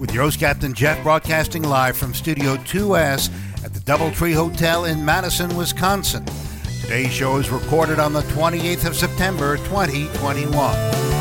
with your host, Captain Jeff, broadcasting live from Studio 2S at the Doubletree Hotel in Madison, Wisconsin. Today's show is recorded on the 28th of September, 2021. Yeah,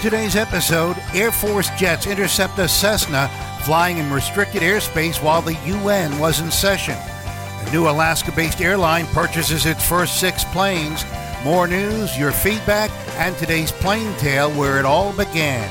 today's episode, Air Force jets intercept a Cessna flying in restricted airspace while the UN was in session. A new Alaska based airline purchases its first six planes. More news, your feedback, and today's plane tale where it all began.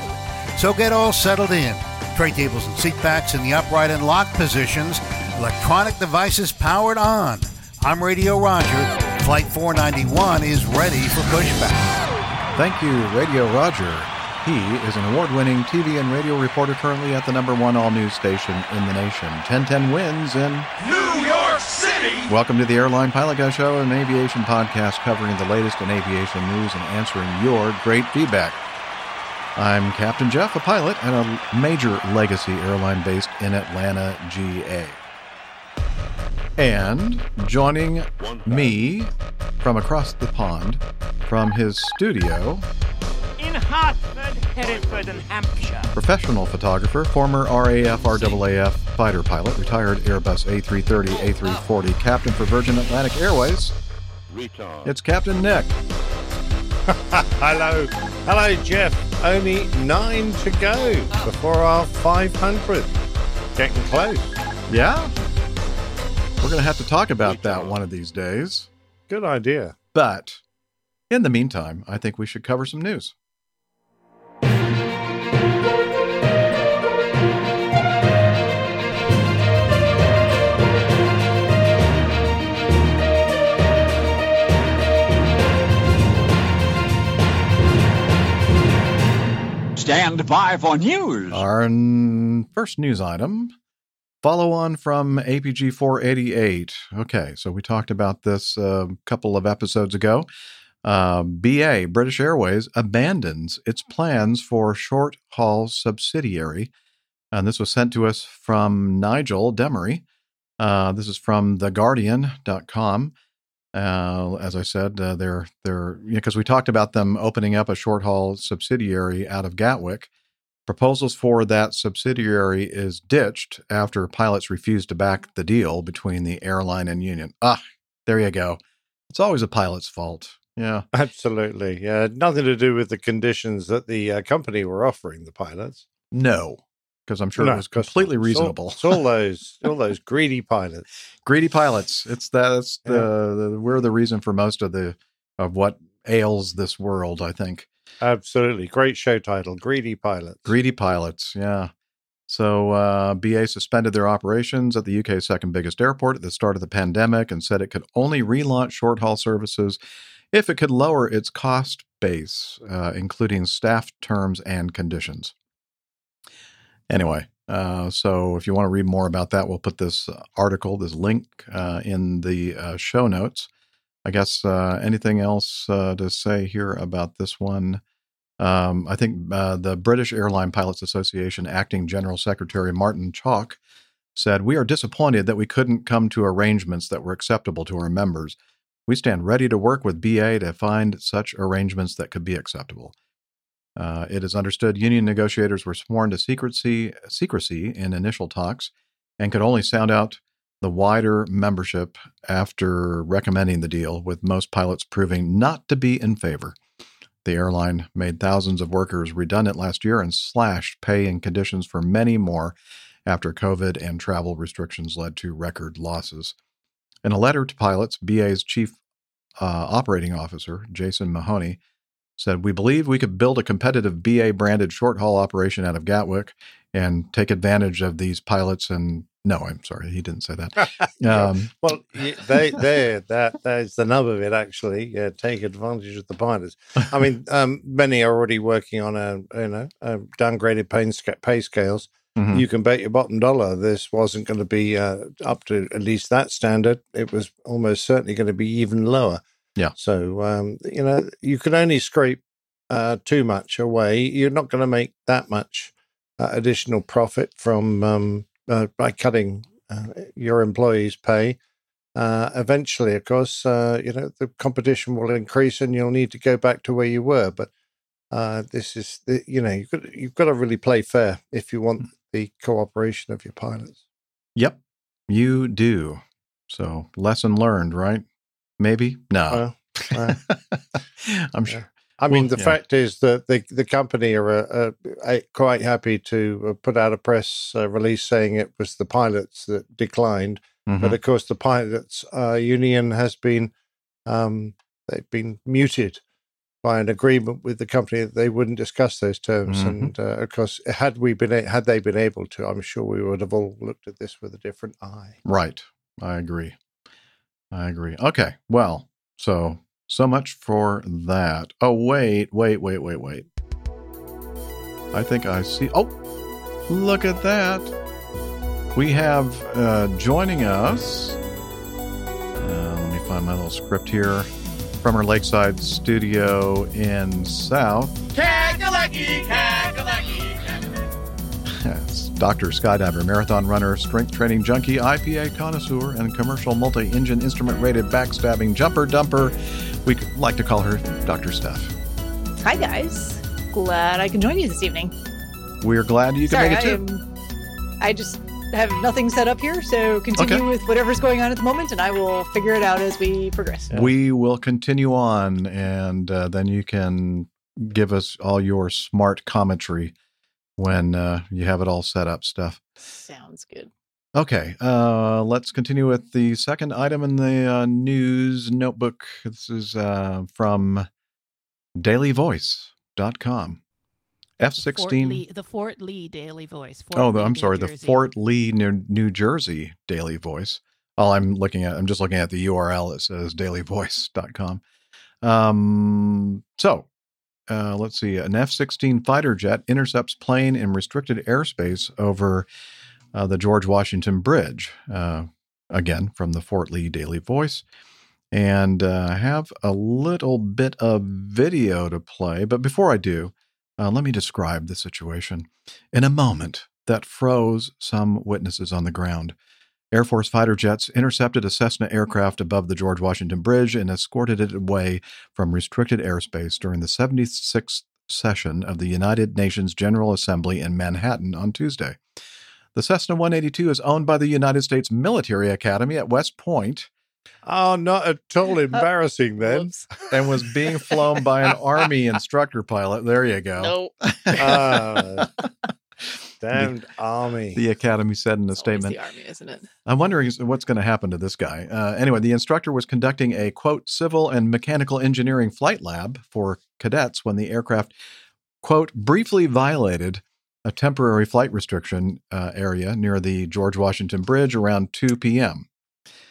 So get all settled in. Tray tables and seat backs in the upright and locked positions. Electronic devices powered on. I'm Radio Roger. Flight 491 is ready for pushback. Thank you, Radio Roger. He is an award winning TV and radio reporter currently at the number one all news station in the nation. 1010 wins in New York City! Welcome to the Airline Pilot Guy Show, an aviation podcast covering the latest in aviation news and answering your great feedback. I'm Captain Jeff, a pilot at a major legacy airline based in Atlanta, GA. And joining me from across the pond, from his studio, in Hartford, Hereford, and Hampshire. professional photographer, former RAF RAAF fighter pilot, retired Airbus A330 A340 captain for Virgin Atlantic Airways. It's Captain Nick. Hello. Hello, Jeff. Only nine to go before our 500. Getting close. Yeah? We're going to have to talk about that one of these days. Good idea. But in the meantime, I think we should cover some news. Stand by for news. Our n- first news item follow on from APG 488. Okay, so we talked about this a couple of episodes ago. Uh, BA, British Airways, abandons its plans for short haul subsidiary. And this was sent to us from Nigel Demery. Uh, this is from theguardian.com. Uh, as I said, uh, they're they're because we talked about them opening up a short haul subsidiary out of Gatwick. Proposals for that subsidiary is ditched after pilots refused to back the deal between the airline and union. Ah, there you go. It's always a pilot's fault. Yeah. Absolutely. Yeah. Nothing to do with the conditions that the uh, company were offering the pilots. No, because I'm sure No, it was completely not. It's all- reasonable. It's all those, all those greedy pilots. Greedy pilots. It's that's the, the we're the reason for most of the of what ails this world. I think. Absolutely. Great show title. Greedy pilots. Greedy pilots, yeah. So uh, BA suspended their operations at the UK's second biggest airport at the start of the pandemic and said it could only relaunch short haul services if it could lower its cost base, uh, including staff terms and conditions. Anyway, uh, so if you want to read more about that, we'll put this article, this link uh, in the uh, show notes. I guess uh, anything else uh, to say here about this one? Um, I think uh, the British Airline Pilots Association acting General Secretary Martin Chalk said, We are disappointed that we couldn't come to arrangements that were acceptable to our members. We stand ready to work with BA to find such arrangements that could be acceptable. Uh, it is understood union negotiators were sworn to secrecy, secrecy in initial talks and could only sound out the wider membership after recommending the deal, with most pilots proving not to be in favor. The airline made thousands of workers redundant last year and slashed pay and conditions for many more after COVID and travel restrictions led to record losses. In a letter to pilots, BA's chief uh, operating officer, Jason Mahoney, said, We believe we could build a competitive BA branded short haul operation out of Gatwick and take advantage of these pilots. And no, I'm sorry, he didn't say that. Um, Well, they there that that is the nub of it. Actually, yeah, take advantage of the pilots. I mean, um, many are already working on a you know a downgraded pay, pay scales. mhm. You can bet your bottom dollar this wasn't going to be uh, up to at least that standard. It was almost certainly going to be even lower. Yeah. So um, you know you can only scrape uh, too much away. You're not going to make that much uh, additional profit from um, uh, by cutting uh, your employees' pay. Uh, eventually, of course, uh, you know the competition will increase, and you'll need to go back to where you were. But uh, this is, the, you know, you've got you've got to really play fair if you want the cooperation of your pilots. Yep, you do. So, lesson learned, right? Maybe? No. Well, I'm yeah. sure. I mean, Well, the yeah. fact is that the the company are uh, uh, quite happy to uh, put out a press uh, release saying it was the pilots that declined. Mhm. But of course, the pilots uh, union has been um, they've been muted by an agreement with the company that they wouldn't discuss those terms. Mhm. And uh, of course, had we been a- had they been able to, I'm sure we would have all looked at this with a different eye. Right. I agree. I agree. Okay. Well, so so much for that. Oh, wait, wait, wait, wait, wait. I think I see. Oh, look at that. We have uh, joining us. Uh, let me find my little script here from our lakeside studio in South. Dr. Skydiver, marathon runner, strength training junkie, IPA connoisseur, and commercial multi engine instrument rated backstabbing jumper dumper. We like to call her Dr. Steph. Hi, guys. Glad I can join you this evening. We're glad you could Sorry, make I, it too. am, I just have nothing set up here, so continue Okay. with whatever's going on at the moment, and I will figure it out as we progress. We will continue on, and uh, then you can give us all your smart commentary when uh, you have it all set up, stuff. Sounds good. Okay, uh, let's continue with the second item in the uh, news notebook. This is uh, from dailyvoice.com. F Fort 16. Lee, the Fort Lee Daily Voice. Fort Oh, Lee, I'm New sorry, the Fort Lee, New, New Jersey Daily Voice. All I'm looking at, I'm just looking at the URL. It says dailyvoice.com. Um, so uh, let's see. An F 16 fighter jet intercepts plane in restricted airspace over uh, the George Washington Bridge. Uh, again, from the Fort Lee Daily Voice. And uh, I have a little bit of video to play. But before I do, uh, let me describe the situation. In a moment that froze some witnesses on the ground, Air Force fighter jets intercepted a Cessna aircraft above the George Washington Bridge and escorted it away from restricted airspace during the 76th session of the United Nations General Assembly in Manhattan on Tuesday. The Cessna 182 is owned by the United States Military Academy at West Point Oh, not at all embarrassing then. And was being flown by an Army instructor pilot. There you go. Nope. Ah, damned army. The Academy said in a It's statement. the army, isn't it? I'm wondering what's going to happen to this guy. Uh, anyway, the instructor was conducting a quote civil and mechanical engineering flight lab for cadets when the aircraft quote briefly violated a temporary flight restriction uh, area near the George Washington Bridge around 2 p.m.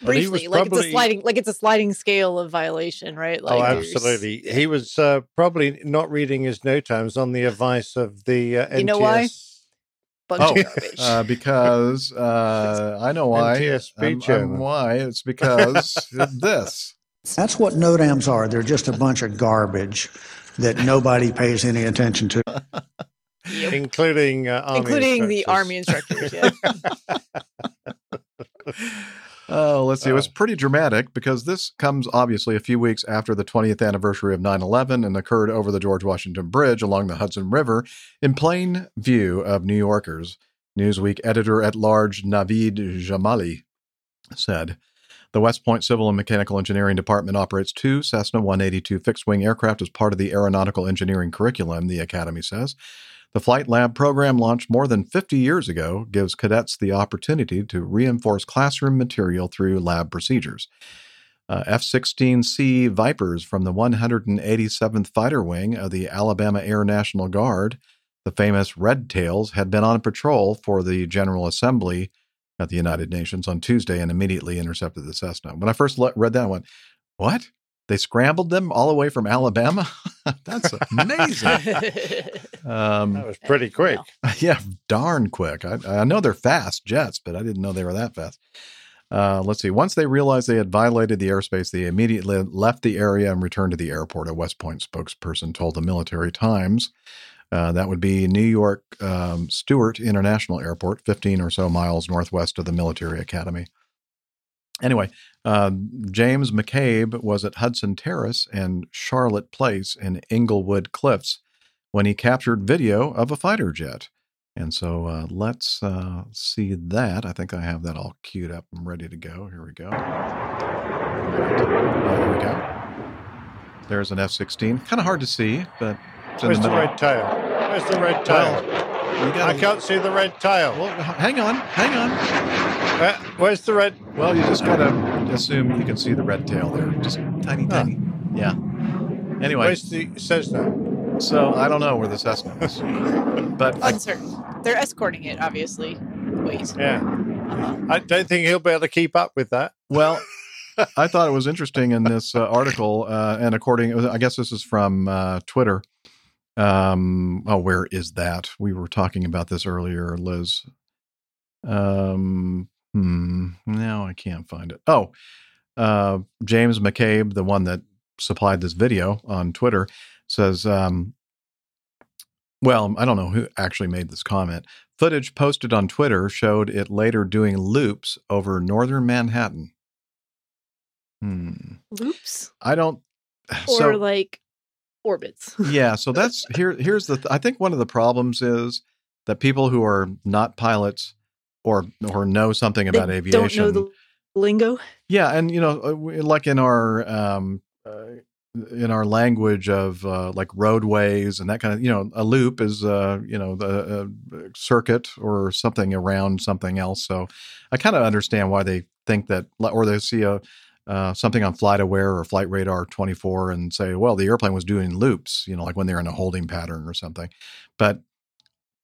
Briefly, was like it's a sliding, like it's a sliding scale of violation, right? Like oh, absolutely. He was uh, probably not reading his NOTAMs on the advice of the uh, NTS. You know why? Bunch Oh, of garbage. Uh, because uh, I know why. NTSB I'm- I'm why it's because this. That's what NOTAMs are. They're just a bunch of garbage that nobody pays any attention to. including uh, army including the army instructors. Yeah. Oh, let's see. It was Oh. pretty dramatic because this comes obviously a few weeks after the 20th anniversary of 9 11 and occurred over the George Washington Bridge along the Hudson River in plain view of New Yorkers. Newsweek editor at large Naveed Jamali said The West Point Civil and Mechanical Engineering Department operates two Cessna 182 fixed wing aircraft as part of the aeronautical engineering curriculum, the Academy says. The Flight Lab program, launched more than 50 years ago, gives cadets the opportunity to reinforce classroom material through lab procedures. Uh, F 16C Vipers from the 187th Fighter Wing of the Alabama Air National Guard, the famous Red Tails, had been on patrol for the General Assembly at the United Nations on Tuesday and immediately intercepted the Cessna. When I first le- read that, I went, What? They scrambled them all the way from Alabama? That's amazing. Um, That was pretty quick. yeah, darn quick. I, I know they're fast jets, but I didn't know they were that fast. Uh, let's see. Once they realized they had violated the airspace, they immediately left the area and returned to the airport. A West Point spokesperson told the Military Times. Uh, that would be New York um, Stewart International Airport, 15 or so miles northwest of the military academy. Anyway, uh, James McCabe was at Hudson Terrace and Charlotte Place in Englewood Cliffs when he captured video of a fighter jet. And so uh, let's uh, see that. I think I have that all queued up and ready to go. Here we go. There we go. There's an F 16. Kind of hard to see, but it's in Where's the the red tail? Where's the red tail? You gotta- I can't see the red tail. Well, hang on, hang on. Where- where's the red? Well, you just gotta assume you can see the red tail there, just tiny, tiny. Yeah. Anyway, Where's the Cessna? so I don't know where the Cessna is, but Uncertain. They're escorting it, obviously. Wait. Yeah. Uh-huh. I don't think he'll be able to keep up with that. well, I thought it was interesting in this uh, article, uh, and according, I guess this is from uh, Twitter. Um, oh, where is that? We were talking about this earlier, Liz. Um, hmm, now I can't find it. Oh, uh, James McCabe, the one that supplied this video on Twitter, says, um, well, I don't know who actually made this comment. Footage posted on Twitter showed it later doing loops over northern Manhattan. Hmm. Loops I don't. or so like orbits. yeah, so that's here. Here's the. Th- I think one of the problems is that people who are not pilots or or know something They about aviation Don't know the lingo. Yeah, and you know, uh, like in our um, uh, in our language of uh, like roadways and that kind of, you know, a loop is uh, you know the uh, circuit or something around something else. So I kind of understand why they think that, or they see a uh, something on FlightAware or Flight Radar 24 and say, well, the airplane was doing loops, you know, like when they're in a holding pattern or something. But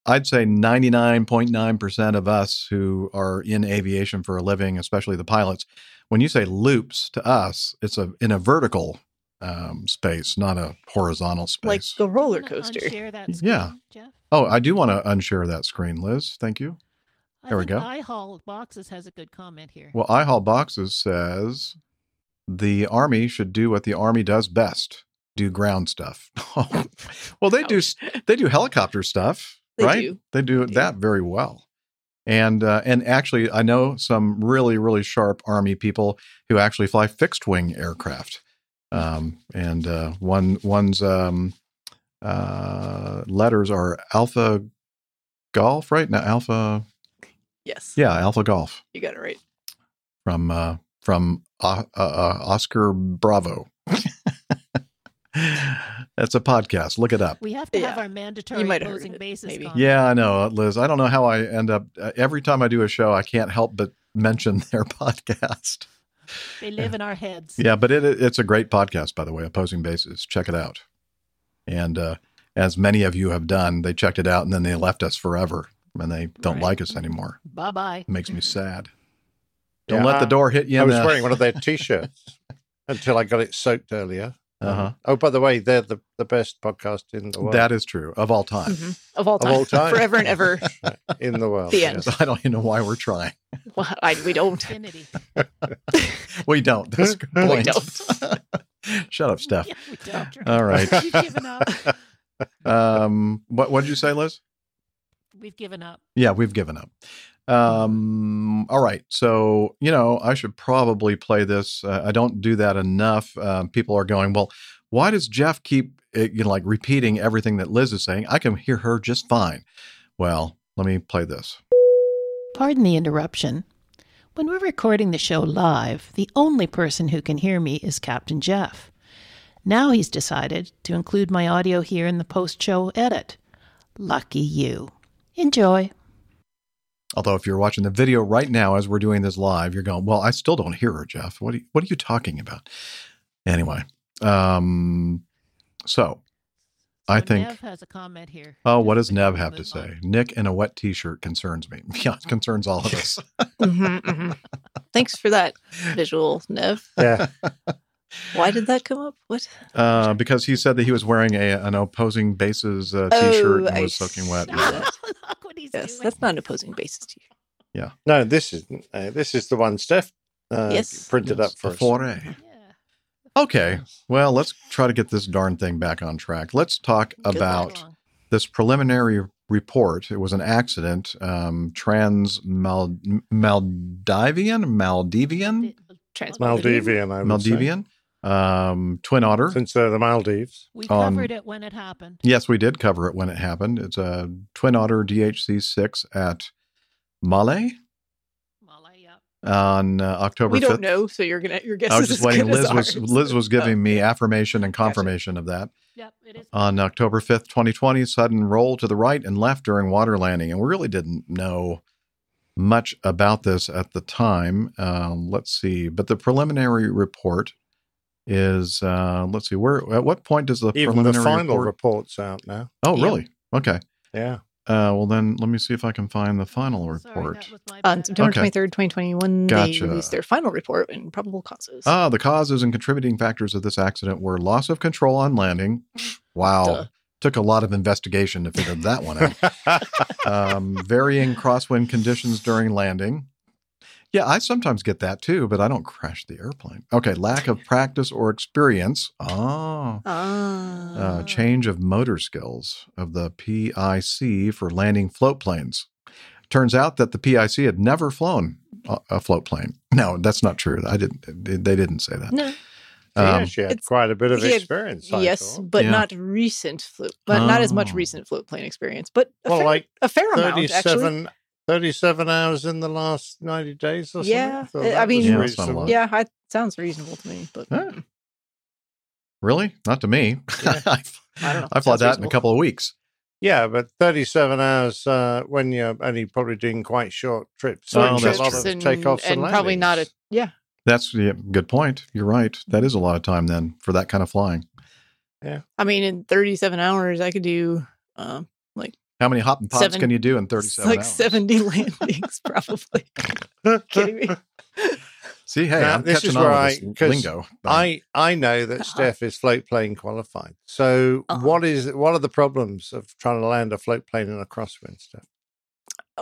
I'd say 99.9% of us who are in aviation for a living, especially the pilots, when you say loops to us, it's a in a vertical um, space, not a horizontal space. Like the roller coaster. Unshare that yeah. Jeff? Oh, I do want to unshare that screen, Liz. Thank you. I There we think go. iHaul Boxes has a good comment here. Well, iHaul Boxes says the Army should do what the Army does best: do ground stuff. well, they do. They do helicopter stuff, They right? do. They do that very well. And uh, and actually, I know some really really sharp Army people who actually fly fixed wing aircraft. Um, and uh, one one's um, uh, letters are Alpha Golf, right? Now Alpha, Yes. yeah, Alpha Golf You got it right. from uh, from uh, uh, uh, Oscar Bravo. That's a podcast. Look it up. we have to have our mandatory might closing basis. maybe. comment. Yeah, I know, Liz. I don't know how I end up. Uh, every time I do a show, I can't help but mention their podcast. They live in our heads. Yeah, but it, it's a great podcast, by the way. Opposing Bases. Check it out. And uh, as many of you have done, they checked it out and then they left us forever, and they don't Right. like us anymore. Bye bye. It makes me sad. Don't Yeah, let the door hit you. I in was the- wearing one of their t-shirts until I got it soaked earlier. Uh-huh. Oh, by the way, they're the, the best podcast in the world. That is true of all time. Mhm. Of all Of time. all time. Forever and ever. in the world. The end. yes. I don't even know why we're trying. Well, I, we don't. We don't. That's a good We don't. Shut up, Steph. Yeah, we don't. All right. We've given up. Um, what what did you say, Liz? We've given up. Yeah, we've given up. Um, all right. So, you know, I should probably play this. Uh, I don't do that enough. Um, people are going, well, why does Jeff keep, uh, you know, like repeating everything that Liz is saying? I can hear her just fine. Well, let me play this. Pardon the interruption. When we're recording the show live, the only person who can hear me is Captain Jeff. Now he's decided to include my audio here in the post show edit. Lucky you. Enjoy. Although, if you're watching the video right now as we're doing this live, you're going, "Well, I still don't hear her, Jeff. What are you, what are you talking about?" Anyway, um, so I think. Nev has a comment here. Oh, what does Nev have to say? on. Nick in a wet T-shirt concerns me. Yeah, it concerns all of us. Mhm, mhm. Thanks for that visual, Nev. Yeah. Why did that come up? What? uh, because he said that he was wearing a an opposing bases uh, T-shirt Oh, and I was soaking wet. see that. What he's Yes, doing. that's not an Opposing Bases to you. No, this is uh, this is the one Steph uh, Yes. printed Yes, up for the us. foray. Yeah. Okay, well, let's try to get this darn thing back on track. Let's talk Good about Long. this preliminary report. It was an accident. Um, trans Mal- Maldivian, Maldivian, Trans Maldivian, I would say. Maldivian, um, twin otter. Since they're the Maldives. We Um, covered it when it happened. Yes, we did cover it when it happened. It's a twin otter DHC six at Male. Malay, yeah. on uh, October We don't fifth. know, so you're gonna your guess I was is just as waiting. good as Liz was. Liz was giving Oh. me affirmation and Gotcha. confirmation of that. Yep, it is. on October 5th, 2020, sudden roll to the right and left during water landing. And we really didn't know much about this at the time. Um, let's see. But the preliminary report is, uh, let's see, where, at what point does the Even the final report? report's out now. oh, Yeah. really? Okay. Yeah. Uh, well, then let me see if I can find the final report. that was On. September twenty third, twenty twenty one, Gotcha. they released their final report and probable causes. Ah, the causes and contributing factors of this accident were loss of control on landing. Wow. Duh. Took a lot of investigation to figure that one out. um, varying crosswind conditions during landing. Yeah, I sometimes get that too, but I don't crash the airplane. Okay, lack of practice or experience. Oh, Ah. uh, change of motor skills of the PIC for landing float planes. Turns out that the PIC had never flown a, a float plane. No, that's not true. I didn't. They didn't say that. No. yeah, Um, she had quite a bit of he had- experience. Yes, but Yeah. not recent float, but not as much Oh. recent float plane experience, but a, Well, fair, like a fair amount actually. 37, 37 hours in the last 90 days or something. Yeah, thought uh, I mean- Yeah, that's reasonable. Yeah, I, sounds reasonable to me, but Huh. Really? Not to me. Yeah. I, I don't know. I fly Sounds that in a couple of weeks. Yeah, but 37 hours uh, when you're only probably doing quite short trips. Oh, so Short that's a lot trips of and, takeoffs and, and probably not a yeah. That's yeah, good point. You're right. That is a lot of time then for that kind of flying. Yeah. I mean, in 37 hours, I could do um, How many hop and pops Seven- can you do in 37 like hours? 70 landings, probably. Kidding me? See, hey, Now, I'm this catching is on where with I- this 'cause lingo. I I know that Uh-huh. Steph is float plane qualified. So Uh-huh. what is what are the problems of trying to land a float plane in a crosswind, Steph?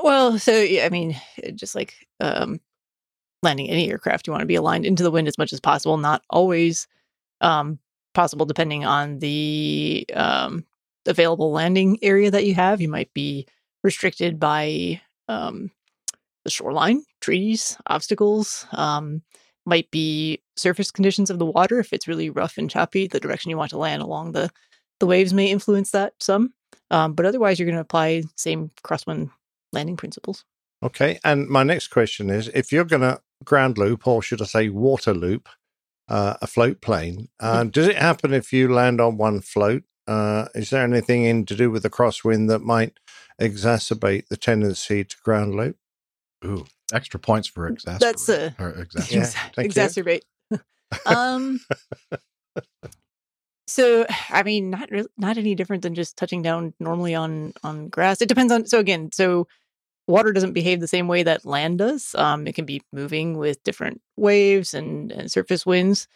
Well, so I mean, just like um, landing any aircraft, you want to be aligned into the wind as much as possible. Not always um, possible, depending on the um, available landing area that you have. You might be restricted by um, the shoreline, trees, obstacles. Um, might be surface conditions of the water. If it's really rough and choppy, the direction you want to land along the the waves may influence that some. Um, but otherwise, you're going to apply same crosswind landing principles. Okay. And my next question is if you're going to ground loop, or should I say water loop, uh, a float plane, uh, does it happen if you land on one float? Uh, is there anything in to do with the crosswind that might exacerbate the tendency to ground loop? Ooh, extra points for exasperate. That's a or exasperate. Yeah, exa- thank you. exacerbate. um. So I mean, not really, not any different than just touching down normally on on grass. It depends on. So again, so water doesn't behave the same way that land does. Um, it can be moving with different waves and, and surface winds.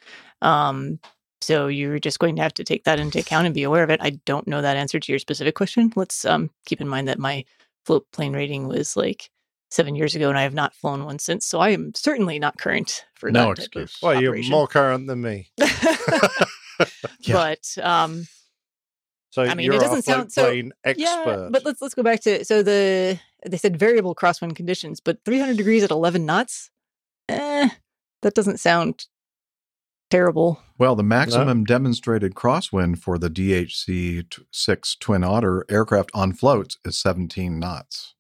Um, so you're just going to have to take that into account and be aware of it. I don't know that answer to your specific question. Let's um, keep in mind that my float plane rating was like seven years ago, and I have not flown one since. So I am certainly not current for No that type of excuse. Well, you're more current than me. yeah. But um, So I mean, you're it doesn't sound- so- plane expert. yeah. But let's let's go back to so the they said variable crosswind conditions, but 300 degrees at 11 knots. Eh, that doesn't sound terrible. Well, the maximum demonstrated crosswind for the DHC 6 Twin Otter aircraft on floats is 17 knots.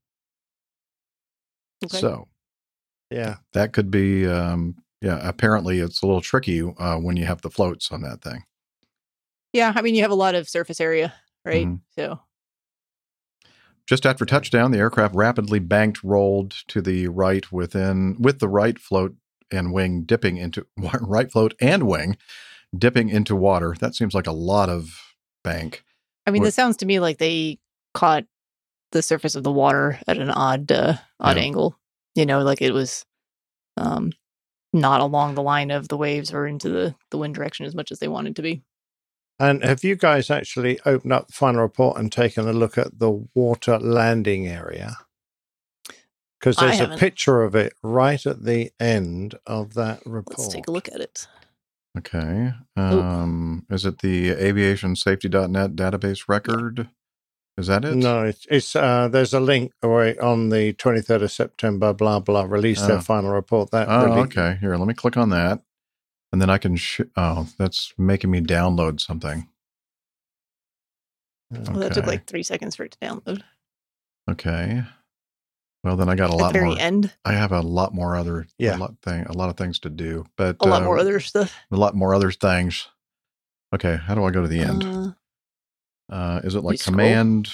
Okay. So yeah. that could be, um, yeah, apparently it's a little tricky uh, when you have the floats on that thing. Yeah, I mean, you have a lot of surface area, right? Mhm. So Just after touchdown, the aircraft rapidly banked rolled to the right within with the right float and wing dipping into right float and wing dipping into water. That seems like a lot of bank. I mean, What- this sounds to me like they caught the surface of the water at an odd, uh, odd Yeah. angle. You know, like it was um, not along the line of the waves or into the, the wind direction as much as they wanted to be. And have you guys actually opened up the final report and taken a look at the water landing area? Because there's a picture of it right at the end of that report. Let's take a look at it. Okay. Um, is it the aviationsafety.net database record? Is that it? No, it's, it's uh, there's a link where on the 23rd of September, blah blah, released Oh. their final report. That Oh, really, okay. Here, let me click on that. And then I can, sh- oh, that's making me download something. Well, that took like three seconds for it to download. Okay. Well, then I got a At lot the very more. end, I have a lot more other, Yeah. a lot thing, a lot of things to do, but a lot uh, more other stuff. a lot more other things. Okay, how do I go to the end? Uh, Uh, is it like scroll. command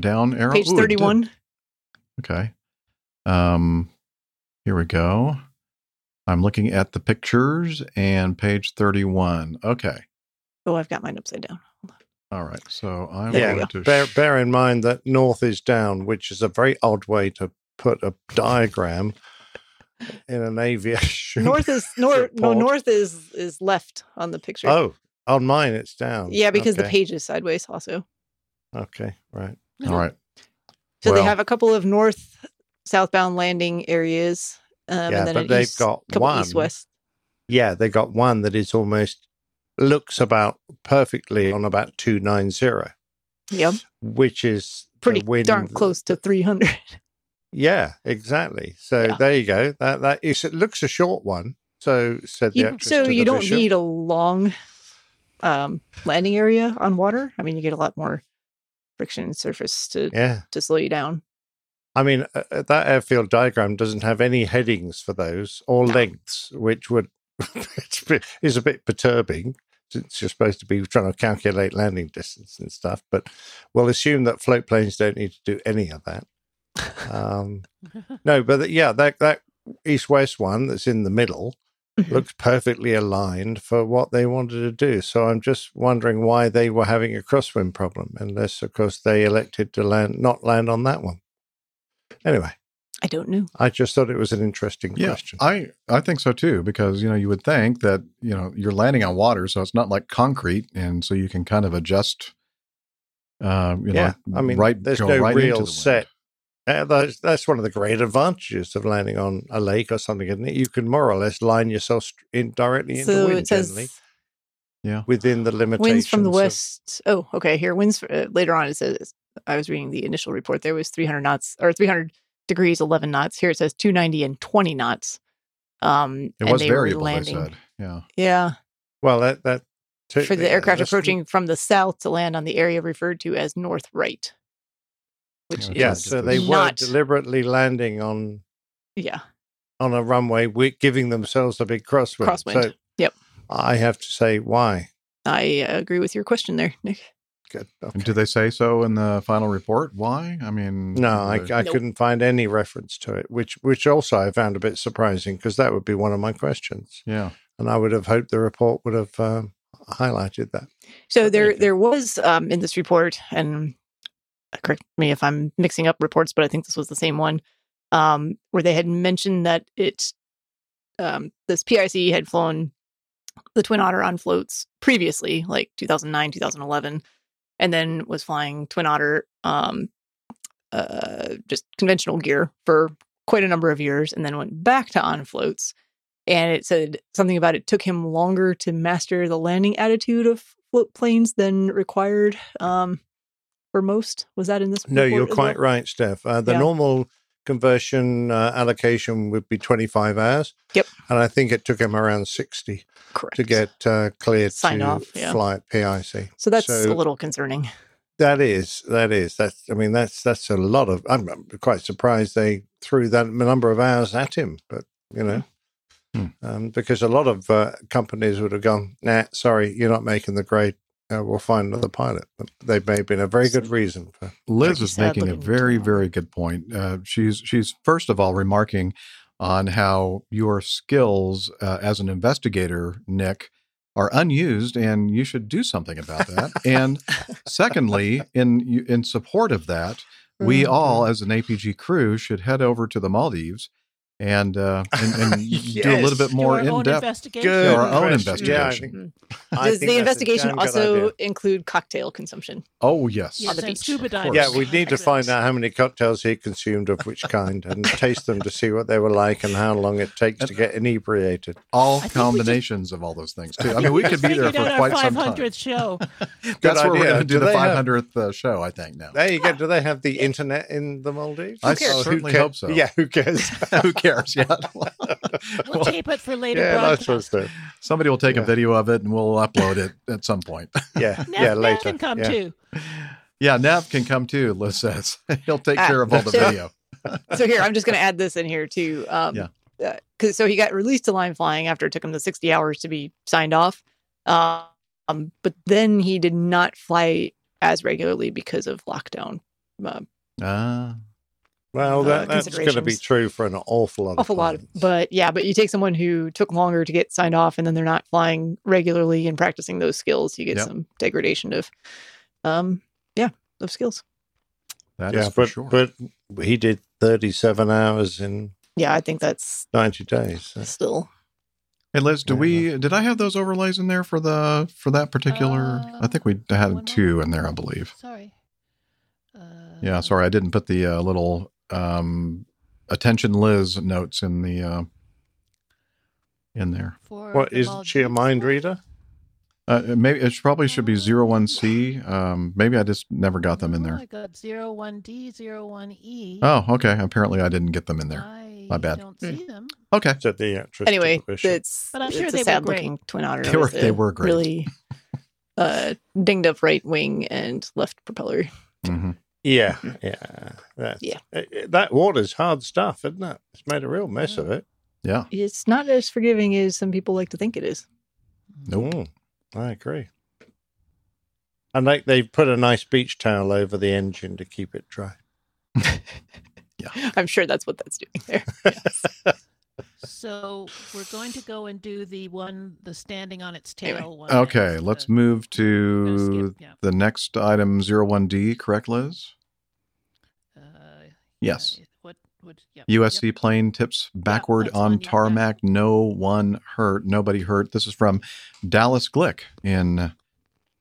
down arrow? page Ooh, 31. Okay. Um, here we go. I'm looking at the pictures and page 31. Okay. Oh, I've got mine upside down. All right. So I'm yeah. going to Bear, bear in mind that north is down, which is a very odd way to put a diagram in an aviation. North is north. No, north is is left on the picture. Oh, on mine it's down. yeah, because the page is sideways also. Okay, right. All right. So they have a couple of north southbound landing areas, um, Yeah, and then but they've east, got couple one. east west. Yeah, they got one that is almost looks about perfectly on about two nine zero, Yep, which is pretty darn close to three hundred. Yeah, exactly. So Yeah. there you go. That that is it looks a short one. So said the You, so you don't bishop. need a long um, landing area on water. I mean, you get a lot more friction surface to Yeah. to slow you down. I mean, uh, uh, that airfield diagram doesn't have any headings for those or No. lengths, which would it's a bit- is a bit perturbing since you're supposed to be trying to calculate landing distance and stuff. But we'll assume that float planes don't need to do any of that. Um, no, but yeah, that that east west one that's in the middle Mhm. looks perfectly aligned for what they wanted to do. So I'm just wondering why they were having a crosswind problem, unless of course they elected to land not land on that one. Anyway, I don't know. I just thought it was an interesting Yeah, question. I I think so too because you know you would think that you know you're landing on water, so it's not like concrete, and so you can kind of adjust. Uh, you yeah, know, I mean, right, there's no right into the real set. Uh, that's, that's one of the great advantages of landing on a lake or something, isn't it? You can more or less line yourself in directly into So wind it says generally Yeah. within the limitations. winds from the of- west. Oh, okay. Here, winds uh, later on. It says I was reading the initial report. There was 300 knots or 300 degrees, 11 knots. Here it says 290 and 20 knots. Um, It and was they variable. They landing- said, yeah. Yeah, well, that that for the aircraft approaching from the south to land on the area referred to as north right. Which Yeah, so they were deliberately landing on yeah on a runway, giving themselves a big crosswind. crosswind. So yep, I have to say, why? I uh, agree with your question there, Nick. Good. And do they say so in the final report? Why? I mean, No, I, the- I Nope. couldn't find any reference to it, which which also I found a bit surprising because that would be one of my questions, yeah. and I would have hoped the report would have um, highlighted that. So there there was um, in this report, and correct me if I'm mixing up reports, but I think this was the same one, um, where they had mentioned that it um, this PIC had flown the Twin Otter on floats previously, like 2009, 2011, and then was flying Twin Otter um, uh, just conventional gear for quite a number of years, and then went back to on floats. And it said something about it took him longer to master the landing attitude of float planes than required um, for most. Was that in this? No, you're quite well? right, Steph. Uh, the Yeah. normal conversion uh, allocation would be 25 hours. Yep. And I think it took him around 60 Correct. to get uh, cleared Sign to off, yeah. fly at PIC. So that's so- a little concerning. That is, that is, that's. I mean, that's that's a lot of. I'm I'm quite surprised they threw that number of hours at him, but you know, Hmm. um, because a lot of uh, companies would have gone, nah, sorry, you're not making the grade. Uh, we'll find another pilot. They may have been a very good reason for. Liz is making a very, very good point. Uh, she's she's first of all remarking on how your skills uh, as an investigator, Nick, are unused, and you should do something about that. and secondly, in in support of that, we Mm-hmm. all, as an APG crew, should head over to the Maldives and uh, and, and do a little bit more in depth. investigation. Good our own question. Yeah, investigation. think- Does the investigation damn good also include cocktail consumption? Oh yes, Yes, the beach. scuba diving. Yeah, we need to find out how many cocktails he consumed of which kind and taste them to see what they were like and how long it takes to get inebriated. all I think we just- combinations of all those things too. I mean, we could be there Figured for out our quite some time. 500th show. That's where we're going to do, Do the they have- 500th uh, show, I think. Now, There you go. Do they have the internet in the Maldives? I who certainly hope so. Yeah, who cares? who cares? Yeah, We'll tape it for later yeah, that's broadcast. what's the somebody will take a video of it and we'll upload it at some point. yeah, Nav, yeah Nav later. can come yeah. too. yeah, Nav can come too. Liz says he'll take Ah, care of all the so- video. so here, I'm just going to add this in here too. Um, Yeah. Because so he got released to line flying after it took him the 60 hours to be signed off. Um, but then he did not fly as regularly because of lockdown. Uh, Ah, Well, Uh, that's going to be true for an awful lot. awful of lot. Of, but yeah, but you take someone who took longer to get signed off, and then they're not flying regularly and practicing those skills. You get Yep. some degradation of, um, yeah, of skills. that is yeah, for but sure. but he did thirty-seven hours in Yeah, I think that's ninety days. so- still. hey, Liz, do Yeah. we did I have those overlays in there for the for that particular? Uh, I think we had two in there, I believe. Sorry. Uh, Yeah, sorry, I didn't put the uh, little um, attention Liz notes in the uh, in there. For What the is she a mind reader? Uh, maybe it probably should be zero one C. Um, maybe I just never got them in No, there. I got zero one D, zero one E. Oh, okay. Apparently, I didn't get them in there. I My bad. don't see them. Okay. Said the actress. Anyway, took the bishop. it's But I'm it's sure a they were sad great. looking twin otter. They were- they were great. Really uh, dinged up right wing and left propeller. hmm yeah, yeah, That's- Yeah. uh, uh, That water's hard stuff, isn't it? It's made a real mess of it. Yeah. It's not as forgiving as some people like to think it is. Nope. Mm, I agree. And like they put a nice beach towel over the engine to keep it dry. Yeah, I'm sure that's what that's doing there. So we're going to go and do the one, the standing on its tail Anyway. one. Okay. next, Let's uh, move to skip, yeah. the next item, zero one D. Correct, Liz? Uh, Yes. What? What? Yep, USC yep. plane tips backward that's on yeah. tarmac. No one hurt. Nobody hurt. This is from Dallas Glick in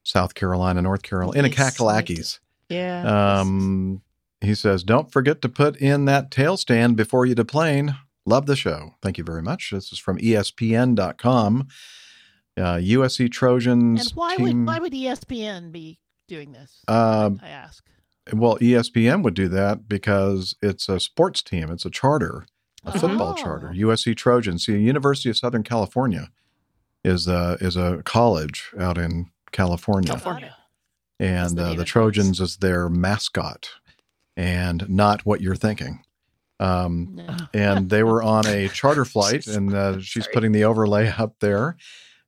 South Carolina, North Carolina, in a. Kakalakis. Yeah. Um, he says, "Don't forget to put in that tail stand before you deplane." Love the show. Thank you very much. This is from ESPN.com. Uh, USC Trojans And why team. would why would ESPN be doing this? Um, I ask. Well, ESPN would do that because it's a sports team. It's a charter, a football Oh. charter. USC Trojans. See, University of Southern California is a is a college out in California. California. and the uh, the Trojans is their mascot, and not what you're thinking. Um, No. and they were on a charter flight, and uh, she's Sorry. putting the overlay up there.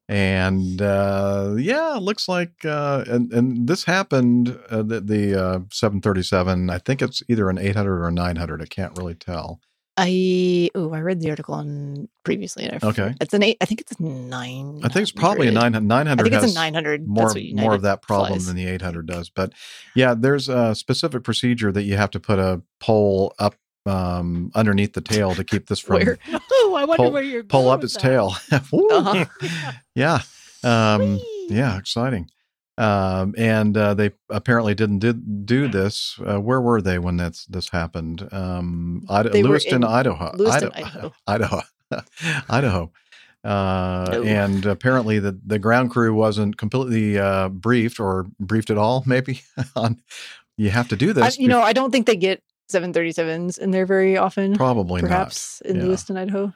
And uh, yeah, it looks like, uh, and and this happened uh, the, the uh, 737. I think it's either an 800 or a 900. I can't really tell. I oh, I read the article on previously. Okay. It's an eight. I think it's nine. I think it's probably a 900. 900 I think it's a nine hundred. more more of that problem flies. than the 800 does but yeah there's a specific procedure that you have to put a pole up um, underneath the tail to keep this from Where? Oh, I wonder pull, where you're pull up its that. tail Uh-huh. yeah um, yeah exciting um, and uh, they apparently didn't did, do this uh, where were they when that's this happened um, Ida- lewiston idaho Lewiston, idaho Idaho. idaho idaho uh, Oh. and apparently the, the ground crew wasn't completely uh, briefed or briefed at all maybe on you have to do I, this you know, I don't think they get seven thirty sevens in there very often. probably perhaps in Yeah. Lewiston, Idaho.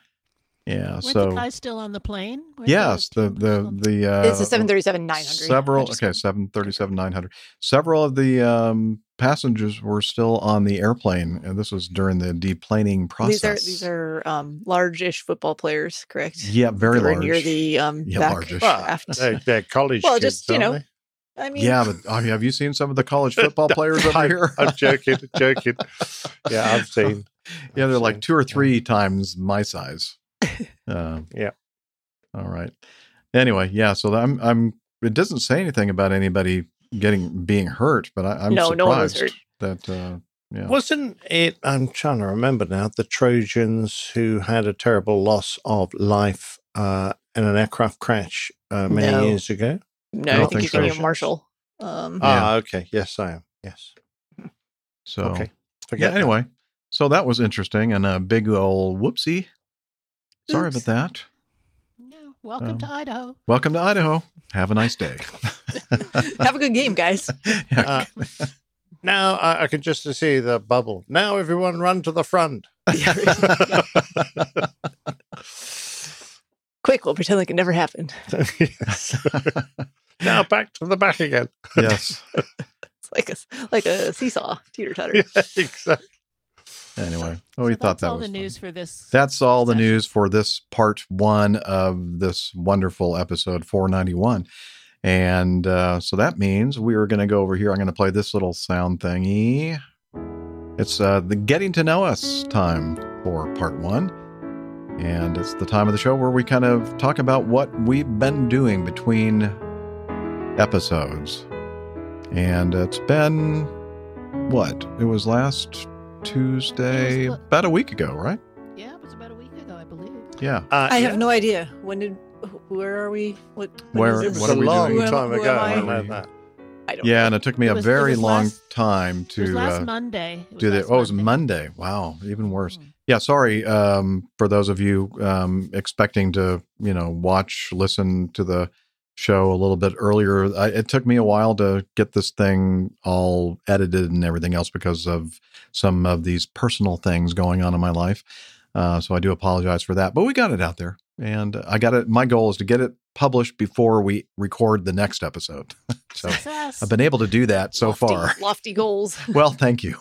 yeah Weren't so the guys still on the plane? Weren't yes the the the uh, it's a seven thirty seven nine hundred. several okay 737 900 several of the um, passengers were still on the airplane and this was during the deplaning process These are these are um, large-ish football players, correct? yeah very large. They were large near the um, Yeah, back large-ish. Well, aft. they're, they're college Well, kids, just, you know, they? I mean, Yeah, but I mean, have you seen some of the college football players over here? I'm joking, joking. Yeah, I've seen. yeah, they're I've like seen, two or yeah. three times my size. Uh, Yeah. All right. Anyway, yeah. So I'm. I'm. It doesn't say anything about anybody getting being hurt, but I, I'm No, surprised no one was hurt. that. Uh, yeah. Wasn't it? I'm trying to remember now. The Trojans who had a terrible loss of life uh, in an aircraft crash uh, many No. years ago. No, I I, think think you're thinking so. of Marshall. Um, Ah, okay. Yes, I am. Yes. So Okay. yeah. Forget that. Anyway, so that was interesting and a big old whoopsie. Sorry Oops. about that. No, welcome Um, to Idaho. Welcome to Idaho. Have a nice day. have a good game, guys. Uh, now I, I can just see the bubble. Now everyone run to the front. Quick, we'll pretend like it never happened. Yes. now back to the back again. yes. It's like a like a seesaw, teeter totter. Yeah, exactly. Anyway, oh, we So thought that's that all was the fun. news for this. That's all the session. news for this part one of this wonderful episode 491. And uh, so that means we are going to go over here. I'm going to play this little sound thingy. It's uh, the getting to know us time for part one. And it's the time of the show where we kind of talk about what we've been doing between episodes. And it's been what? It was last Tuesday, was the- about a week ago, right? Yeah, it was about a week ago, I believe. Yeah. Uh, I yeah. have no idea. When did? Where are we? What? when Where- is It this? was what a are we long doing? Who time who ago. am I I? know that. I don't. Yeah, know. and it took me It a was- it very long last- time It was to last uh, Monday. It was do that. last Oh, it was Monday. Monday. Wow, even worse. Mm. Yeah, sorry um, for those of you um, expecting to, you know, watch, listen to the show a little bit earlier. I, it took me a while to get this thing all edited and everything else because of some of these personal things going on in my life. Uh, so I do apologize for that, but we got it out there, and I got it. My goal is to get it published before we record the next episode. so Success. I've been able to do that so lofty, far. Lofty goals. Well, thank you.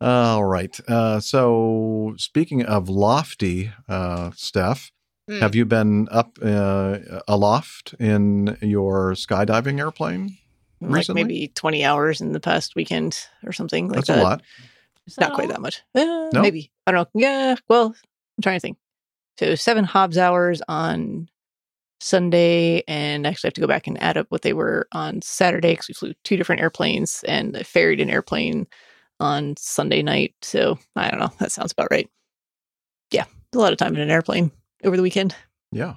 All right. Uh, so, speaking of lofty, uh, Steph, Hmm. have you been up uh, aloft in your skydiving airplane? like recently? maybe 20 hours in the past weekend or something like That's that. a lot. Is that Not quite all? that much. Uh, No? Maybe. I don't know. Yeah. Well, I'm trying to think. So seven Hobbs hours on Sunday, and actually have to go back and add up what they were on Saturday because we flew two different airplanes and I ferried an airplane on Sunday night. So I don't know. That sounds about right. Yeah, a lot of time in an airplane over the weekend. Yeah.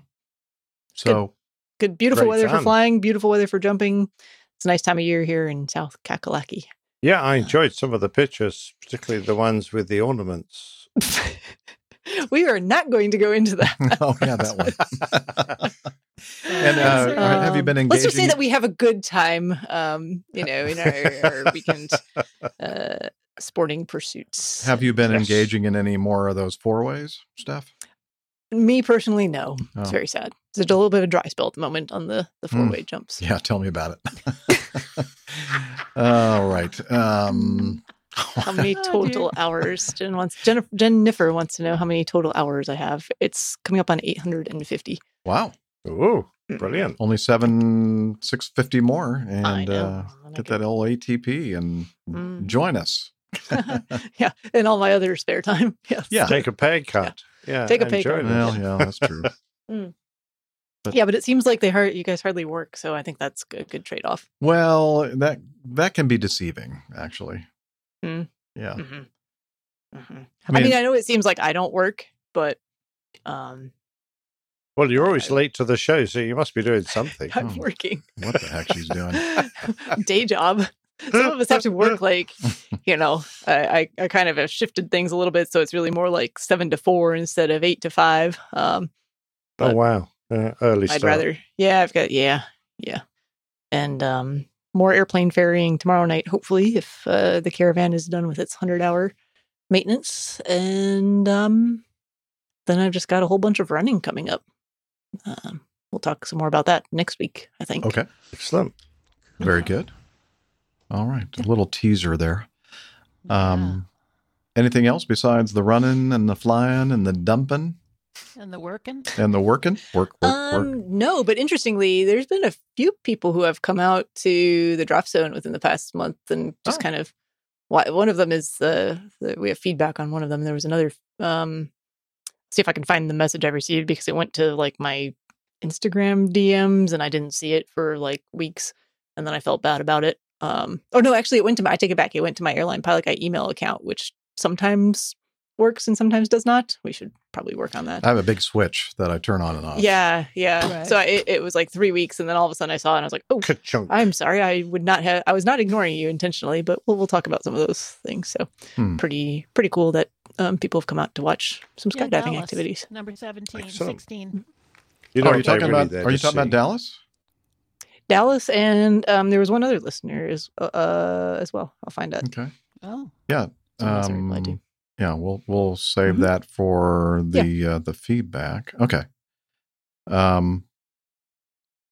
So, Good, beautiful Great weather for flying, beautiful weather for jumping. It's a nice time of year here in South Kakalaki. Yeah, I enjoyed some of the pictures, particularly the ones with the ornaments. we are not going to go into that. oh yeah, that one. and uh, have you been engaging? Let's just say that we have a good time, um, you know, in our, our weekend uh, sporting pursuits. have you been Yes. engaging in any more of those four ways, Steph? Me personally, no. It's Oh. very sad. There's a little bit of a dry spell at the moment on the the four way jumps. Yeah, tell me about it. All right. Um, How many Oh, total hours? Jen wants Jennifer, Jennifer wants to know how many total hours I have. It's coming up on 850. wow. Ooh, brilliant. Only seven six fifty more, and uh, get that old ATP and Mm. join us. yeah, and all my other spare time. Yes. Yeah. Take a pay cut. Yeah. Take a pay enjoy cut. Well, yeah, that's true. But- Yeah, but it seems like they hard, you guys hardly work, so I think that's a good trade off. well, that that can be deceiving, actually. Hmm. Yeah. hmm I I mean, mean- I know it seems like I don't work, but um, Well, you're always late to the show, so you must be doing something. I'm Oh. working. What the heck she's doing? Day job. Some of us have to work like, you know, I, I, I kind of have shifted things a little bit, so it's really more like seven to four instead of eight to five. Um, Oh, wow. Uh, early I'd start. rather, yeah, I've got, yeah, yeah, and um, more airplane ferrying tomorrow night, hopefully, if uh, the caravan is done with its hundred hour maintenance, and um, then I've just got a whole bunch of running coming up. Um, we'll talk some more about that next week, I think. Okay. Excellent. Very good. All right. A little teaser there. Um, anything else besides the running and the flying and the dumping? And the working? And the working? Work, work, work. Um, no, but interestingly, there's been a few people who have come out to the drop zone within the past month and just Oh. kind of. One of them is uh, the we have feedback on one of them. There was another. Um, see if I can find the message I received because it went to like my Instagram DMs and I didn't see it for like weeks, and then I felt bad about it. Um, oh no, actually, it went to my. I take it back. It went to my airline pilot guy email account, which sometimes works and sometimes does not. We should probably work on that. I have a big switch that I turn on and off. Yeah, yeah. Right. So I, it, it was like three weeks, and then all of a sudden I saw it, and I was like, "Oh, Ka-chunk. I'm sorry. I would not have. I was not ignoring you intentionally, but we'll we'll talk about some of those things." So Hmm. pretty pretty cool that um, people have come out to watch some skydiving Dallas, activities. Number 17, Excellent. 16. You Oh, know are you talking about? Are you to talking about. Dallas? Dallas, and um, there was one other listener as uh, as well. I'll find out. Okay. Oh, Yeah. Someone else I replied to. Um, yeah. We'll we'll save Mhm. that for Yeah. the uh, the feedback. Okay. Um,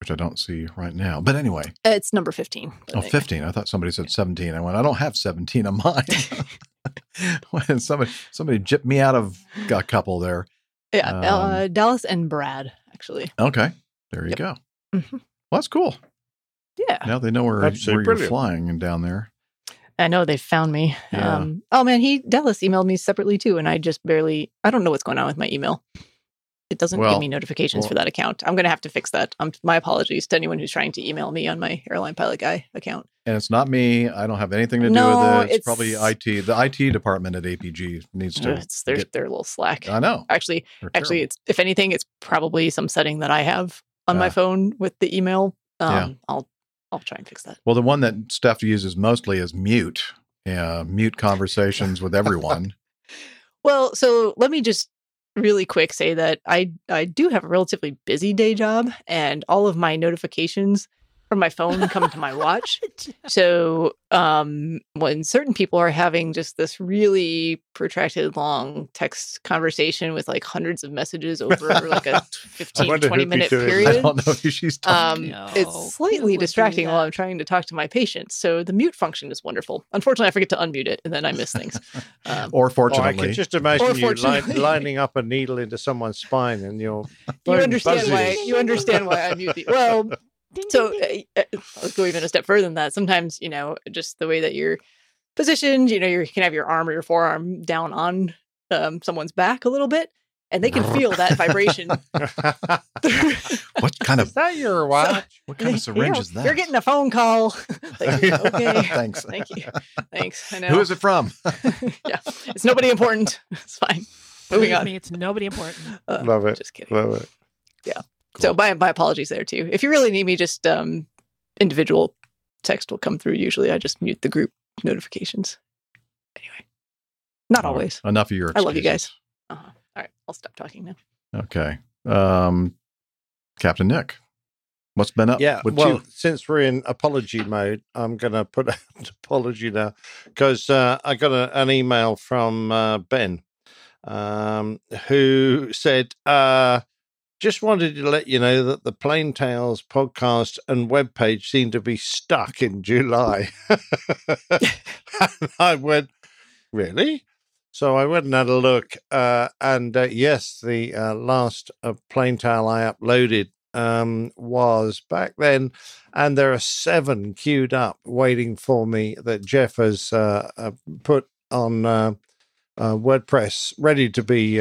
which I don't see right now. But anyway, Uh, It's number fifteen. but oh, anyway. 15. I thought somebody said 17. I went, I don't have 17 on mine. when somebody somebody jipped me out of a couple there. Yeah, Um, uh, Dallas and Brad actually. Okay. There you Yep. go. Mhm. Well, that's cool. Yeah, Now they know where, Absolutely where you're brilliant. flying and down there. I know they found me. Yeah. Um, oh man, he Dallas emailed me separately too, and I just barely. I don't know what's going on with my email. It doesn't Well, give me notifications well- for that account. I'm going to have to fix that. Um, my apologies to anyone who's trying to email me on my airline pilot guy account. And it's not me. I don't have anything to do No, with it. It's, it's- probably IT. The IT department at APG needs to. It's they're get- they're a little slack. I know. Actually, actually, it's if anything, it's probably some setting that I have on my Ah. phone with the email. Um, Yeah. I'll I'll try and fix that. Well, the one that Steph uses mostly is mute. Yeah, mute conversations with everyone. Well, so let me just really quick say that I I do have a relatively busy day job and all of my notifications from my phone come to my watch. So, um when certain people are having just this really protracted long text conversation with like hundreds of messages over like a 15 20 minute people is. I period. don't know who she's talking. Um, No, it's slightly do distracting while? I'm trying to talk to my patients. So the mute function is wonderful. Unfortunately, I forget to unmute it, and then I miss things. Um, or Oh, I fortunately, can just imagine you li- lining up a needle into someone's spine and you're you understand buzzes. why you understand why I mute the well. Ding, So ding, ding. uh, uh, I'll go even a step further than that. Sometimes you know just the way that you're positioned. You know you can have your arm or your forearm down on um, someone's back a little bit, and they can feel that vibration. what kind Is of that your watch? what kind of syringe is that? You're getting a phone call. Like, okay, Thanks. thank you, thanks. I know. Who is it from? yeah, it's nobody important. It's fine. Moving Believe on. me, it's nobody important. Uh, Love it. Just kidding. Love it. So my my apologies there too. If you really need me, just um individual text will come through. Usually, I just mute the group notifications. Anyway, not All right. always. Enough of your. I love you guys. Uh-huh. All right, I'll stop talking now. Okay. Um, Captain Nick, what's been up Yeah, with well, you? since we're in apology mode, I'm going to put out an apology now because uh, I got a, an email from uh, Ben um, who said, uh, just wanted to let you know that the Plain Tales podcast and webpage seem to be stuck in July. and I went, really? So I went and had a look, uh, and uh, yes, the uh, last plain tale I uploaded um, was back then, and there are seven queued up waiting for me that Jeff has uh, uh, put on uh, WordPress, ready to be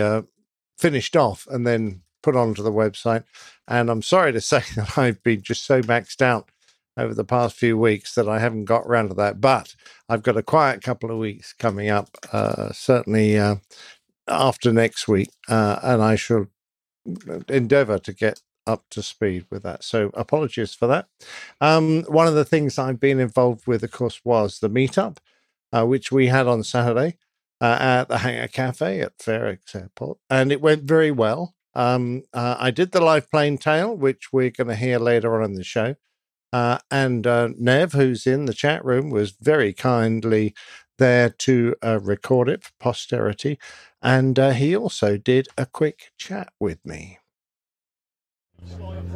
finished off and then put onto the website. And I'm sorry to say that I've been just so maxed out over the past few weeks that I haven't got around to that. But I've got a quiet couple of weeks coming up, uh, certainly uh, after next week, uh, and I shall endeavour to get up to speed with that. So apologies for that. Um, one of the things I've been involved with, of course, was the meetup, uh, which we had on Saturday uh, at the Hangar Cafe at Fair Oaks Airport, and it went very well. Um, uh, I did the live plain tale, which we're going to hear later on in the show. Uh, and uh, Nev, who's in the chat room, was very kindly there to uh, record it for posterity. And uh, he also did a quick chat with me.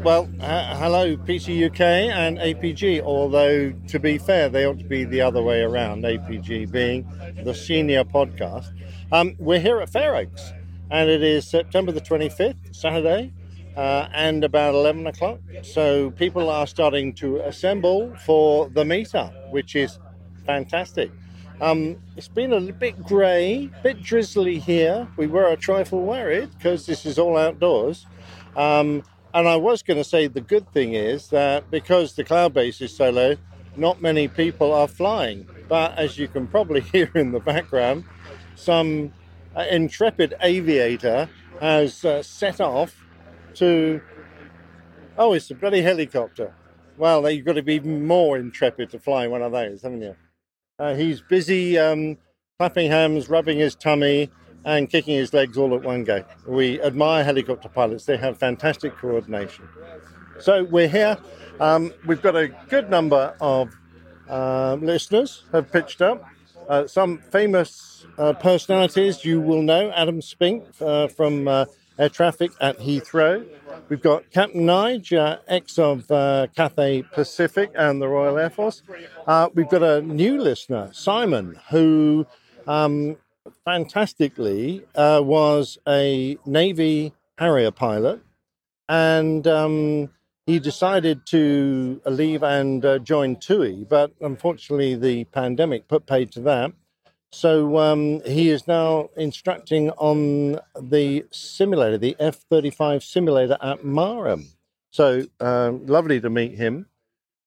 Well, uh, hello, PC UK and APG. Although, to be fair, they ought to be the other way around, APG being the senior podcast. Um, we're here at Fair Oaks. And it is September the 25th, Saturday, uh, and about 11 o'clock. So people are starting to assemble for the meetup, which is fantastic. Um, it's been a bit grey, bit drizzly here. We were a trifle worried because this is all outdoors. Um, and I was going to say the good thing is that because the cloud base is so low, not many people are flying. But as you can probably hear in the background, some uh, intrepid aviator has uh, set off to. Oh, it's a bloody helicopter. Well, you've got to be more intrepid to fly one of those, haven't you? Uh, he's busy um, clapping hands, rubbing his tummy, and kicking his legs all at one go. We admire helicopter pilots, they have fantastic coordination. So we're here. Um, we've got a good number of uh, listeners have pitched up. Uh, some famous uh, personalities you will know Adam Spink uh, from uh, Air Traffic at Heathrow. We've got Captain Nige, uh, ex of uh, Cathay Pacific and the Royal Air Force. we've got a new listener, Simon, who um, fantastically was a Navy Harrier pilot. And um, he decided to leave and uh, join TUI, but unfortunately the pandemic put paid to that. So um, he is now instructing on the simulator, the F 35 simulator at Marham. So um, lovely to meet him.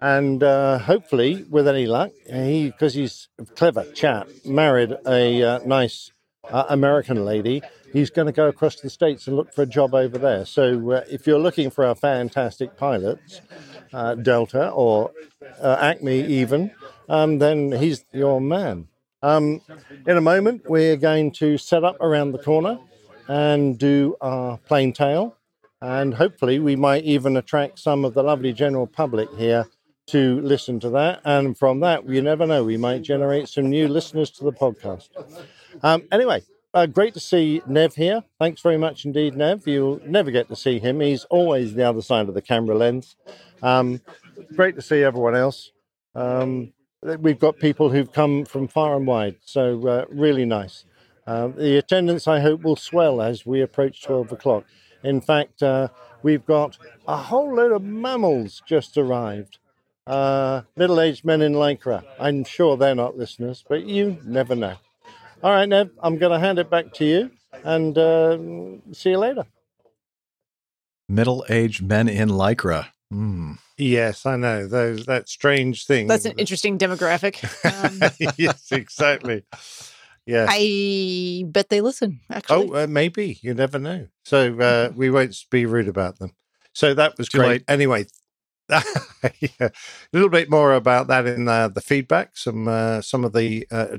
And uh, hopefully, with any luck, he, because he's a clever chap, married a uh, nice uh, American lady, he's going to go across the states and look for a job over there. So uh, if you're looking for a fantastic pilot, uh, Delta or uh, Acme even, um, then he's your man. Um, in a moment, we're going to set up around the corner and do our plain tail. And hopefully, we might even attract some of the lovely general public here to listen to that. And from that, you never know, we might generate some new listeners to the podcast. Um, anyway, uh, great to see Nev here. Thanks very much indeed, Nev. You'll never get to see him. He's always the other side of the camera lens. Um, great to see everyone else. Um, we've got people who've come from far and wide, so uh, really nice. Uh, the attendance, I hope, will swell as we approach 12 o'clock. In fact, uh, we've got a whole load of MAMILs just arrived. Uh, Middle aged men in Lycra. I'm sure they're not listeners, but you never know. All right, Ned, I'm going to hand it back to you and uh, see you later. Middle aged men in Lycra. Mm. Yes, I know those that strange thing. That's an interesting demographic. Um, yes, exactly. Yeah, I bet they listen. Actually, oh, uh, maybe you never know. So uh, we won't be rude about them. So that was Too great. late. Anyway, yeah, a little bit more about that in uh, the feedback. Some uh, some of the uh,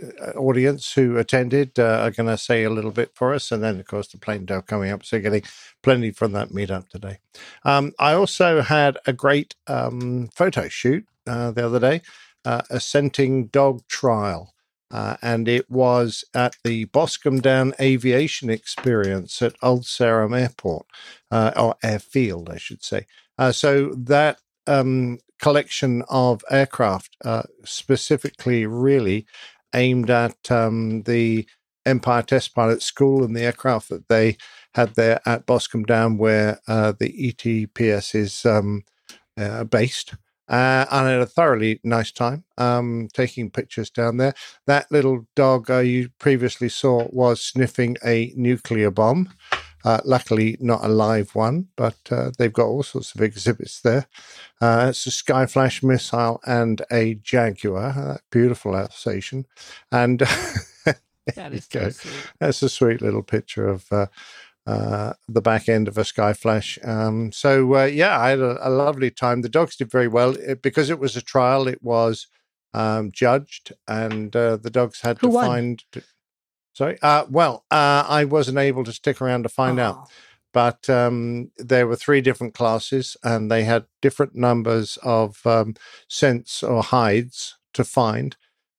uh, audience who attended uh, are going to say a little bit for us, and then of course the plane tale coming up. So getting plenty from that meetup today. Um, I also had a great um, photo shoot the other day, a scenting dog trial. And it was at the Boscombe Down Aviation Experience at Old Sarum Airport, or Airfield, I should say. So that um, collection of aircraft, specifically, really aimed at um, the Empire Test Pilot School and the aircraft that they had there at Boscombe Down, where uh, the ETPS is um, uh, based. Uh, and I had a thoroughly nice time um, taking pictures down there. That little dog uh, you previously saw was sniffing a nuclear bomb. Uh, luckily, not a live one, but uh, they've got all sorts of exhibits there. Uh, it's a Skyflash missile and a Jaguar. Uh, beautiful Alsatian. And that is so. That's a sweet little picture of. Uh, uh, the back end of a Skyflash. Um, so uh, yeah, I had a, a, lovely time. The dogs did very well it, because it was a trial. It was um, judged, and uh, the dogs had Who to won? find. Sorry. Uh, well, uh, I wasn't able to stick around to find out, but um, there were three different classes, and they had different numbers of um, scents or hides to find,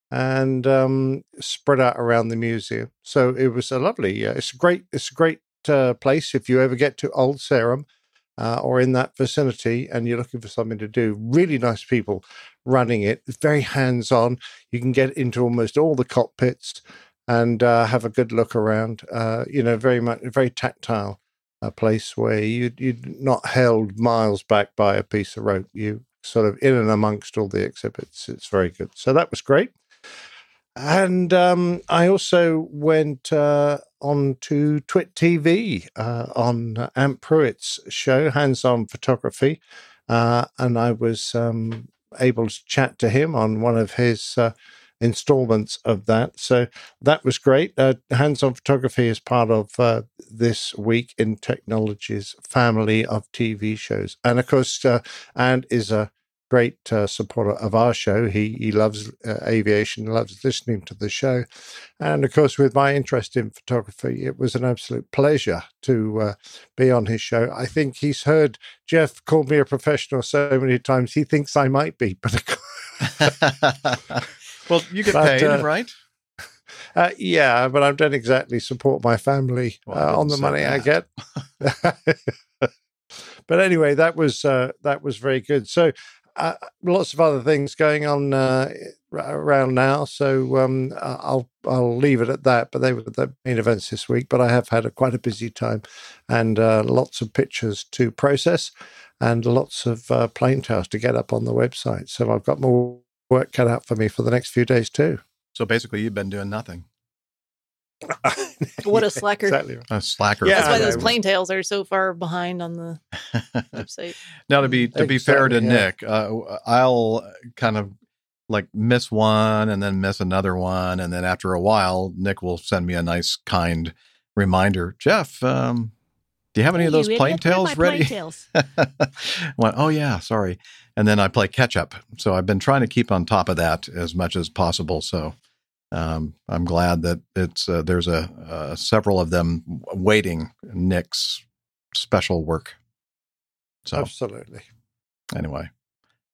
and um, spread out around the museum. So it was a lovely. Uh, it's a great. It's a great uh, place if you ever get to Old Sarum. Uh, or in that vicinity, and you're looking for something to do. Really nice people running it. It's very hands on. You can get into almost all the cockpits and uh, have a good look around. Uh, you know, very much very tactile uh, place where you you're not held miles back by a piece of rope. You sort of in and amongst all the exhibits. It's very good. So that was great. And um, I also went uh, on to Twit TV uh, on Ant Pruitt's show, Hands On Photography. Uh, and I was um, able to chat to him on one of his installments of that. So that was great. Uh, Hands on Photography is part of uh, this week in technology's family of TV shows. And of course, uh, and is a great uh, supporter of our show. He he loves uh, aviation, loves listening to the show, Ant of course, with my interest in photography, it was an absolute pleasure to uh, be on his show. I think he's heard Jeff call me a professional so many times. He thinks I might be, but well, you get But, paid, uh, right? uh, yeah, but I don't exactly support my family Well, uh, on the money I get. but anyway, that was uh, that was very good. So uh, lots of other things going on uh, around now. So um, I'll I'll leave it at that. But they were the main events this week. But I have had a, quite a busy time, and uh, lots of pictures to process, and lots of uh, plane tales to get up on the website. So I've got more work cut out for me for the next few days too. So basically, you've been doing nothing. What a slacker. Exactly. A slacker. Yeah, That's why those know. plain tails are so far behind on the website. now, to be to be fair to yeah. Nick, uh, I'll kind of like miss one and then miss another one, and then after a while, Nick will send me a nice, kind reminder. Jeff, um, do you have any of those you plain idiot, where tails ready? plaintails? Went, oh yeah, sorry. And then I play catch up. So I've been trying to keep on top of that as much as possible. So um, I'm glad that it's uh, there's a uh, several of them waiting Nick's special work. So Absolutely. anyway,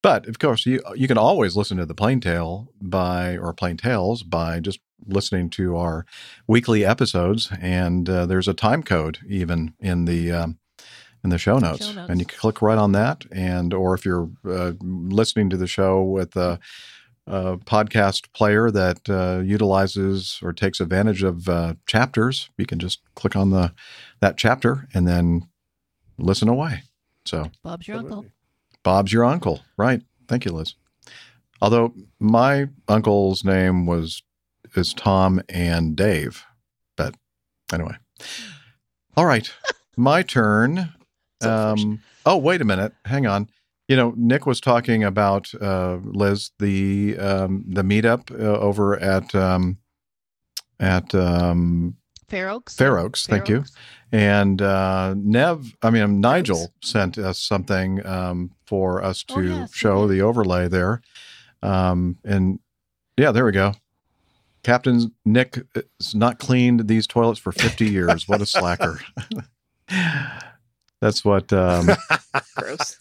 but of course you you can always listen to the Plain Tale by or Plain Tales by just listening to our weekly episodes, and uh, there's a time code even in the um, in the show notes, Show and you can click right on that. And or if you're uh, listening to the show with a, a podcast player that uh, utilizes or takes advantage of uh, chapters, you can just click on the that chapter and then listen away. So Bob's your uncle. Bob's your uncle, right? Thank you, Liz. Although my uncle's name was is Tom and Dave, but anyway. All right, my turn. Um, oh, wait a minute. Hang on. You know, Nick was talking about uh, Liz the um, the meetup uh, over at um, at um, Fair Oaks. Fair Oaks. Thank you. And uh, Nev, I mean, Nigel sent us something um, for us to Oh, yes, show the overlay there. Um, and yeah, there we go. Captain Nick has not cleaned these toilets for 50 years. What a slacker. that's what, um, Gross.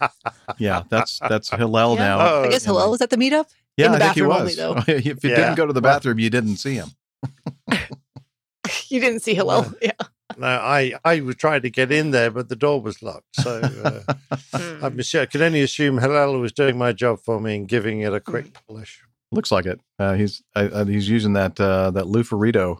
yeah, that's that's Hillel Yeah. now. Oh, I guess Hillel was at the meetup. yeah, in the I think he bathroom was. only, though. if you Yeah. didn't go to the Well- bathroom, you didn't see him. You didn't see Hillel. Yeah. No, I I was trying to get in there, but the door was locked. So uh, Hmm. I'm sure I can only assume Hillel was doing my job for me and giving it a quick polish. Looks like it. Uh, he's uh, he's using that uh, that Lufarito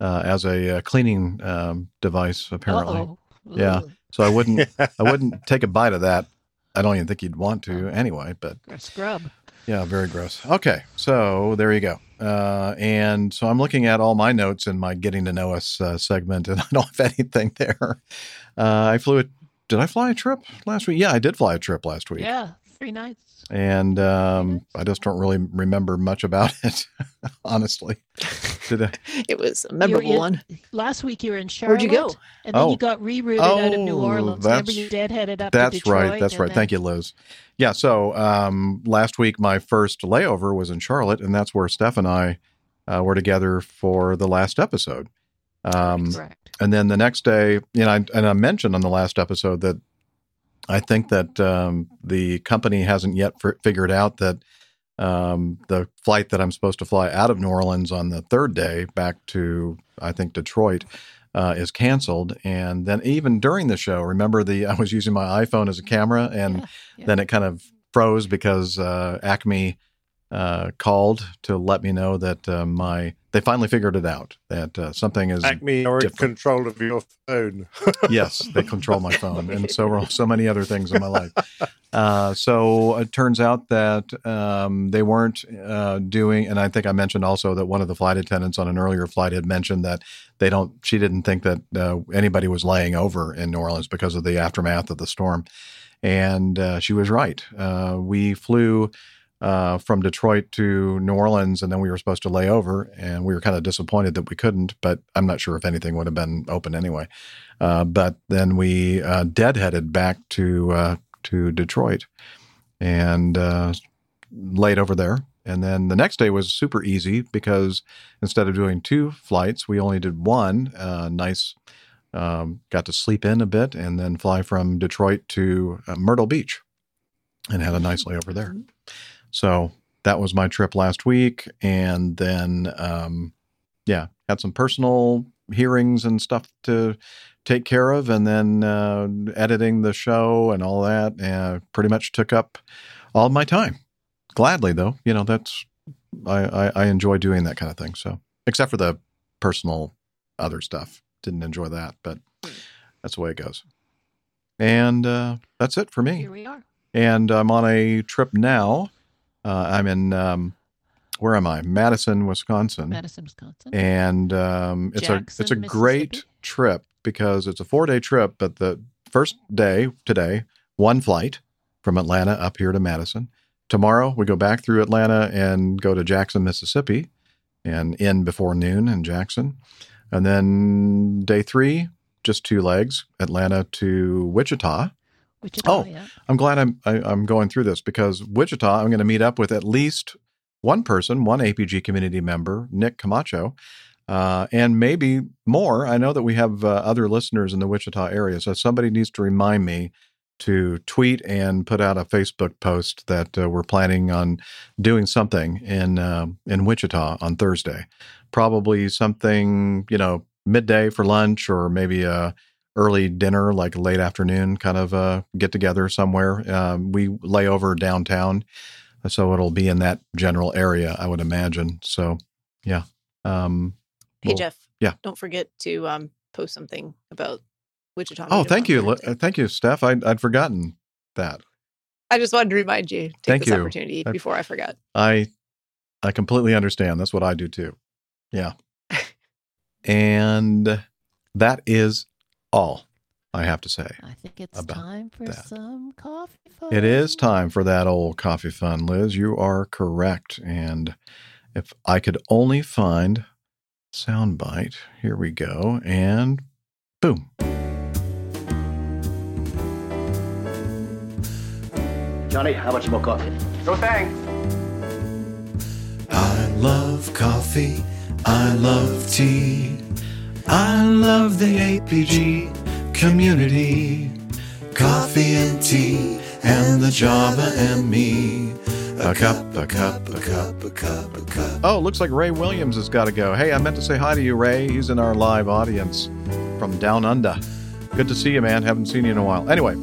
uh, as a uh, cleaning um, device apparently. Uh-oh. Yeah. Ugh, So I wouldn't I wouldn't take a bite of that. I don't even think you'd want to anyway. But a scrub. yeah, very gross. Okay, so there you go. Uh, and so I'm looking at all my notes in my getting to know us uh, segment, and I don't have anything there. Uh, I flew a. Did I fly a trip last week? Yeah, I did fly a trip last week. Yeah, three nights. and um, I just don't really remember much about it, honestly. Did I? It was a memorable You- you- one. Last week you were in Charlotte. Where'd you go? And then Oh. you got rerouted out of New Oh, Orleans. Remember that's- you deadheaded up to That's Detroit. right. That's right. then- Thank you, Liz. Yeah. So um, last week, my first layover was in Charlotte, and that's where Steph and I uh, were together for the last episode. Um, Correct. and then the next day, you know, I, and I mentioned on the last episode that I think that um, the company hasn't yet f- figured out that um, the flight that I'm supposed to fly out of New Orleans on the third day back to, I think, Detroit. Uh, is canceled, and then even during the show, remember the I was using my iPhone as a camera, and Yeah, yeah. then it kind of froze because uh, Acme uh, called to let me know that uh, my they finally figured it out that uh, something is Acme are in control of your phone. yes, they control my phone, and so are so many other things in my life. Uh, so it turns out that um, they weren't uh, doing, and I think I mentioned also that one of the flight attendants on an earlier flight had mentioned that they don't. She didn't think that uh, anybody was laying over in New Orleans because of the aftermath of the storm, and uh, she was right. Uh, we flew. Uh, from Detroit to New Orleans, and then we were supposed to lay over, and we were kind of disappointed that we couldn't. But I'm not sure if anything would have been open anyway. Uh, but then we uh, deadheaded back to uh, to Detroit and uh, laid over there. And then the next day was super easy because instead of doing two flights, we only did one. Uh, nice, um, got to sleep in a bit and then fly from Detroit to Myrtle Beach and had a nice layover there. So that was my trip last week. And then, um, yeah, had some personal hearings and stuff to take care of, and then uh, editing the show and all that. Uh, pretty much took up all my time. Gladly, though, you know that's I, I I enjoy doing that kind of thing. So, except for the personal other stuff, didn't enjoy that, but that's the way it goes. And uh, that's it for me. Here we are. And I'm on a trip now. Uh, I'm in um, where am I? Madison, Wisconsin. Madison, Wisconsin. And um, it's Jackson, a it's a great trip because it's a four day trip. But the first day today, one flight from Atlanta up here to Madison. Tomorrow we go back through Atlanta and go to Jackson, Mississippi, and in before noon in Jackson. And then day three, just two legs, Atlanta to Wichita. Wichita, Oh, yeah. I'm glad I'm I, I'm going through this because Wichita, I'm going to meet up with at least one person, one APG community member, Nick Camacho, uh, and maybe more. I know that we have uh, other listeners in the Wichita area, so somebody needs to remind me to tweet and put out a Facebook post that uh, we're planning on doing something in uh, in Wichita on Thursday. Probably something you know midday for lunch, or maybe a early dinner, like late afternoon kind of uh, get together somewhere. Um, we lay over downtown, so it'll be in that general area, I would imagine. So, yeah. Um, Hey we'll- Jeff. Yeah. Don't forget to um, post something about Wichita. Oh, thank you, Thursday. thank you, Steph. I'd, I'd forgotten that. I just wanted to remind you. Take Thank this you. opportunity I- before I forgot. I I completely understand. That's what I do too. Yeah. and that is all I have to say. I think it's time for that. some coffee. Fun. It is time for that old coffee fun, Liz. You are correct. And if I could only find soundbite, here we go. And boom. Johnny, how much more coffee? No thanks. I love coffee. I love tea. I love the APG community. Coffee and tea and the Java and me. A cup, a cup, a cup, a cup, a cup. Oh, looks like Ray Williams has got to go. Hey, I meant to say hi to you, Ray. He's in our live audience from down under. Good to see you, man. Haven't seen you in a while. Anyway,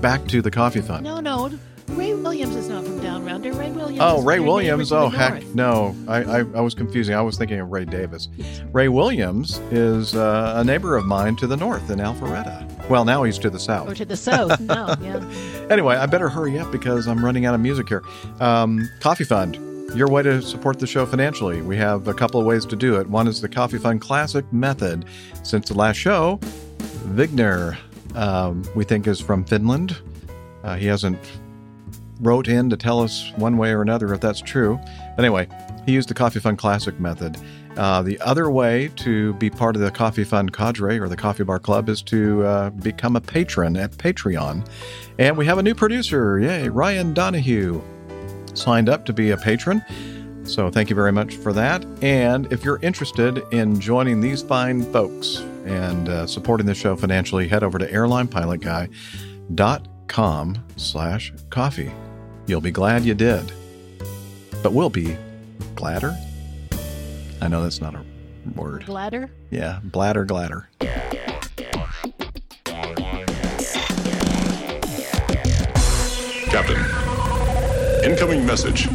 back to the coffee fund. No, no. Ray Williams is not from Down Rounder. Ray Williams. Oh, is Ray from your neighbor Williams. Oh, heck north. no. I, I, I was confusing. I was thinking of Ray Davis. Ray Williams is uh, a neighbor of mine to the north in Alpharetta. Well, now he's to the south. Or to the south. no, yeah. Anyway, I better hurry up because I'm running out of music here. Um, Coffee Fund, your way to support the show financially. We have a couple of ways to do it. One is the Coffee Fund Classic method. Since the last show, Vigner, um, we think, is from Finland. Uh, he hasn't wrote in to tell us one way or another if that's true. But anyway, he used the Coffee Fund Classic method. Uh, the other way to be part of the Coffee Fund cadre or the Coffee Bar Club is to uh, become a patron at Patreon. And we have a new producer. Yay, Ryan Donahue signed up to be a patron. So thank you very much for that. And if you're interested in joining these fine folks and uh, supporting the show financially, head over to airlinepilotguy.com slash coffee. You'll be glad you did. But we'll be gladder? I know that's not a word. Gladder? Yeah, bladder gladder. Captain, incoming message.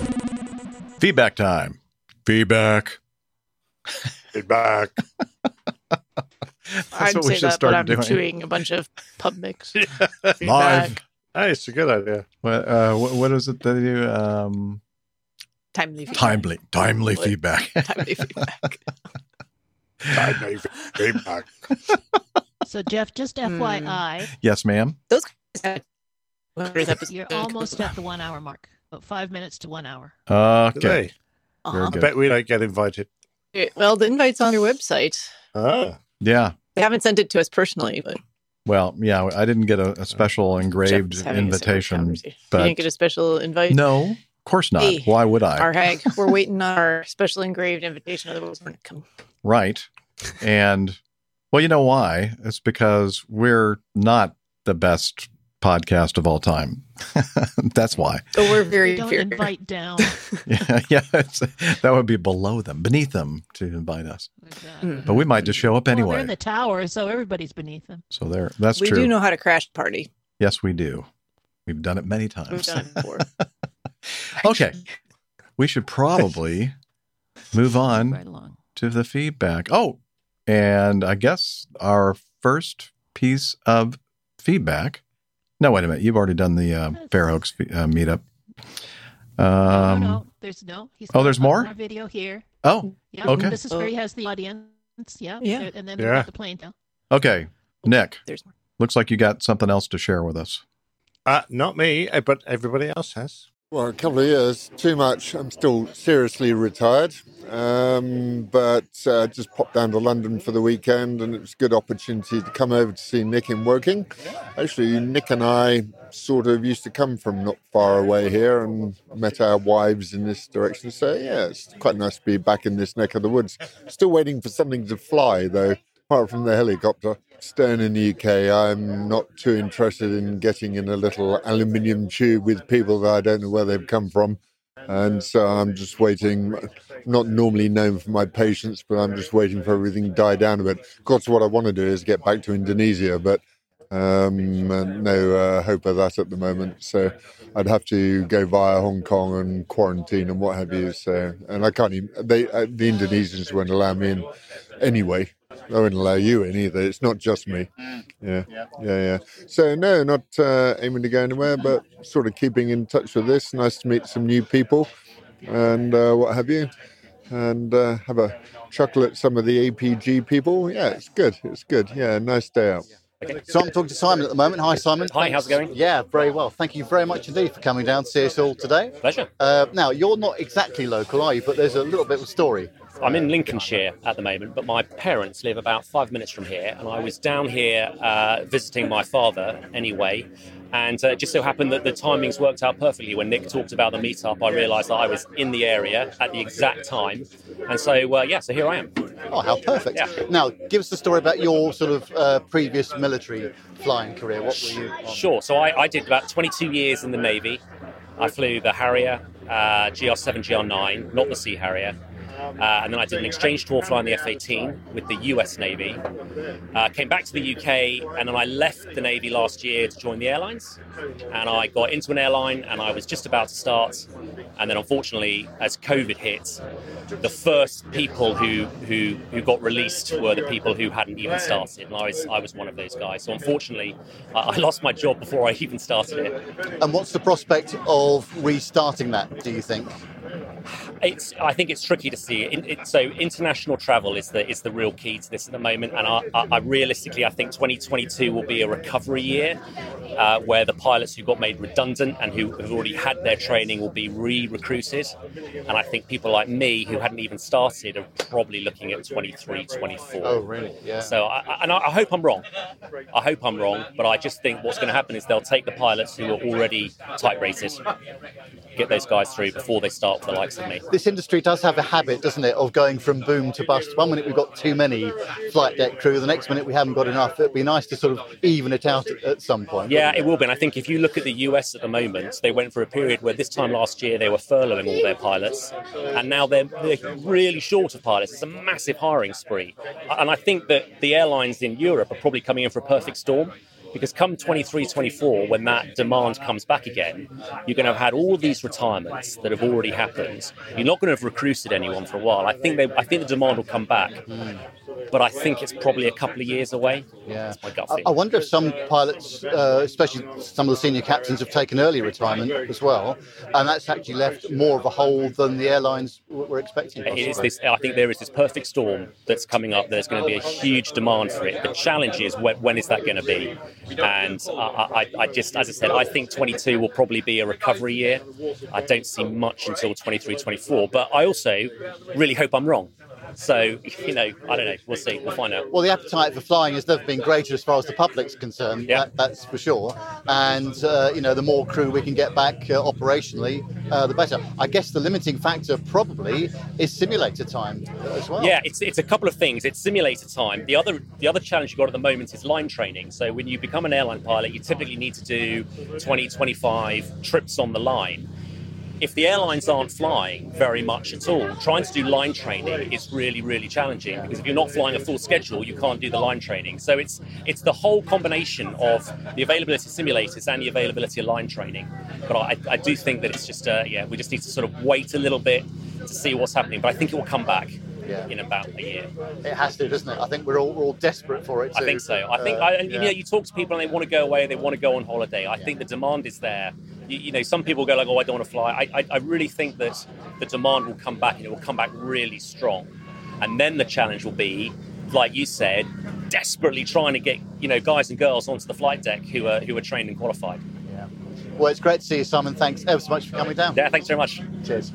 Feedback time. Feedback. Feedback. I'd what we say should that, start but I'm doing. chewing a bunch of pub mix. Live. Feedback. Hey, it's a good idea. What, uh, what, what is it that you? Um, Timely feedback. timely, timely feedback. Timely feedback. Timely feedback. So, Jeff, just Hmm. FYI, yes, ma'am. Those guys have- you're almost at the one hour mark. About five minutes to one hour. Okay. Uh-huh. I bet we don't get invited. Well, the invite's on your website. Ah. Yeah. They haven't sent it to us personally, but Well, yeah, I didn't get a, a uh, special engraved Jeff was having a similar invitation, conversation. you didn't get a special invite. no, of course not. Hey, Why would I? Our hag, we're waiting on our special engraved invitation. Otherwise, we're going to come. Right. And well, you know why? It's because we're not the best podcast of all time. That's why. So we're very We don't inferior. invite down. Yeah, yeah. It's, that would be below them, beneath them to invite us. Hmm. But we might just show up Well, they're anyway. in the tower, so everybody's beneath them. so there, that's we true. do know how to crash the party. yes, we do. We've done it many times. We've done it before. okay. We should probably move on Right to the feedback. Oh, and I guess our first piece of feedback. No, wait a minute. You've already done the uh, Fair Oaks uh, meetup. Um, no, no, there's no. He's oh, there's one more? video here. Oh, Yeah, okay. This is where he has the audience. Yeah, Yeah. there- and then Yeah. the plane down. Okay. Nick, There's more. looks like you got something else to share with us. Uh, not me, uh, but everybody else has. Well, a couple of years, too much. I'm still seriously retired, um, but uh, just popped down to London for the weekend, and it was a good opportunity to come over to see Nick in working. Actually, Nick and I sort of used to come from not far away here and met our wives in this direction. So, yeah, it's quite nice to be back in this neck of the woods. Still waiting for something to fly, though, apart from the helicopter. Staying in the UK, I'm not too interested in getting in a little aluminium tube with people that I don't know where they've come from. And so I'm just waiting, not normally known for my patience, but I'm just waiting for everything to die down a bit. Of course, what I want to do is get back to Indonesia, but um, no uh, hope of that at the moment. So I'd have to go via Hong Kong and quarantine and what have you. So, and I can't even, they, uh, the Indonesians won't allow me in anyway. They wouldn't allow you in either. It's not just me. Yeah, yeah, yeah. So no, not uh, aiming to go anywhere, but sort of keeping in touch with this. Nice to meet some new people, and uh, what have you, and uh, have a chuckle at some of the APG people. Yeah, it's good. It's good. Yeah, nice day out. Okay. So I'm talking to Simon at the moment. Hi, Simon. Hi, how's it going? Yeah, very well. Thank you very much indeed for coming down to see us all today. Pleasure. Uh, now, you're not exactly local, are you? But there's a little bit of a story. I'm in Lincolnshire at the moment, but my parents live about five minutes from here, and I was down here uh, visiting my father anyway. And uh, it just so happened that the timings worked out perfectly. When Nick talked about the meetup, I realised that I was in the area at the exact time, and so uh, yeah, so here I am. Oh, how perfect. Yeah. Now, give us the story about your sort of uh, previous military flying career. What were you on? Sure. So I, I did about 22 years in the Navy. I flew the Harrier, uh, GR7, GR9, not the Sea Harrier. Uh, and then I did an exchange tour flying the F 18 with the US Navy. Uh, came back to the UK, and then I left the Navy last year to join the airlines. And I got into an airline, and I was just about to start. And then, unfortunately, as COVID hit, the first people who, who, who got released were the people who hadn't even started. And I was, I was one of those guys. So, unfortunately, I, I lost my job before I even started it. And what's the prospect of restarting that, do you think? It's. I think it's tricky to see. In, it, so international travel is the is the real key to this at the moment, and I, I, I realistically, I think 2022 will be a recovery year, uh, where the pilots who got made redundant and who have already had their training will be re-recruited, and I think people like me who hadn't even started are probably looking at 23, 24. Oh, really? Yeah. So, I, and I, I hope I'm wrong. I hope I'm wrong, but I just think what's going to happen is they'll take the pilots who are already type rated, get those guys through before they start for the likes This industry does have a habit, doesn't it, of going from boom to bust. One minute we've got too many flight deck crew, the next minute we haven't got enough. It'd be nice to sort of even it out at, at some point. Yeah, it will be. And I think if you look at the US at the moment, they went for a period where this time last year they were furloughing all their pilots, and now they're, they're really short of pilots. It's a massive hiring spree. And I think that the airlines in Europe are probably coming in for a perfect storm Because come 23, 24, when that demand comes back again, you're going to have had all these retirements that have already happened. You're not going to have recruited anyone for a while. I think they, I think the demand will come back, but I think it's probably a couple of years away. Yeah. I. I wonder if some pilots, uh, especially some of the senior captains, have taken early retirement as well, and that's actually left more of a hole than the airlines were expecting. It is this. I think there is this perfect storm that's coming up. There's going to be a huge demand for it. The challenge is when, when is that going to be? And I, I, I just, as I said, I think 22 will probably be a recovery year. I don't see much until 23, 24. But I also really hope I'm wrong. So you know, I don't know. We'll see. We'll find out. Well, the appetite for flying has never been greater as far as the public's concerned. That, that's for sure. And uh, you know, the more crew we can get back uh, operationally, uh, the better. I guess the limiting factor probably is simulator time as well. Yeah, it's it's a couple of things. It's simulator time. The other the other challenge you've got at the moment is line training. So when you become an airline pilot, you typically need to do 20, 25 trips on the line. If the airlines aren't flying very much at all, trying to do line training is really, really challenging because if you're not flying a full schedule, you can't do the line training. So it's it's the whole combination of the availability of simulators and the availability of line training. But I, I do think that it's just uh, yeah, we just need to sort of wait a little bit to see what's happening. But I think it will come back Yeah. in about a year. It has to, doesn't it? I think we're all, we're all desperate for it. I think so. I think, uh, I, and, you yeah. know, you talk to people and they want to go away, they want to go on holiday. I think the demand is there. You, you know, some people go like, "Oh, I don't want to fly." I, I, I really think that the demand will come back, and it will come back really strong. And then the challenge will be, like you said, desperately trying to get you know guys and girls onto the flight deck who are who are trained and qualified. Yeah. Well, it's great to see you, Simon. Thanks ever so much for coming down. Yeah, thanks very much. Cheers.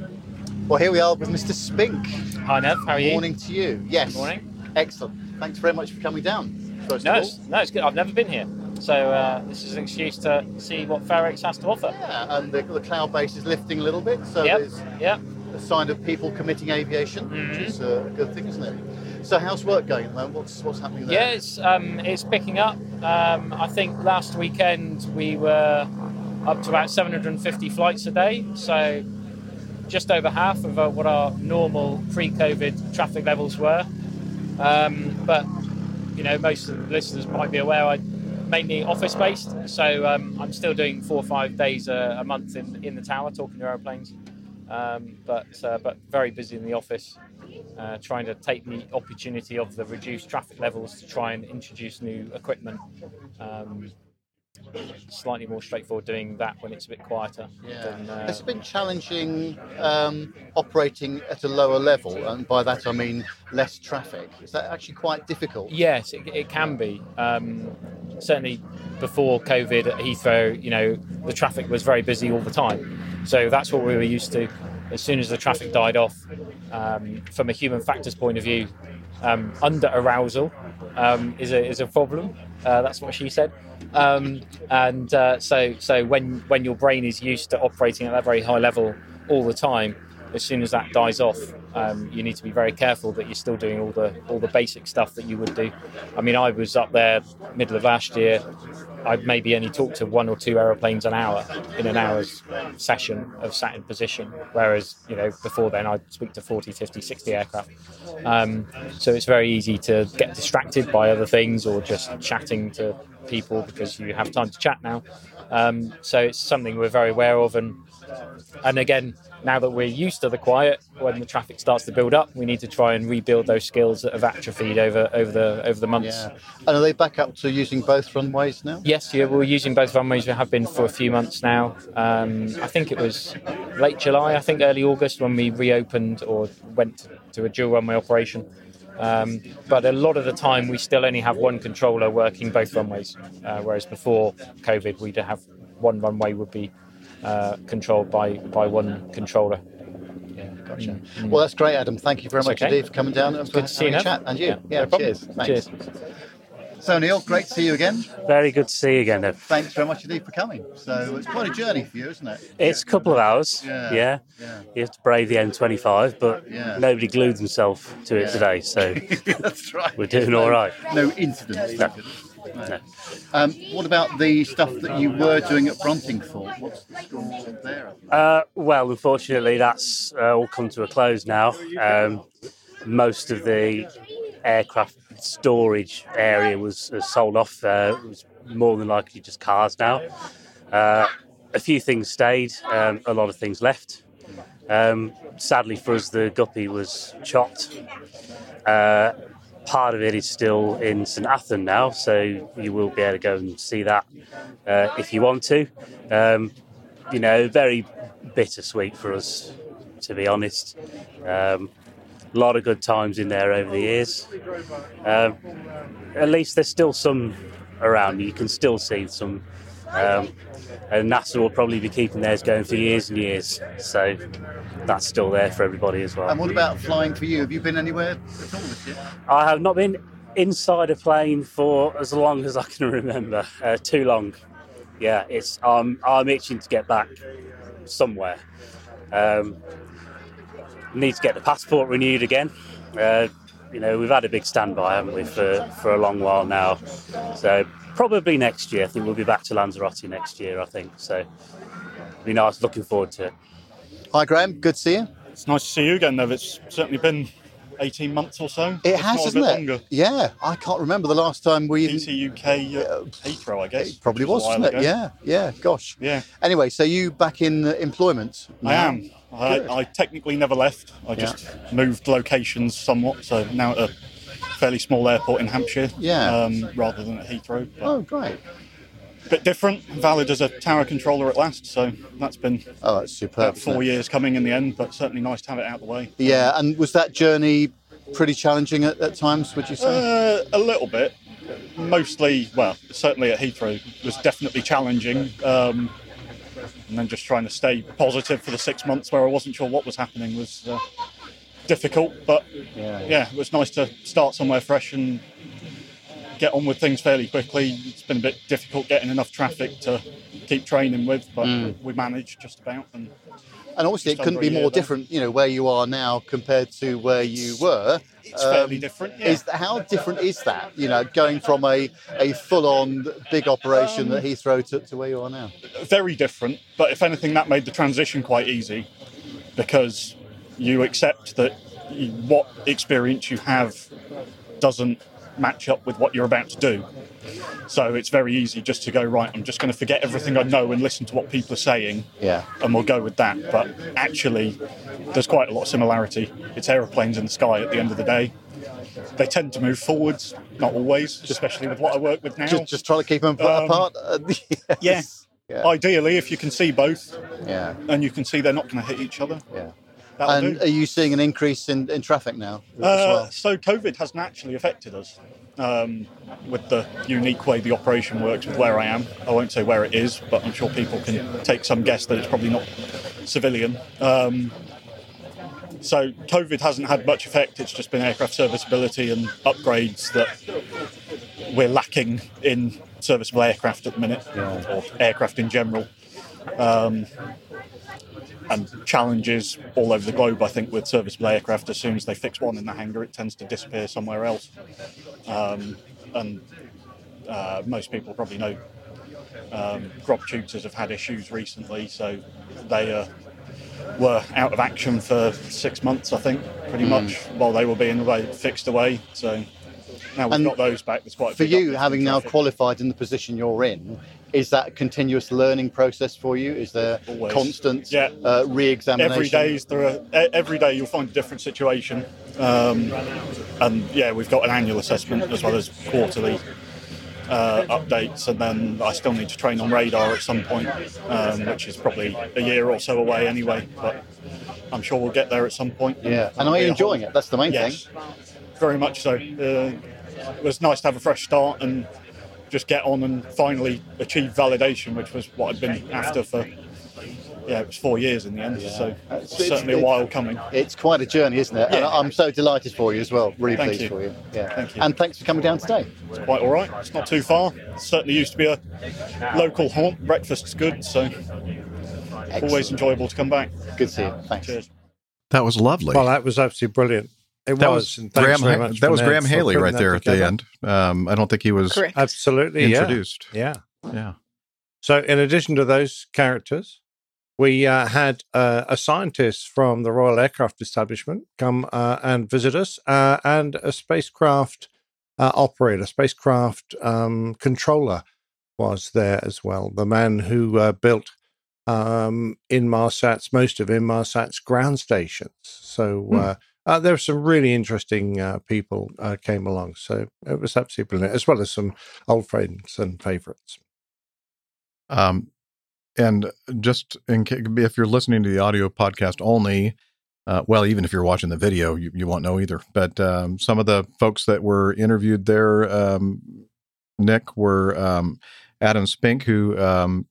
Well, here we are with Mr. Spink. Hi, Nev. How are you? Morning to you. Yes. Morning. Excellent. Thanks very much for coming down. First No, of all. it's, no, it's good. I've never been here, so uh, this is an excuse to see what Fair Oaks has to offer. Yeah, and the, the cloud base is lifting a little bit, so Yep, there's yep. a sign of people committing aviation, Mm-hmm. which is a good thing, isn't it? So, how's work going at the moment? What's what's happening there? Yeah, it's um, it's picking up. Um, I think last weekend we were up to about 750 flights a day, so just over half of uh, what our normal pre-COVID traffic levels were. Um, but you know, most of the listeners might be aware I'm mainly office-based, so um, I'm still doing four or five days a, a month in in the tower talking to aeroplanes. Um, but uh, but very busy in the office, uh, trying to take the opportunity of the reduced traffic levels to try and introduce new equipment. Slightly more straightforward doing that when it's a bit quieter. Yeah. Than, uh, Has it been challenging um, operating at a lower level? And by that I mean less traffic. Is that actually quite difficult? Yes, it, it can be. Um, certainly before COVID at Heathrow, you know, the traffic was very busy all the time. So that's what we were used to. As soon as the traffic died off, um, from a human factors point of view, um, under arousal um, is a is a problem. Uh, that's what she said. Um, and uh, so so when when your brain is used to operating at that very high level all the time, as soon as that dies off, um, you need to be very careful that you're still doing all the all the basic stuff that you would do. I mean, I was up there middle of last year. I'd maybe only talked to one or two aeroplanes an hour in an hour's session of sat in position, whereas you know before then I'd speak to 40, 50, 60 aircraft. Um, so it's very easy to get distracted by other things or just chatting to people because you have time to chat now. Um, so it's something we're very aware of, and and again, now that we're used to the quiet, when the traffic starts to build up, we need to try and rebuild those skills that have atrophied over over the over the months. Yeah. And are they back up to using both runways now? Yes, yeah, we're using both runways. We have been for a few months now. Um, I think it was late July, I think early August when we reopened or went to a dual runway operation. Um, but a lot of the time, we still only have one controller working both runways, uh, whereas before COVID, we'd have one runway would be uh, controlled by, by one controller. Yeah, gotcha. Well, that's great, Adam. Thank you very much okay. indeed for coming down and for Good to see you, having a chat. And you. Yeah, Yeah, no cheers. Thanks. Cheers. So, Neil, great to see you again. Very good to see you again. Thanks very much indeed for coming. So, it's quite a journey for you, isn't it? It's a couple of hours. Yeah, Yeah. yeah. You have to brave the M25, but Yeah. nobody glued themselves to it today, so That's right. we're doing all right. No incidents. No. No. Um, what about the stuff that you were doing at Bruntingthorpe? What's the score there? Uh, well, unfortunately, that's uh, all come to a close now. Um, most of the aircraft storage area was uh, sold off. Uh, it was more than likely just cars now. Uh, a few things stayed, um, a lot of things left. Um, sadly for us, the guppy was chopped. Uh, part of it is still in St Athan now, so you will be able to go and see that uh, if you want to. Um, you know, very bittersweet for us, to be honest. Um, a lot of good times in there over the years. Um, at least there's still some around. You can still see some. Um, and NASA will probably be keeping theirs going for years and years. So that's still there for everybody as well. And what about flying for you? Have you been anywhere at all this year? I have not been inside a plane for as long as I can remember. Uh, too long. Yeah, it's um, I'm itching to get back somewhere. Um, need to get the passport renewed again. Uh, you know, we've had a big standby, haven't we, for, for a long while now. So probably next year. I think we'll be back to Lanzarote next year. I think so. Be nice. Looking forward to it. Hi, Graham. Good to see you. It's nice to see you again, though. It's certainly been 18 months or so. It if has, not a hasn't it? Longer. Yeah, I can't remember the last time we even. PT UK uh, Heathrow, I guess. It probably was, a while wasn't it? ago. Yeah, yeah. Gosh. Yeah. Anyway, so you back in uh, employment? I am. I, I technically never left. I just moved locations somewhat. So now at a fairly small airport in Hampshire. Yeah. Um, rather than at Heathrow. Oh, great. bit different. Valid as a tower controller at last. So that's been Oh, that's superb. about four years coming in the end. But certainly nice to have it out of the way. Yeah, and was that journey pretty challenging at, at times? Would you say? Uh, a little bit. Mostly, well, certainly at Heathrow was definitely challenging. Um, and then just trying to stay positive for the six months where I wasn't sure what was happening was uh, difficult. But Yeah. yeah, it was nice to start somewhere fresh and get on with things fairly quickly. It's been a bit difficult getting enough traffic to keep training with, but Mm. we managed just about. And and obviously, it couldn't be more different. You know, where you are now compared to where you were. Um, It's fairly different, yeah. Is how different is that? You know, going from a, a full-on big operation Um, at Heathrow took to where you are now. very different, but if anything, that made the transition quite easy because you accept that what experience you have doesn't match up with what you're about to do. So it's very easy just to go, right, I'm just going to forget everything I know and listen to what people are saying, Yeah. and we'll go with that. But actually, there's quite a lot of similarity. It's aeroplanes in the sky at the end of the day. They tend to move forwards, not always, especially with what I work with now. Just, just trying to keep them Um, apart. Uh, yeah. Yeah. Ideally, if you can see both, Yeah. and you can see they're not going to hit each other. Yeah. That'll And do. are you seeing an increase in, in traffic now as Uh, well? So COVID has naturally affected us um, with the unique way the operation works with where I am. I won't say where it is, but I'm sure people can take some guess that it's probably not civilian. Um, so COVID hasn't had much effect. It's just been aircraft serviceability and upgrades that we're lacking in serviceable aircraft at the minute, or aircraft in general. Um, and challenges all over the globe, I think, with serviceable aircraft. As soon as they fix one in the hangar, it tends to disappear somewhere else. Um, and uh, most people probably know um, Grob tutors have had issues recently, so they uh, were out of action for six months, I think, pretty Mm. much, while they were being away, fixed away. So now we've And got those back. There's quite For you, having now qualified in the position you're in, is that a continuous learning process for you? Is there Always. constant Yeah. uh, re-examination? Every day is there. A, every day you'll find a different situation, um, and yeah, we've got an annual assessment as well as quarterly uh, updates, and then I still need to train on radar at some point, um, which is probably a year or so away anyway. But I'm sure we'll get there at some point. Yeah. And are you enjoying it? That's the main yes, thing. Very much so. Uh, it was nice to have a fresh start and just get on and finally achieve validation, which was what I'd been after for. Yeah, it was four years in the end, so it's It's- certainly a while coming. It's quite a journey, isn't it? And I'm so delighted for you as well. Really Thank pleased you. for you. Yeah. Thank you. And thanks for coming down today. It's quite all right. It's not too far. It certainly used to be a local haunt. Breakfast's good, so always enjoyable to come back. Good to see you. Thanks. Cheers. That was lovely. Well, that was absolutely brilliant. It that was. was, Graham. very Ha- much that was Graham Haley right there at the end. Um, I don't think he was Correct. Absolutely, introduced. Yeah. Yeah. So, in addition to those characters, we uh, had uh, a scientist from the Royal Aircraft Establishment come uh, and visit us, uh, and a spacecraft uh, operator, spacecraft um, controller was there as well. The man who uh, built um, Inmarsat's most of Inmarsat's ground stations. So Hmm. Uh, there were some really interesting uh, people uh, came along. So it was absolutely brilliant, as well as some old friends and favourites. Um, and just in case, if you're listening to the audio podcast only, uh, well, even if you're watching the video, you, you won't know either. But um, some of the folks that were interviewed there, um, Nick, were um, Adam Spink, who, um,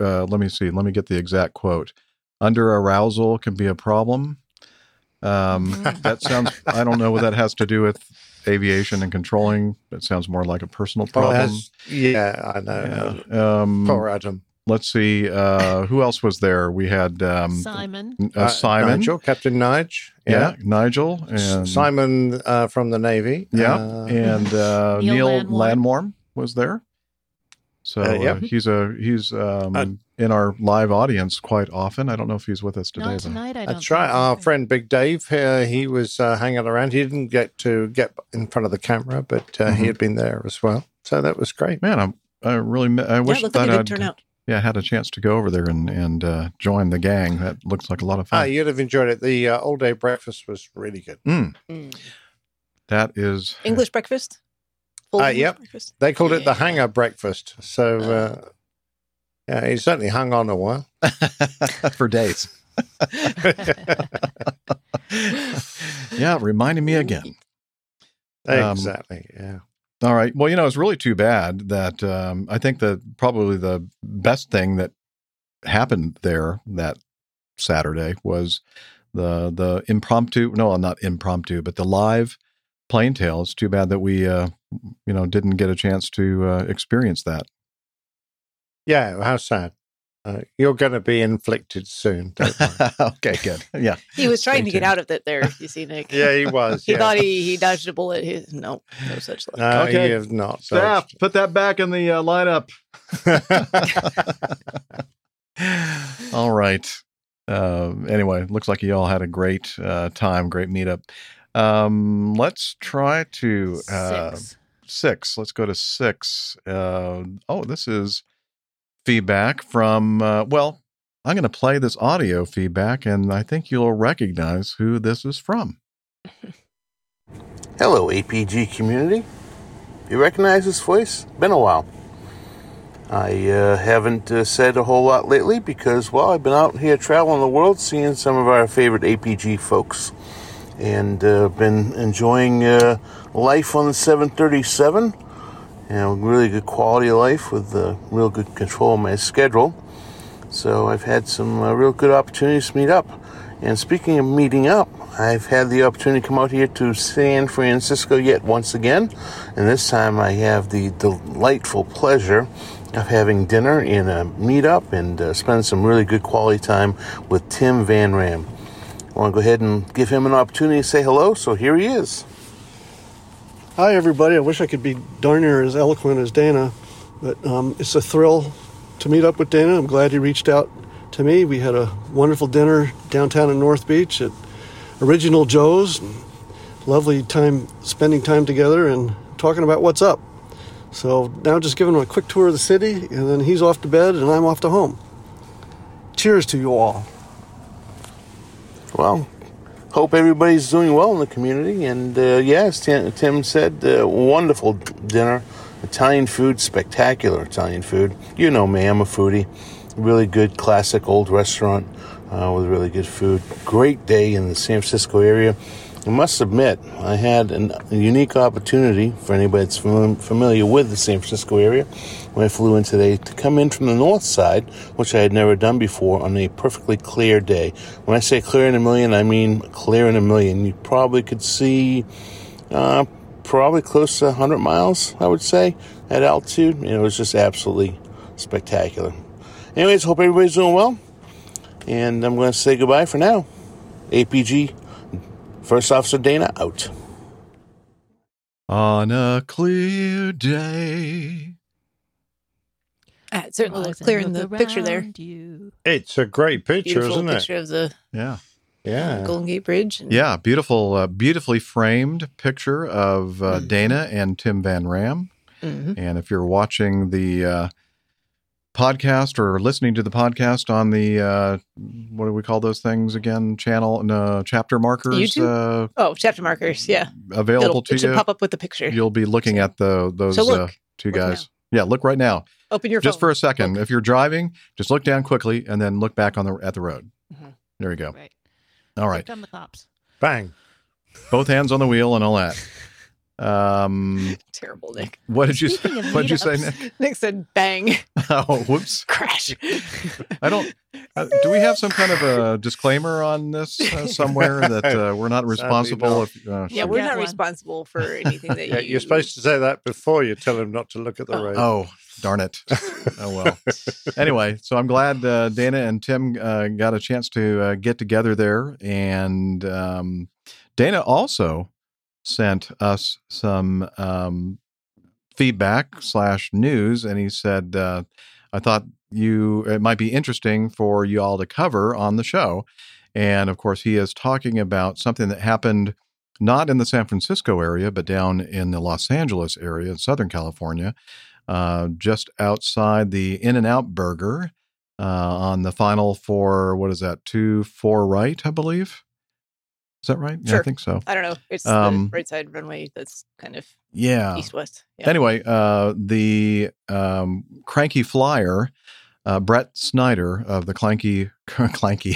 uh, let me see, let me get the exact quote. Under arousal can be a problem. Um, that sounds, I don't know what that has to do with aviation and controlling. It sounds more like a personal problem. as- yeah, I know. Yeah. Um, Poor Adam. Let's see. Uh, who else was there? We had um, Simon. n- uh, Uh, Simon. Nigel, Captain Nige. Yeah, Nigel S- and Simon uh, from the Navy. Yeah, Uh, and uh, Neil Neil, Landwarm. Landwarm. was there. So Uh, uh, he's a he's um, in our live audience quite often. I don't know if he's with us today. though. That's right. Our friend Big Dave, uh, he was uh, hanging around. He didn't get to get in front of the camera, but uh, he Mhm. had been there as well. So that was great. Man, I'm, I really I wish looked that like I'd turnout. yeah had a chance to go over there and and uh, join the gang. That looks like a lot of Ah, fun. you'd have enjoyed it. The uh, all day breakfast was really good. Mm. Mm. That is English breakfast. Full Uh, yep. breakfast? They called it the hanger breakfast. So, uh, yeah, he certainly hung on a while. for days. yeah, reminding me again. Um, Exactly. yeah. All right. Well, you know, it's really too bad that um, I think that probably the best thing that happened there that Saturday was the the impromptu. No, not impromptu, but the live plane tail. It's too bad that we, uh, you know, didn't get a chance to uh, experience that. Yeah, how sad. Uh, you're going to be inflicted soon. Don't worry. okay, good. Yeah. He was trying Stay to get out of it there. You see, Nick. Yeah, he was, he yeah. thought he, he dodged a bullet. He, no, no such luck. No, Okay. you have not. Staff, put that back in the uh, lineup. all right. Um, anyway, looks like you all had a great uh, time, great meetup. Um, let's try to uh, Six. six. Let's go to six. Uh, oh, this is feedback from. Uh, well, I'm going to play this audio feedback, and I think you'll recognize who this is from. Hello, APG community. You recognize this voice? Been a while. I uh, haven't uh, said a whole lot lately because, well, I've been out here traveling the world seeing some of our favorite APG folks and uh, been enjoying uh, life on the 737. You know, really good quality of life with uh, real good control of my schedule. So I've had some uh, real good opportunities to meet up. And speaking of meeting up, I've had the opportunity to come out here to San Francisco yet once again. And this time I have the delightful pleasure of having dinner in a meetup and uh, spend some really good quality time with Tim Van Ram. I want to go ahead and give him an opportunity to say hello, so here he is. Hi, everybody. I wish I could be darn near as eloquent as Dana, but um, it's a thrill to meet up with Dana. I'm glad he reached out to me. We had a wonderful dinner downtown in North Beach at Original Joe's. Lovely time spending time together and talking about what's up. So now just giving him a quick tour of the city, and then he's off to bed and I'm off to home. Cheers to you all. Well, hope everybody's doing well in the community. And uh, yes, Tim, said, uh, wonderful dinner. Italian food, spectacular Italian food. You know me, I'm a foodie. Really good, classic old restaurant uh, with really good food. Great day in the San Francisco area. I must admit, I had an, a unique opportunity for anybody that's fam- familiar with the San Francisco area when I flew in today to come in from the north side, which I had never done before, on a perfectly clear day. When I say clear in a million, I mean clear in a million. You probably could see uh, probably close to 100 miles, I would say, at altitude. And it was just absolutely spectacular. Anyways, hope everybody's doing well. And I'm going to say goodbye for now. APG First Officer Dana out. On a clear day. Ah, it certainly Rise looked and clear in the picture there. you. It's a great picture, Beautiful isn't it? picture of the Yeah. Yeah. Golden Gate Bridge. and- Yeah, beautiful, uh, beautifully framed picture of uh, Mm-hmm. Dana and Tim Van Ram. Mhm. And if you're watching the uh, podcast or listening to the podcast on the uh, what do we call those things again? Channel, no, chapter markers. YouTube? Uh, oh, chapter markers. Yeah. available It'll- to it should you. pop up with the picture. You'll be looking at the those So look. uh, two Look guys. Yeah, look right now. Open your just phone. for a second. If you're driving, just look down quickly and then look back on the at the road. Mm-hmm. There you go. All right. Come the cops. Bang. Both hands on the wheel and all that. Um, Terrible, Nick. what did you say? Speaking of What did you say. Nick? Nick said bang. Oh, whoops. Crash. I don't. Uh, do we have some kind of a disclaimer on this uh, somewhere that uh, we're not responsible? If, uh, yeah, we're not responsible for anything that Yeah, you. you're supposed to say that before you tell him not to look at the road. Oh, darn it. oh, well. anyway, so I'm glad uh, Dana and Tim uh, got a chance to uh, get together there. And um, Dana also sent us some um, feedback slash news. And he said, uh, I thought you it might be interesting for you all to cover on the show. And of course, he is talking about something that happened not in the San Francisco area, but down in the Los Angeles area in Southern California, uh, just outside the In-N-Out Burger uh, on the final four, what is that, two, four right, I believe? Is that right? Yeah, I think so. I don't know. It's Um, the right side runway that's kind of Yeah. east west. Yeah. Anyway, uh, the um, cranky flier, uh, Brett Snyder of the Clanky Clanky,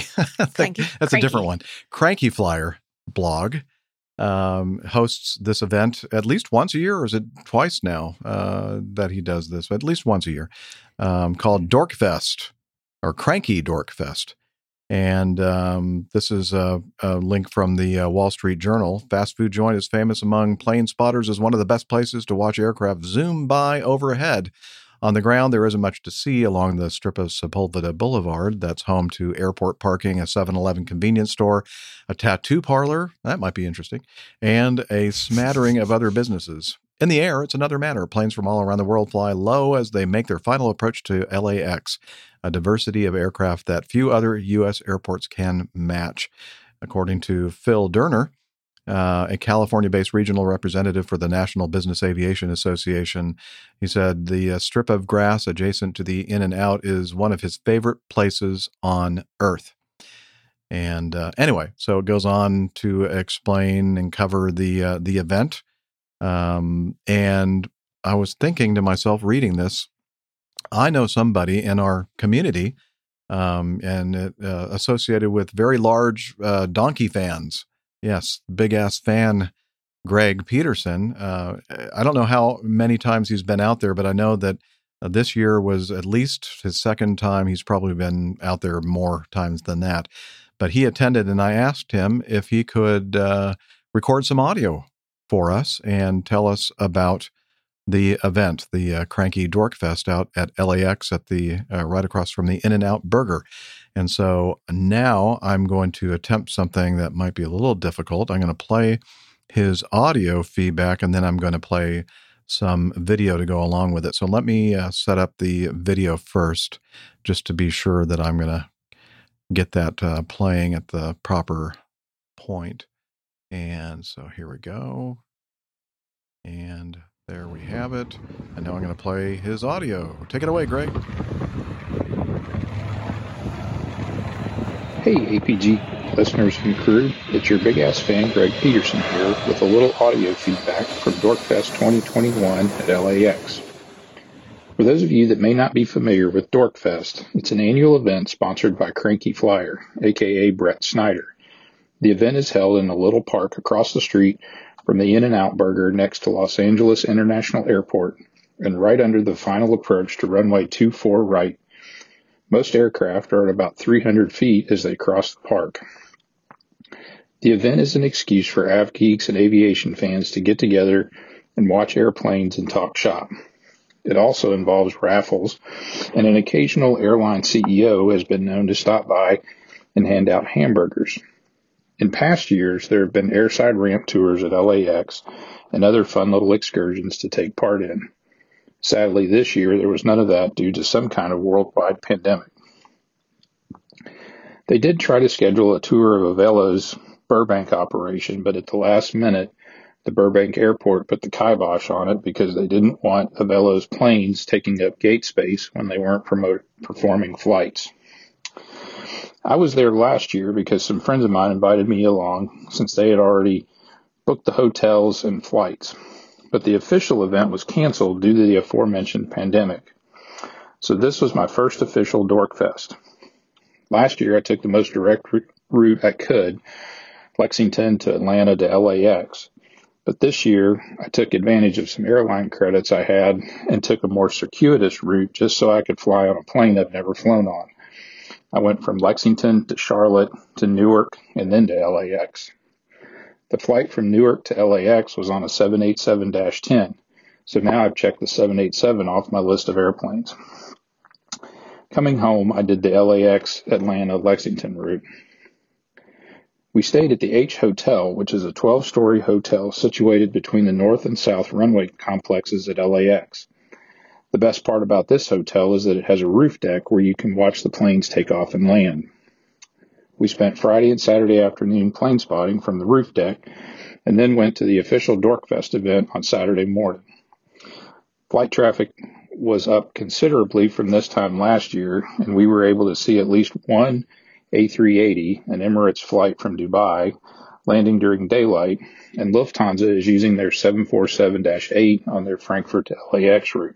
Cranky- that's a different one. Cranky Flier blog um, hosts this event at least once a year, or is it twice now uh, that he does this? At least once a year, um, called Dorkfest or Cranky Dorkfest. And um, this is a, a link from the uh, Wall Street Journal. Fast food joint is famous among plane spotters as one of the best places to watch aircraft zoom by overhead. On the ground, there isn't much to see along the strip of Sepulveda Boulevard. That's home to airport parking, a 7 Eleven convenience store, a tattoo parlor, that might be interesting, and a smattering of other businesses. In the air, it's another matter. Planes from all around the world fly low as they make their final approach to LAX, a diversity of aircraft that few other U.S. airports can match. According to Phil Derner, uh, a California based regional representative for the National Business Aviation Association. He said the uh, strip of grass adjacent to the In-N-Out is one of his favorite places on earth. And uh, anyway, so it goes on to explain and cover the uh, the event. Um, and I was thinking to myself, reading this, I know somebody in our community um, and uh, associated with very large uh, donkey fans. Yes, big ass fan, Greg Peterson. Uh, I don't know how many times he's been out there, but I know that uh, this year was at least his second time. He's probably been out there more times than that. But he attended, and I asked him if he could uh, record some audio for us and tell us about the event, the uh, Cranky Dork Fest out at LAX at the uh, right across from the In-N-Out Burger. And so now I'm going to attempt something that might be a little difficult. I'm going to play his audio feedback and then I'm going to play some video to go along with it. So let me uh, set up the video first just to be sure that I'm going to get that uh, playing at the proper point. And so here we go. And there we have it. And now I'm going to play his audio. Take it away, Greg. Hey, APG listeners and crew, it's your big ass fan, Greg Peterson here, with a little audio feedback from Dorkfest 2021 at LAX. For those of you that may not be familiar with Dorkfest, it's an annual event sponsored by Cranky Flier, aka Brett Snyder. The event is held in a little park across the street from the In N Out Burger next to Los Angeles International Airport and right under the final approach to runway 24 right. Most aircraft are at about 300 feet as they cross the park. The event is an excuse for av geeks and aviation fans to get together and watch airplanes and talk shop. It also involves raffles, and an occasional airline CEO has been known to stop by and hand out hamburgers. In past years, there have been airside ramp tours at LAX and other fun little excursions to take part in. Sadly, this year there was none of that due to some kind of worldwide pandemic. They did try to schedule a tour of Avelo's Burbank operation, but at the last minute, The Burbank Airport put the kibosh on it because they didn't want Avelo's planes taking up gate space when they weren't promote, performing flights. I was there last year because some friends of mine invited me along since they had already booked the hotels and flights. But the official event was canceled due to the aforementioned pandemic. So this was my first official Dorkfest. Last year I took the most direct route I could, Lexington to Atlanta to LAX. But this year I took advantage of some airline credits I had and took a more circuitous route just so I could fly on a plane I've never flown on. I went from Lexington to Charlotte to Newark and then to LAX. The flight from Newark to LAX was on a 787 10, so now I've checked the 787 off my list of airplanes. Coming home, I did the LAX Atlanta Lexington route. We stayed at the H Hotel, which is a 12 story hotel situated between the north and south runway complexes at LAX. The best part about this hotel is that it has a roof deck where you can watch the planes take off and land. We spent Friday and Saturday afternoon plane spotting from the roof deck and then went to the official Dorkfest event on Saturday morning. Flight traffic was up considerably from this time last year, and we were able to see at least one A380, an Emirates flight from Dubai, landing during daylight, and Lufthansa is using their 747-8 on their Frankfurt to LAX route.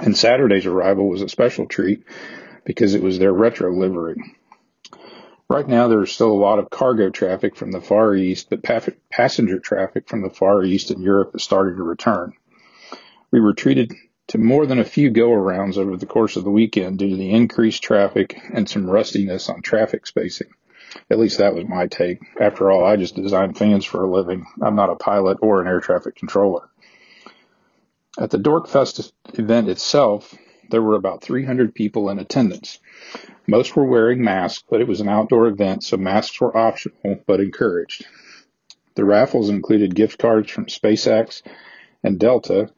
And Saturday's arrival was a special treat because it was their retro livery. Right now, there's still a lot of cargo traffic from the Far East, but pa- passenger traffic from the Far East and Europe is starting to return. We were treated to more than a few go arounds over the course of the weekend due to the increased traffic and some rustiness on traffic spacing. At least that was my take. After all, I just design fans for a living. I'm not a pilot or an air traffic controller. At the Dorkfest event itself, there were about 300 people in attendance. Most were wearing masks, but it was an outdoor event, so masks were optional but encouraged. The raffles included gift cards from SpaceX and Delta,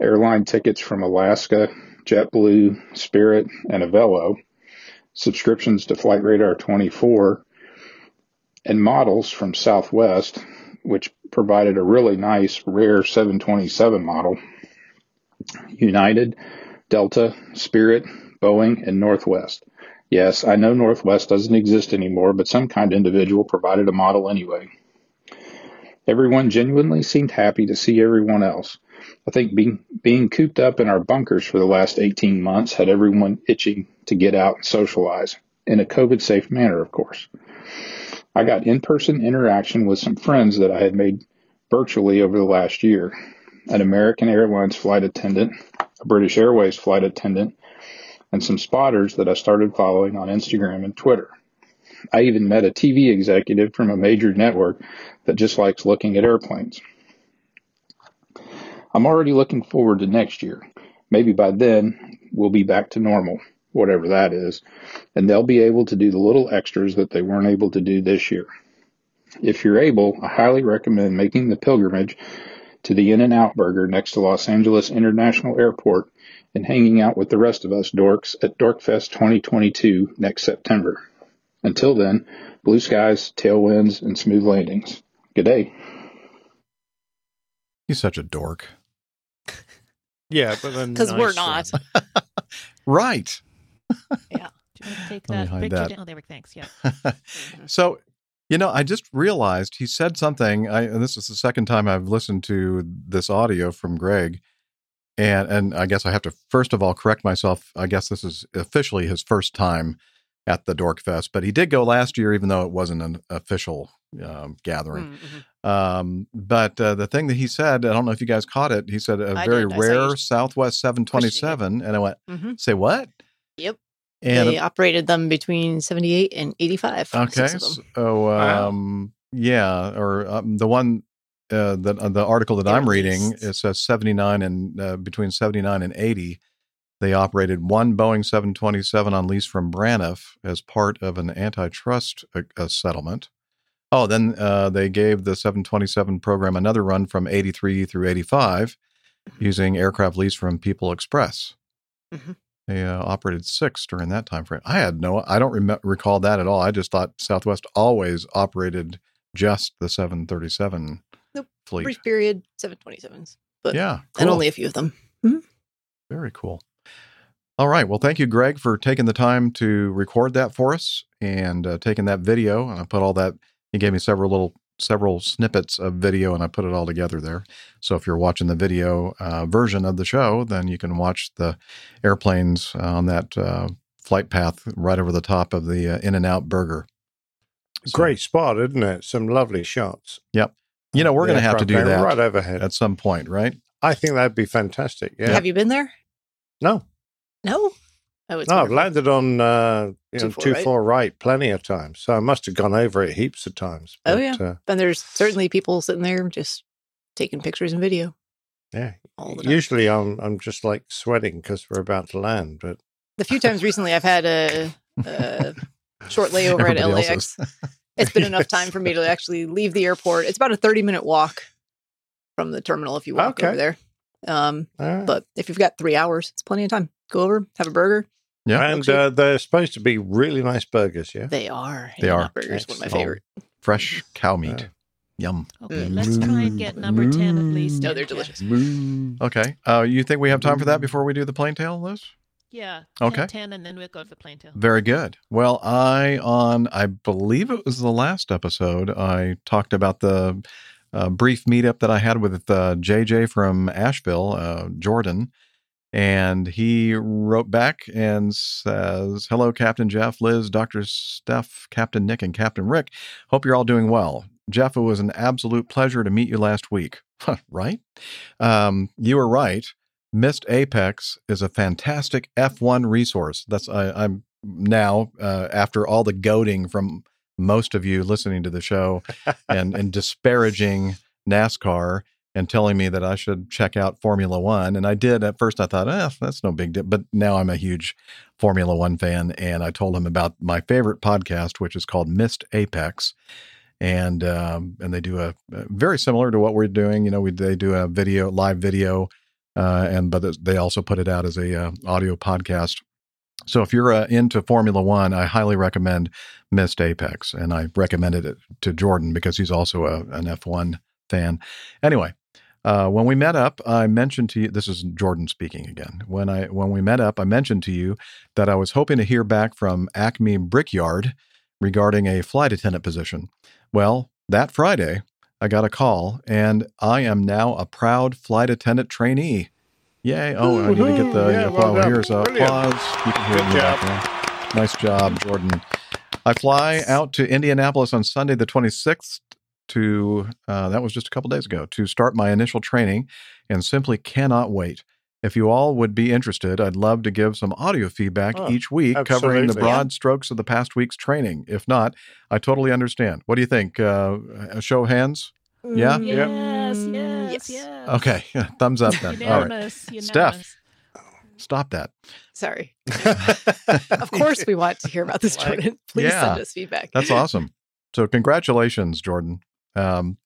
airline tickets from Alaska, JetBlue, Spirit, and Avelo, subscriptions to Flight Radar 24, and models from Southwest, which provided a really nice rare 727 model. United, Delta, Spirit, Boeing, and Northwest. Yes, I know Northwest doesn't exist anymore, but some kind individual provided a model anyway. Everyone genuinely seemed happy to see everyone else. I think being, being cooped up in our bunkers for the last 18 months had everyone itching to get out and socialize, in a COVID safe manner, of course. I got in person interaction with some friends that I had made virtually over the last year an American Airlines flight attendant, a British Airways flight attendant, and some spotters that I started following on Instagram and Twitter. I even met a TV executive from a major network that just likes looking at airplanes. I'm already looking forward to next year. Maybe by then we'll be back to normal, whatever that is, and they'll be able to do the little extras that they weren't able to do this year. If you're able, I highly recommend making the pilgrimage to the In-N-Out Burger next to Los Angeles International Airport and hanging out with the rest of us dorks at Dorkfest 2022 next September. Until then, blue skies, tailwinds, and smooth landings. Good day. He's such a dork. Yeah, but then Because we're not. Right. Yeah. Do you want to take that hide picture that. down? Oh, there we thanks. Yeah. Mm-hmm. So, you know, I just realized he said something. I, and this is the second time I've listened to this audio from Greg, and and I guess I have to first of all correct myself. I guess this is officially his first time at the Dork Fest, but he did go last year, even though it wasn't an official um, gathering. Um, but uh, the thing that he said, I don't know if you guys caught it. He said a I very did. Rare Southwest 727, and I went, Mhm. "Say what?" Yep. And they operated them between 78 and 85. Okay. six of Wow. um, yeah, or um, the one uh, that uh, the article that I'm reading it says 79 and uh, between 79 and 80, they operated one Boeing 727 on lease from Braniff as part of an antitrust uh, uh, settlement. Oh, then uh, they gave the 727 program another run from 83 through 85 using aircraft lease from People Express. They uh, operated six during that time frame. I had no, I don't rem- recall that at all. I just thought Southwest always operated just the 737 fleet. Brief period, 727s. But Yeah, and only a few of them. Very cool. All right. Well, thank you, Greg, for taking the time to record that for us and uh, taking that video. And I put all that. He gave me several little several snippets of video, and I put it all together there. So if you're watching the video uh, version of the show, then you can watch the airplanes on that uh, flight path right over the top of the uh, In-N-Out Burger. Great spot, isn't it? Some lovely shots. Yep. You know, we're going to have to do that right overhead. at some point, right? I think that'd be fantastic. Yeah. Have you been there? No. No. Oh, No, I've landed on uh, you know, 2-4 two right? four right plenty of times, so I must have gone over it heaps of times. Oh yeah, uh, and there's certainly people sitting there just taking pictures and video. yeah. All the time. Usually, I'm I'm just like sweating because we're about to land, but The few times recently I've had a, a short layover at LAX, it's been enough time for me to actually leave the airport. It's about a 30 minute walk from the terminal if you walk Okay. over there. Um, All right. but if you've got three hours, it's plenty of time. Go over, have a burger. Yeah, and uh, they're supposed to be really nice burgers. Yeah, They are. They are. Burgers, one of my Excellent. favorite. Fresh cow meat. Yum. Okay, let's try and get number 10 at least. No, they're delicious. Okay. Uh, you think we have time for that before we do the plane tail, Liz? Yeah. Okay. 10, 10 and then we'll go to the plane tail. Very good. Well, I on I believe it was the last episode I talked about the uh, brief meetup that I had with uh, JJ from Asheville, uh, Jordan, and he wrote back and says, "Hello, Captain Jeff, Liz, Doctor Steph, Captain Nick, and Captain Rick. Hope you're all doing well. Jeff, it was an absolute pleasure to meet you last week. right? Um, you were right." Missed Apex is a fantastic F1 resource. That's I, I'm now uh, after all the goading from most of you listening to the show and and disparaging NASCAR and telling me that I should check out Formula One. And I did at first. I thought, eh, that's no big deal. But now I'm a huge Formula One fan, and I told him about my favorite podcast, which is called Missed Apex and um, and they do a, a very similar to what we're doing. You know, we they do a video, live video, uh, and but they also put it out as a uh, audio podcast. So if you're uh, into Formula One, I highly recommend Missed Apex, and I recommended it to Jordan because he's also a, an F1 fan. Anyway. Uh, when we met up, I mentioned to you. This is Jordan speaking again. When I when we met up, I mentioned to you that I was hoping to hear back from Acme Brickyard regarding a flight attendant position. Well, that Friday, I got a call, and I am now a proud flight attendant trainee. Yay! Oh, I need to get the Yeah, applause. done. Here's a applause. You can hear Good it in the job. background. Nice job, Jordan. I fly out to Indianapolis on Sunday, the 26th, to uh, that was just a couple days ago to start my initial training, and simply cannot wait. If you all would be interested, I'd love to give some audio feedback Oh, each week covering the broad strokes of the past week's training. If not, I totally understand. What do you think? Uh, a show of hands? Yeah? Yes, yes, yes. Okay. Thumbs up then. All right. Unanimous, Steph, stop that. Sorry. of course, we want to hear about this, Jordan. Please send us feedback. That's awesome. So, congratulations, Jordan. Um,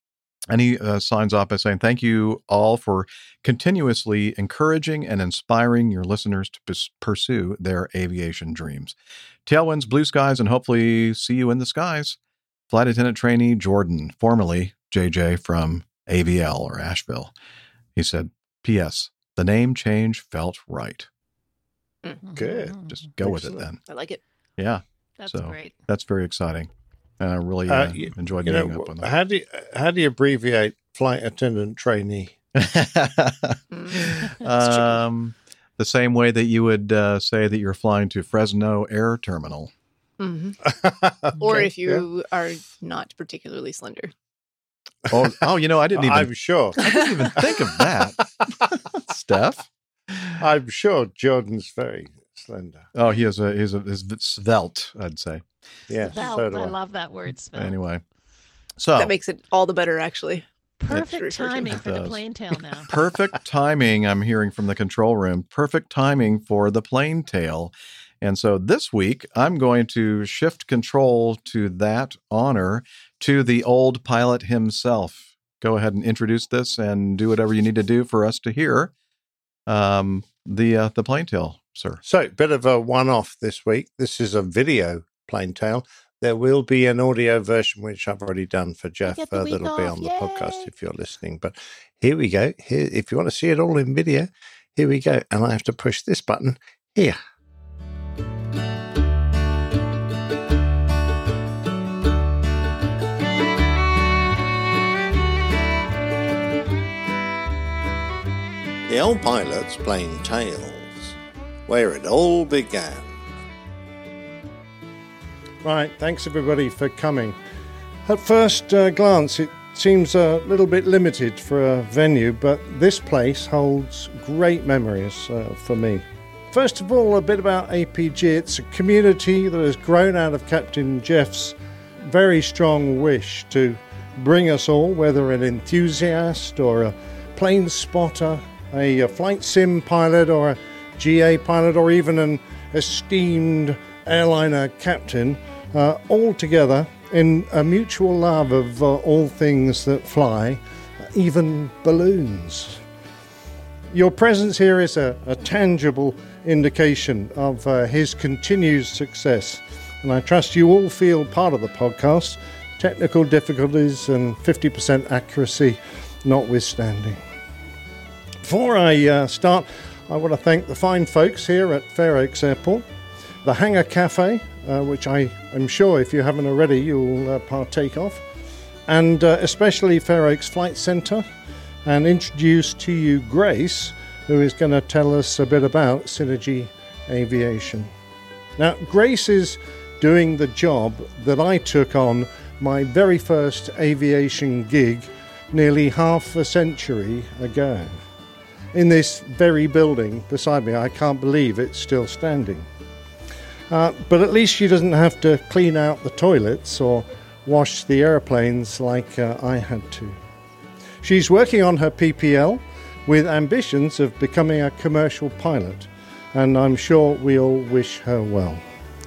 and he uh, signs off by saying, Thank you all for continuously encouraging and inspiring your listeners to pus- pursue their aviation dreams. Tailwinds, blue skies, and hopefully see you in the skies. Flight attendant trainee Jordan, formerly JJ from AVL or Asheville. He said, P.S. The name change felt right. Good. Just go with it then. I like it. Yeah. That's so great. That's very exciting. And I really uh, Uh, you- enjoyed you meeting know, up with him. how do you, how do you abbreviate flight attendant trainee? um, the same way that you would uh, say that you're flying to Fresno Air Terminal. Mhm. or if you are not particularly slender. Oh, oh, you know, I didn't uh, even. I'm sure. I didn't even think of that, Steph. I'm sure Jordan's very slender. Oh, he is a he's a he's svelte, I'd say. Yeah, Svelte, so I I. love that word. Svelte. Anyway, so That makes it all the better, actually. Perfect refer timing It for the does. plane tail now. perfect timing. I'm hearing from the control room. Perfect timing for the plane tail. And so this week, I'm going to shift control to that honor to the old pilot himself. Go ahead and introduce this and do whatever you need to do for us to hear um, the uh, the plane tail, sir. So, bit of a one off this week. This is a video plane tail. There will be an audio version, which I've already done for Jeff. get the Uh, week that'll be off, on the podcast if you're listening. But here we go. Here, if you want to see it all in video, here we go. And I have to push this button here. The old pilot's plain tales, where it all began. Right, thanks everybody for coming. At first uh, glance, it seems a little bit limited for a venue, but this place holds great memories uh, for me. First of all, a bit about APG. It's a community that has grown out of Captain Jeff's very strong wish to bring us all, whether an enthusiast or a plane spotter, a, a flight sim pilot or a GA pilot, or even an esteemed airliner captain, uh, all together in a mutual love of uh, all things that fly, even balloons. Your presence here is a, a tangible indication of uh, his continued success, and I trust you all feel part of the podcast, technical difficulties and 50% accuracy notwithstanding. Before I uh, start, I want to thank the fine folks here at Fair Oaks Airport, the Hangar Cafe, uh, which I am sure if you haven't already you'll uh, partake of, and uh, especially Fair Oaks Flight Centre, and introduce to you Grace, who is going to tell us a bit about Synergy Aviation. Now, Grace is doing the job that I took on my very first aviation gig nearly half a century ago. In this very building beside me, I can't believe it's still standing. Uh, but at least she doesn't have to clean out the toilets or wash the airplanes like uh, I had to. She's working on her PPL with ambitions of becoming a commercial pilot, and I'm sure we all wish her well.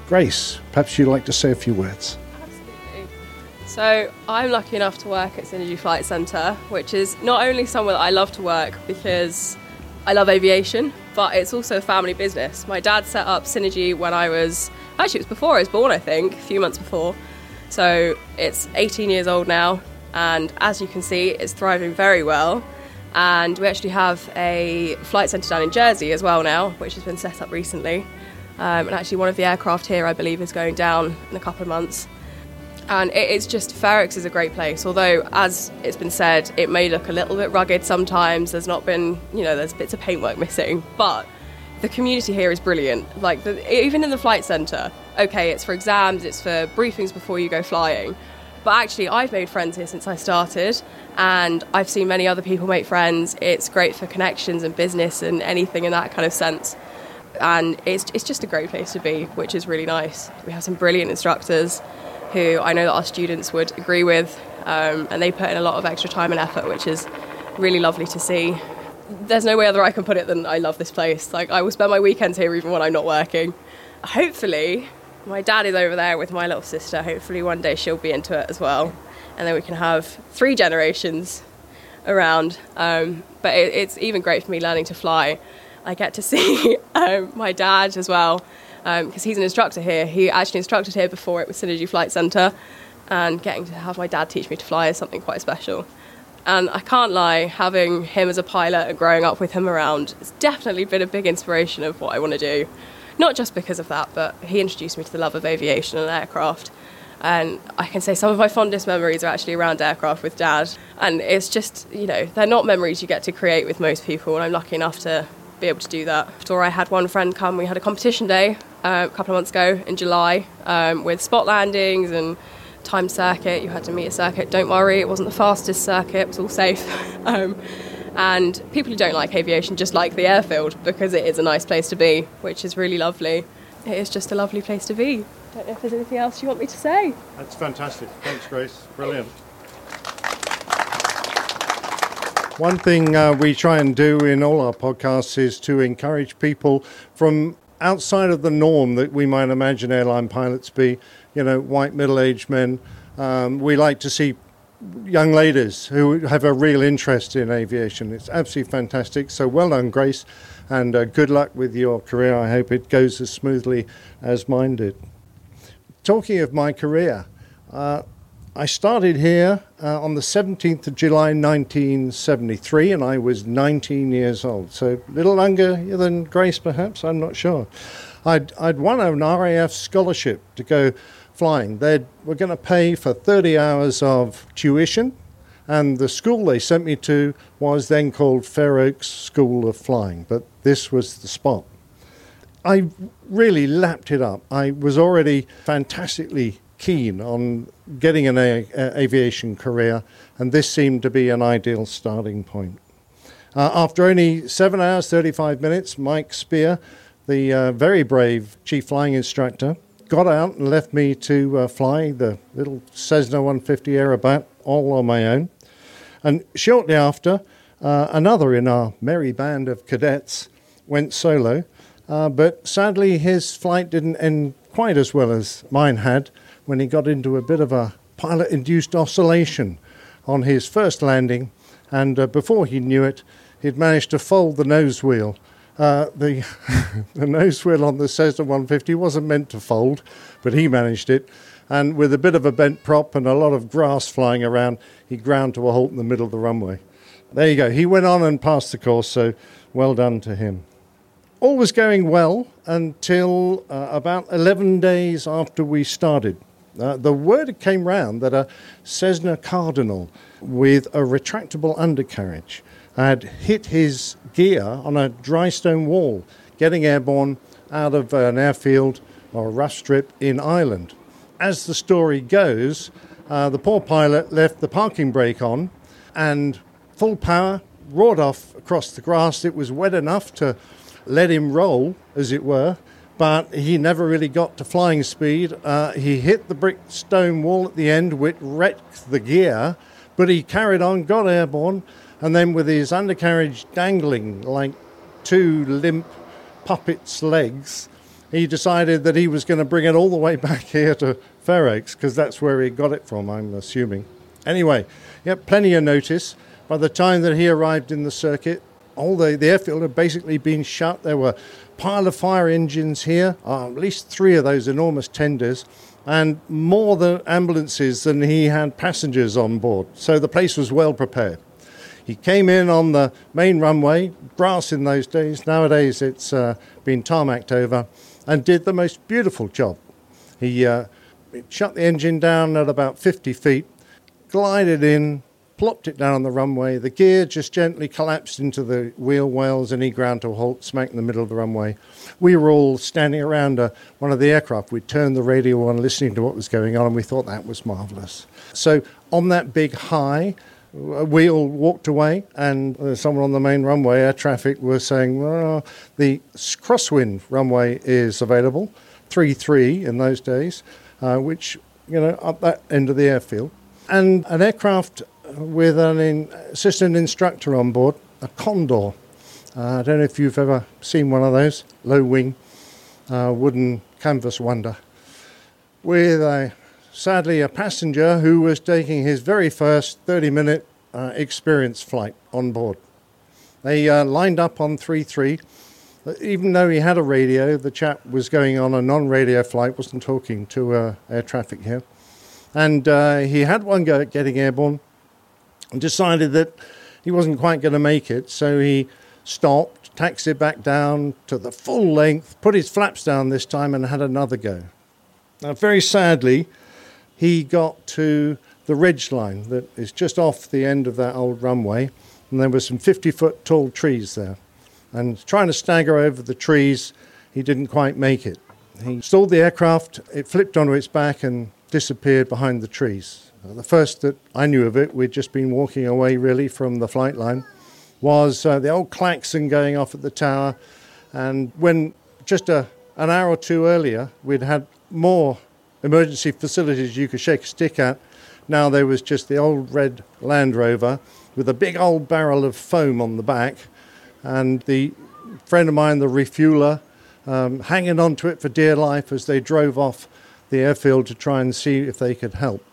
Grace, perhaps you'd like to say a few words. So I'm lucky enough to work at Synergy Flight Centre, which is not only somewhere that I love to work because I love aviation, but it's also a family business. My dad set up Synergy when I was actually it was before I was born, I think, a few months before. So it's 18 years old now, and as you can see, it's thriving very well. And we actually have a flight centre down in Jersey as well now, which has been set up recently. Um, and actually, one of the aircraft here, I believe, is going down in a couple of months. And it's just Fair Oaks is a great place. Although, as it's been said, it may look a little bit rugged sometimes. There's not been, you know, there's bits of paintwork missing, but the community here is brilliant. Like the, even in the flight centre, okay, it's for exams, it's for briefings before you go flying. But actually, I've made friends here since I started, and I've seen many other people make friends. It's great for connections and business and anything in that kind of sense. And it's, it's just a great place to be, which is really nice. We have some brilliant instructors who I know that our students would agree with, um, and they put in a lot of extra time and effort, which is really lovely to see. There's no way other I can put it than I love this place. Like I will spend my weekends here even when I'm not working. Hopefully, my dad is over there with my little sister. Hopefully, one day she'll be into it as well, and then we can have three generations around. Um, but it, it's even great for me learning to fly. I get to see um, my dad as well Um, because he's an instructor here. He actually instructed here before it was Synergy Flight Centre, and getting to have my dad teach me to fly is something quite special. And I can't lie, having him as a pilot and growing up with him around, it's definitely been a big inspiration of what I want to do. Not just because of that, but he introduced me to the love of aviation and aircraft. And I can say some of my fondest memories are actually around aircraft with dad. And it's just, you know, they're not memories you get to create with most people, and I'm lucky enough to be able to do that. Or I had one friend come, we had a competition day uh, a couple of months ago in July um, with spot landings and time circuit. You had to meet a circuit. Don't worry, it wasn't the fastest circuit, it was all safe. um, and people who don't like aviation just like the airfield because it is a nice place to be, which is really lovely. It is just a lovely place to be. Don't know if there's anything else you want me to say. That's fantastic. Thanks, Grace. Brilliant. One thing uh, we try and do in all our podcasts is to encourage people from outside of the norm that we might imagine airline pilots be, you know, white middle aged men. Um, we like to see young ladies who have a real interest in aviation. It's absolutely fantastic. So well done, Grace, and uh, good luck with your career. I hope it goes as smoothly as mine did. talking of my career, uh, I started here uh, on the 17th of July 1973 and I was 19 years old. So a little younger than Grace, perhaps, I'm not sure. I'd, I'd won an RAF scholarship to go flying. They were going to pay for 30 hours of tuition, and the school they sent me to was then called Fair Oaks School of Flying, but this was the spot. I really lapped it up. I was already fantastically keen on getting an a- a- aviation career, and this seemed to be an ideal starting point. Uh, after only seven hours, 35 minutes, Mike Spear, the uh, very brave chief flying instructor, got out and left me to uh, fly the little Cessna 150 Aerobat all on my own. And shortly after, uh, another in our merry band of cadets went solo, uh, but sadly his flight didn't end quite as well as mine had when he got into a bit of a pilot induced oscillation on his first landing, and uh, before he knew it, he'd managed to fold the nose wheel. Uh, the, the nose wheel on the Cessna 150 wasn't meant to fold, but he managed it. And with a bit of a bent prop and a lot of grass flying around, he ground to a halt in the middle of the runway. There you go. He went on and passed the course, so well done to him. All was going well until uh, about 11 days after we started. Uh, the word came round that a Cessna Cardinal with a retractable undercarriage had hit his gear on a dry stone wall, getting airborne out of an airfield or a rough strip in Ireland. As the story goes, uh, the poor pilot left the parking brake on and full power roared off across the grass. It was wet enough to let him roll, as it were, but he never really got to flying speed. Uh, he hit the brick stone wall at the end, which wrecked the gear, but he carried on, got airborne, and then with his undercarriage dangling like two limp puppet's legs, he decided that he was going to bring it all the way back here to Fair Oaks because that's where he got it from, I'm assuming. Anyway, yeah, plenty of notice. By the time that he arrived in the circuit, all the, the airfield had basically been shut. There were pile of fire engines here, uh, at least three of those enormous tenders, and more the ambulances than he had passengers on board. So the place was well prepared. He came in on the main runway, grass in those days. Nowadays it's uh, been tarmacked over, and did the most beautiful job. He uh, shut the engine down at about 50 feet, glided in, plopped it down on the runway. The gear just gently collapsed into the wheel wells, and he ground to a halt smack in the middle of the runway. We were all standing around uh, one of the aircraft. We turned the radio on, listening to what was going on, and we thought that was marvelous. So on that big high, uh, we all walked away, and uh, someone on the main runway, air traffic, was saying, well, the crosswind runway is available, 3 3 in those days, uh, which, you know, up that end of the airfield. And an aircraft with an in, assistant instructor on board, a Condor. Uh, I don't know if you've ever seen one of those, low wing, uh, wooden canvas wonder, with a sadly a passenger who was taking his very first 30 minute uh, experience flight on board. They uh, lined up on 3 3. Even though he had a radio, the chap was going on a non radio flight, wasn't talking to uh, air traffic here. And uh, he had one go at getting airborne decided that he wasn't quite going to make it, so he stopped, taxied back down to the full length, put his flaps down this time, and had another go. Now, very sadly, he got to the ridge line that is just off the end of that old runway, and there were some 50 foot tall trees there. And trying to stagger over the trees, he didn't quite make it. He stalled the aircraft, it flipped onto its back and disappeared behind the trees. Uh, the first that I knew of it, we'd just been walking away really from the flight line, was uh, the old klaxon going off at the tower. And when just a, an hour or two earlier, we'd had more emergency facilities you could shake a stick at. Now there was just the old red Land Rover with a big old barrel of foam on the back, and the friend of mine, the refueler, um, hanging on to it for dear life as they drove off the airfield to try and see if they could help.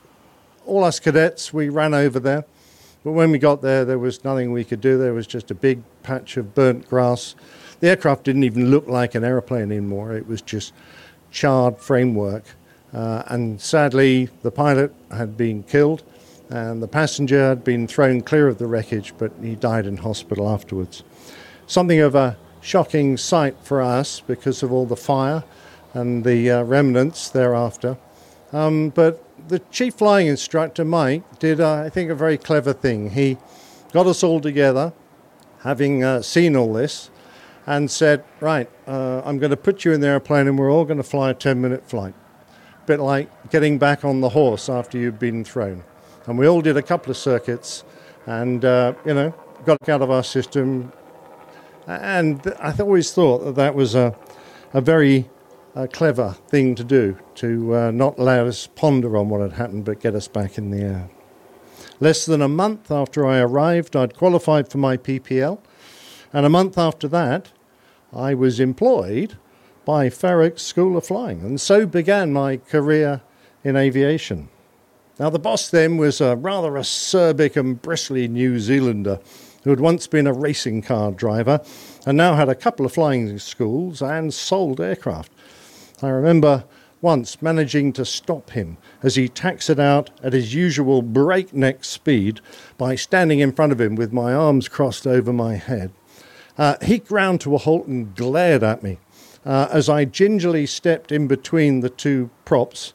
All us cadets, we ran over there, but when we got there, there was nothing we could do. There was just a big patch of burnt grass. The aircraft didn't even look like an aeroplane anymore, it was just charred framework. Uh, and sadly, the pilot had been killed, and the passenger had been thrown clear of the wreckage, but he died in hospital afterwards. Something of a shocking sight for us because of all the fire and the uh, remnants thereafter. Um, but the chief flying instructor, Mike, did, uh, I think, a very clever thing. He got us all together, having uh, seen all this, and said, Right, uh, I'm going to put you in the airplane and we're all going to fly a 10 minute flight. A bit like getting back on the horse after you've been thrown. And we all did a couple of circuits and, uh, you know, got out of our system. And I always thought that that was a, a very uh, clever thing to do, to uh, not allow us ponder on what had happened, but get us back in the air. Less than a month after I arrived, I'd qualified for my PPL, and a month after that, I was employed by Fair Oaks School of Flying, and so began my career in aviation. Now, the boss then was a rather acerbic and bristly New Zealander who had once been a racing car driver and now had a couple of flying schools and sold aircraft. I remember once managing to stop him as he taxied out at his usual breakneck speed by standing in front of him with my arms crossed over my head. Uh, he ground to a halt and glared at me uh, as I gingerly stepped in between the two props,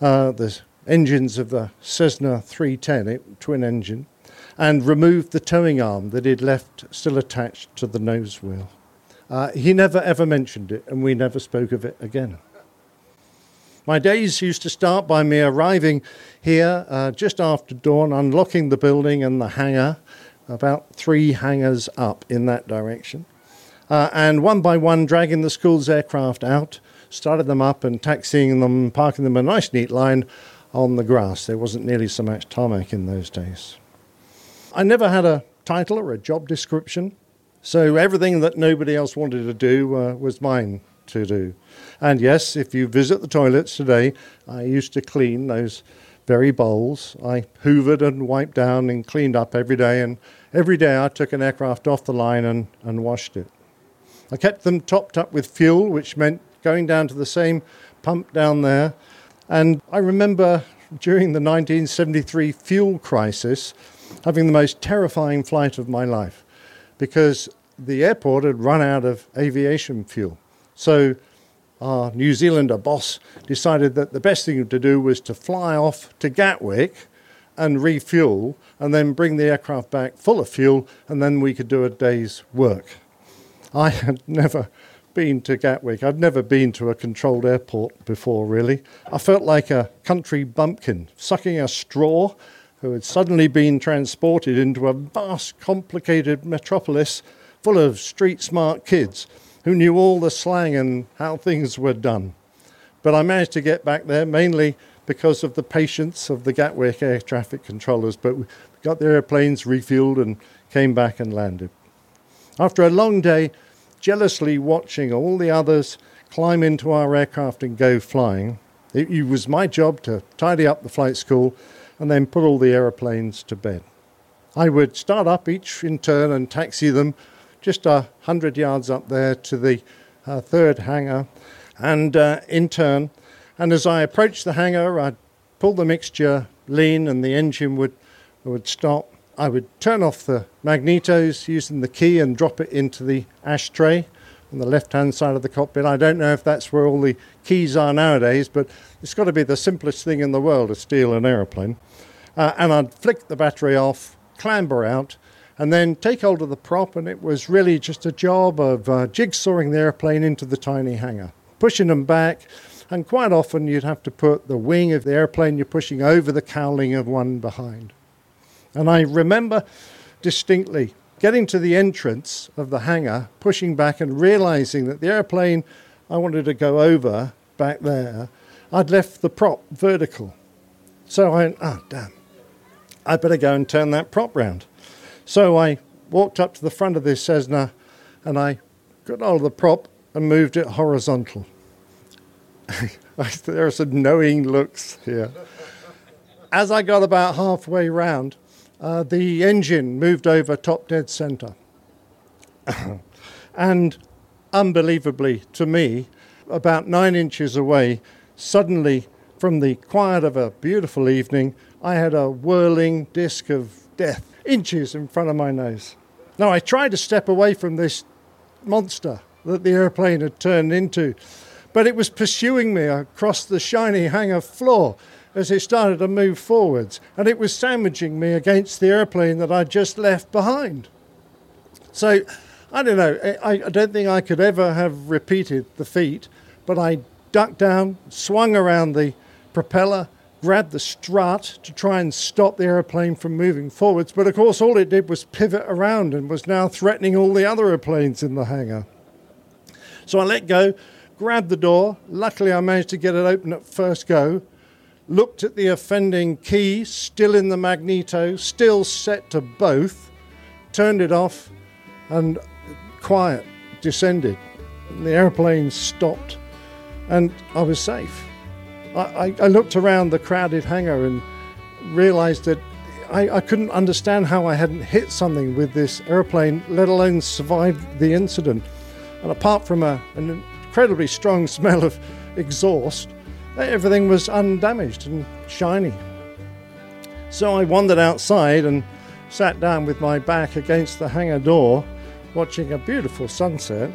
uh, the engines of the Cessna 310, it, twin engine, and removed the towing arm that he'd left still attached to the nose wheel. Uh, he never ever mentioned it, and we never spoke of it again. My days used to start by me arriving here uh, just after dawn, unlocking the building and the hangar, about three hangars up in that direction, uh, and one by one dragging the school's aircraft out, started them up and taxiing them, parking them in a nice neat line on the grass. There wasn't nearly so much tarmac in those days. I never had a title or a job description, so everything that nobody else wanted to do uh, was mine to do. And yes, if you visit the toilets today, I used to clean those very bowls. I hoovered and wiped down and cleaned up every day, and every day I took an aircraft off the line and, and washed it. I kept them topped up with fuel, which meant going down to the same pump down there. And I remember during the 1973 fuel crisis having the most terrifying flight of my life because the airport had run out of aviation fuel. So our New Zealander boss decided that the best thing to do was to fly off to Gatwick and refuel and then bring the aircraft back full of fuel and then we could do a day's work. I had never been to Gatwick. I'd never been to a controlled airport before, really. I felt like a country bumpkin sucking a straw who had suddenly been transported into a vast, complicated metropolis full of street smart kids who knew all the slang and how things were done. But I managed to get back there mainly because of the patience of the Gatwick air traffic controllers. But we got the airplanes refueled and came back and landed. After a long day, jealously watching all the others climb into our aircraft and go flying, it, it was my job to tidy up the flight school and then put all the aeroplanes to bed. I would start up each in turn and taxi them just a hundred yards up there to the uh, third hangar, and uh, in turn. And as I approached the hangar, I'd pull the mixture lean, and the engine would would stop. I would turn off the magnetos using the key and drop it into the ashtray on the left hand side of the cockpit. I don't know if that's where all the keys are nowadays, but it's got to be the simplest thing in the world to steal an aeroplane. Uh, and I'd flick the battery off, clamber out, and then take hold of the prop. And it was really just a job of uh, jigsawing the airplane into the tiny hangar, pushing them back. And quite often you'd have to put the wing of the airplane you're pushing over the cowling of one behind. And I remember distinctly getting to the entrance of the hangar, pushing back and realizing that the airplane I wanted to go over back there, I'd left the prop vertical. So I went, oh, damn, I better go and turn that prop round. So I walked up to the front of this Cessna and I got hold of the prop and moved it horizontal. there are some knowing looks here. As I got about halfway round, uh, the engine moved over top dead center. and unbelievably to me, about nine inches away, suddenly from the quiet of a beautiful evening, I had a whirling disc of death inches in front of my nose. Now, I tried to step away from this monster that the airplane had turned into, but it was pursuing me across the shiny hangar floor as it started to move forwards, and it was sandwiching me against the airplane that I'd just left behind. So, I don't know, eh, I, I don't think I could ever have repeated the feat, but I ducked down, swung around the propeller, grabbed the strut to try and stop the aeroplane from moving forwards. But of course, all it did was pivot around and was now threatening all the other airplanes in the hangar. So I let go, grabbed the door. Luckily, I managed to get it open at first go. Looked at the offending key, still in the magneto, still set to both, turned it off, and quiet descended. The airplane stopped, and I was safe. I, I, looked around the crowded hangar and realized that I, I couldn't understand how I hadn't hit something with this airplane, let alone survived the incident. And apart from a, an incredibly strong smell of exhaust, everything was undamaged and shiny. So I wandered outside and sat down with my back against the hangar door, watching a beautiful sunset.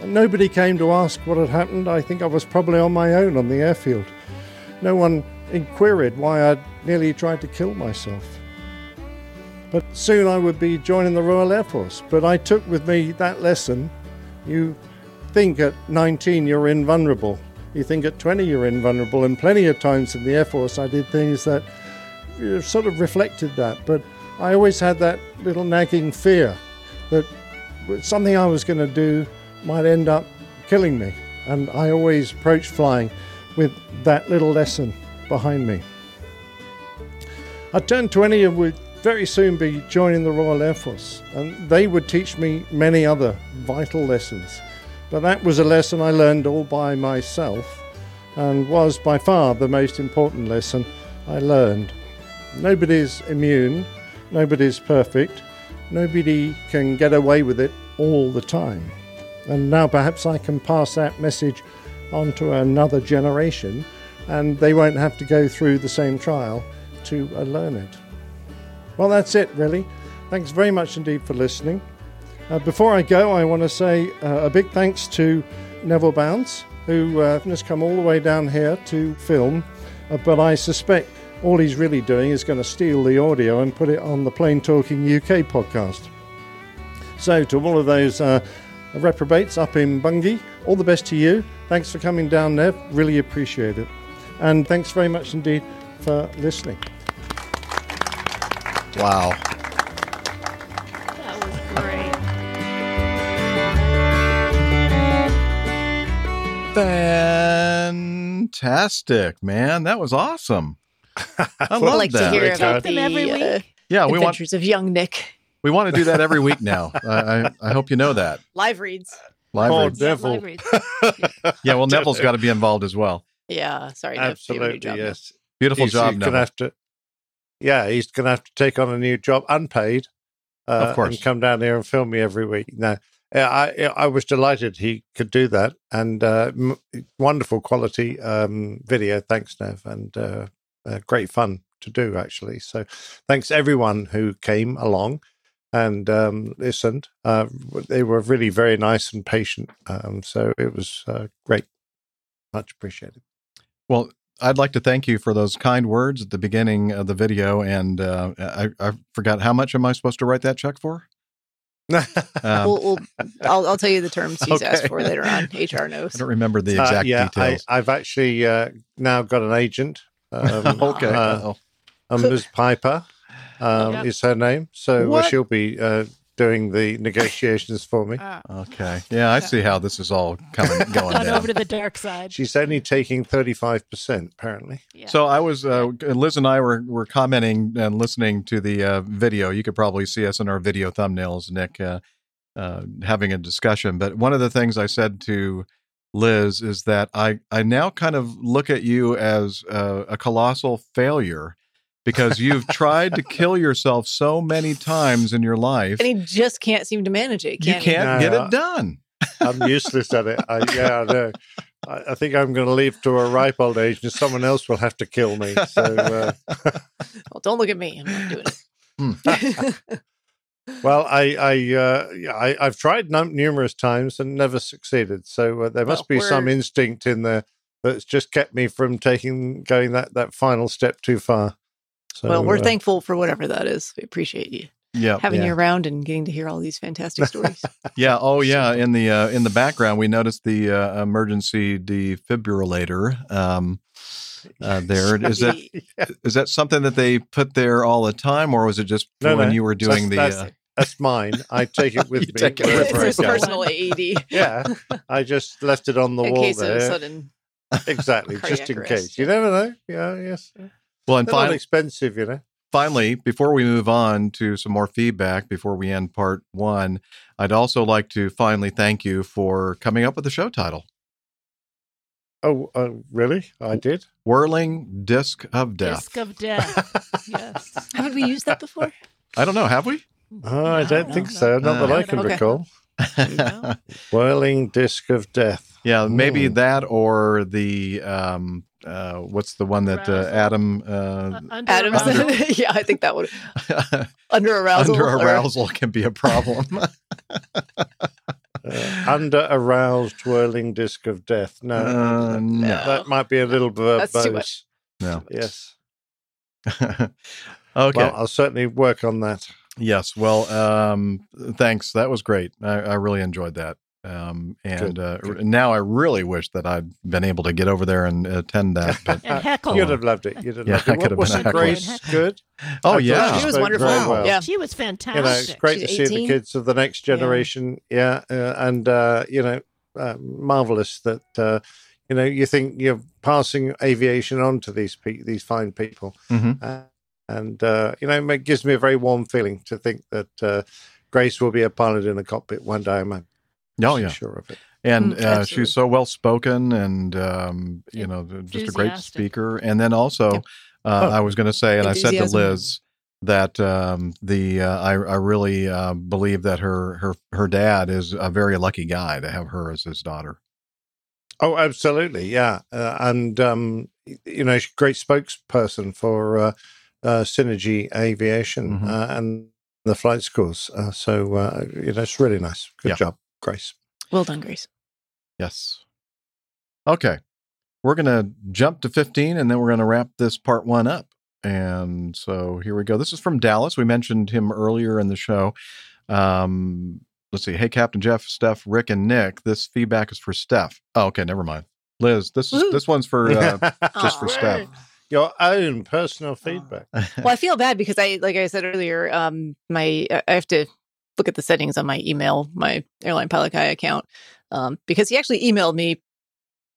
And nobody came to ask what had happened. I think I was probably on my own on the airfield. No one inquired why I'd nearly tried to kill myself. But soon I would be joining the Royal Air Force. But I took with me that lesson. You think at 19 you're invulnerable. You think at 20 you're invulnerable. And plenty of times in the Air Force I did things that sort of reflected that. But I always had that little nagging fear that something I was going to do might end up killing me. And I always approached flying with that little lesson behind me. I turned 20 and would very soon be joining the Royal Air Force, and they would teach me many other vital lessons. But that was a lesson I learned all by myself and was by far the most important lesson I learned. Nobody's immune, nobody's perfect, nobody can get away with it all the time. And now perhaps I can pass that message on to another generation and they won't have to go through the same trial to uh, learn it. Well, that's it, really. Thanks very much indeed for listening. Uh, before I go, I want to say uh, a big thanks to Neville Bounds, who uh, has come all the way down here to film, uh, but I suspect all he's really doing is going to steal the audio and put it on the Plane Talking UK podcast. So, to all of those uh, reprobates up in Bungay, all the best to you. Thanks for coming down, there. Really appreciate it. And thanks very much indeed for listening. Wow. That was great. Fantastic, man. That was awesome. I I'd love like that. to hear about the uh, Yeah, we want adventures of young Nick. we want to do that every week now. I, I, I hope you know that. Live reads. Live Oh. Neville. Live reads. Yeah, well, Neville's got to be involved as well. Yeah, sorry. Nev, do a new Absolutely, now. yes. Beautiful He's- job, he's Neville. gonna have to, yeah, he's going to have to take on a new job, unpaid, uh, Of course. and come down here and film me every week. No, yeah, I I was delighted he could do that, and uh, m- wonderful quality um, video. Thanks, Nev, and uh, uh, great fun to do actually. So, thanks everyone who came along and um, listened. Uh, they were really very nice and patient. Um, so it was uh, great, much appreciated. Well, I'd like to thank you for those kind words at the beginning of the video. And uh, I, I forgot how much am I supposed to write that check for? Um, we'll, we'll, I'll, I'll tell you the terms he's asked for later on. HR knows. I don't remember the Uh, exact yeah, details. I, I've actually uh, now got an agent. Um, Okay. uh, Uh-oh. um, Ms. Piper um, Yep. is her name. So What? she'll be uh, doing the negotiations for me. Okay. Yeah, I see how this is all coming going Gone down. over to the dark side. She's only taking 35%, apparently. So I was uh, Liz and I were were commenting and listening to the uh, video. You could probably see us in our video thumbnails, Nick, uh, uh, having a discussion. But one of the things I said to Liz is that I I now kind of look at you as uh, a colossal failure because you've tried to kill yourself so many times in your life. And he just can't seem to manage it. You Can he? can't get it done. I'm useless at it. I, yeah, I. I, I think I'm going to leave to a ripe old age, and someone else will have to kill me. So, uh, Well, don't look at me. I'm not doing it. well, I, I, uh, I, I've tried num- numerous times and never succeeded. So uh, there must Well, be some instinct in there that's just kept me from taking going that that final step too far. So, well, we're uh, thankful for whatever that is. We appreciate you Yeah. having yeah. you around and getting to hear all these fantastic stories. Yeah. Oh, yeah. In the uh, in the background, we noticed the uh, emergency defibrillator. Um, uh, there is that is that something that they put there all the time, or was it just No, when no, you were that's- doing the? that's, Uh, that's mine. I take it with me. take it with it's I his personal AED. Yeah, I just left it on the in wall case there. of sudden. exactly, just in arrest, case. You never know. Yeah, yes. Well, and finally, expensive, you know. finally, before we move on to some more feedback, before we end part one, I'd also like to finally thank you for coming up with the show title, Oh, uh, really? I did. "Whirling Disc of Death." Disc of Death. yes. Haven't we used that before? I don't know. Have we? Oh, I don't think so. Not that I can Okay. recall. Whirling disc of death. Yeah, maybe Hmm. that or the um uh what's the one that uh, Adam uh Under Adam yeah, I think that would under arousal. under or- arousal can be a problem. Uh, under aroused whirling disc of death. No, Uh, no. that might be a little verbose. That's too much. no. Yes. okay. Well, I'll certainly work on that. yes. Well, um thanks. That was great. I, I really enjoyed that. Um and Good, uh good. now I really wish that I'd been able to get over there and attend that. But And heckle. You'd have loved it. You'd have Yeah, loved I could have was been the a. Grace good? oh I thought yeah. She was wonderful. well. Yeah. She was fantastic. You know, it's great She's to see the kids of the next generation. Yeah, uh, and uh, you know, uh, marvelous that uh, you know you think you're passing aviation on to these pe- these fine people, Mhm. uh, and uh, you know, it gives me a very warm feeling to think that uh, Grace will be a pilot in a cockpit one day. I'm Oh absolutely yeah. sure of it. and Mm, uh, she's so well spoken and um, you know just a great speaker and then also Yep. uh, Oh. i was going to say and i said to liz that um, the uh, I, I really uh, believe that her her her dad is a very lucky guy to have her as his daughter Oh, absolutely, yeah, uh, and um, you know, she's a great spokesperson for uh, uh, Synergy Aviation Mhm. uh, and the flight schools. Uh, so uh, you know, it's really nice. Good Yeah. job, Grace. Well done, Grace. yes. Okay. We're going to jump to 15 and then we're going to wrap this part one up. And so here we go. This is from dallas. We mentioned him earlier in the show. Um let's see. Hey captain jeff steph rick and nick. This feedback is for steph. Oh okay never mind. Liz this is Woohoo. this one's for uh, just for steph. Your own personal feedback. well, I feel bad because I, like I said earlier, um, my I have to look at the settings on my email, my airline pilot guy account, um, because he actually emailed me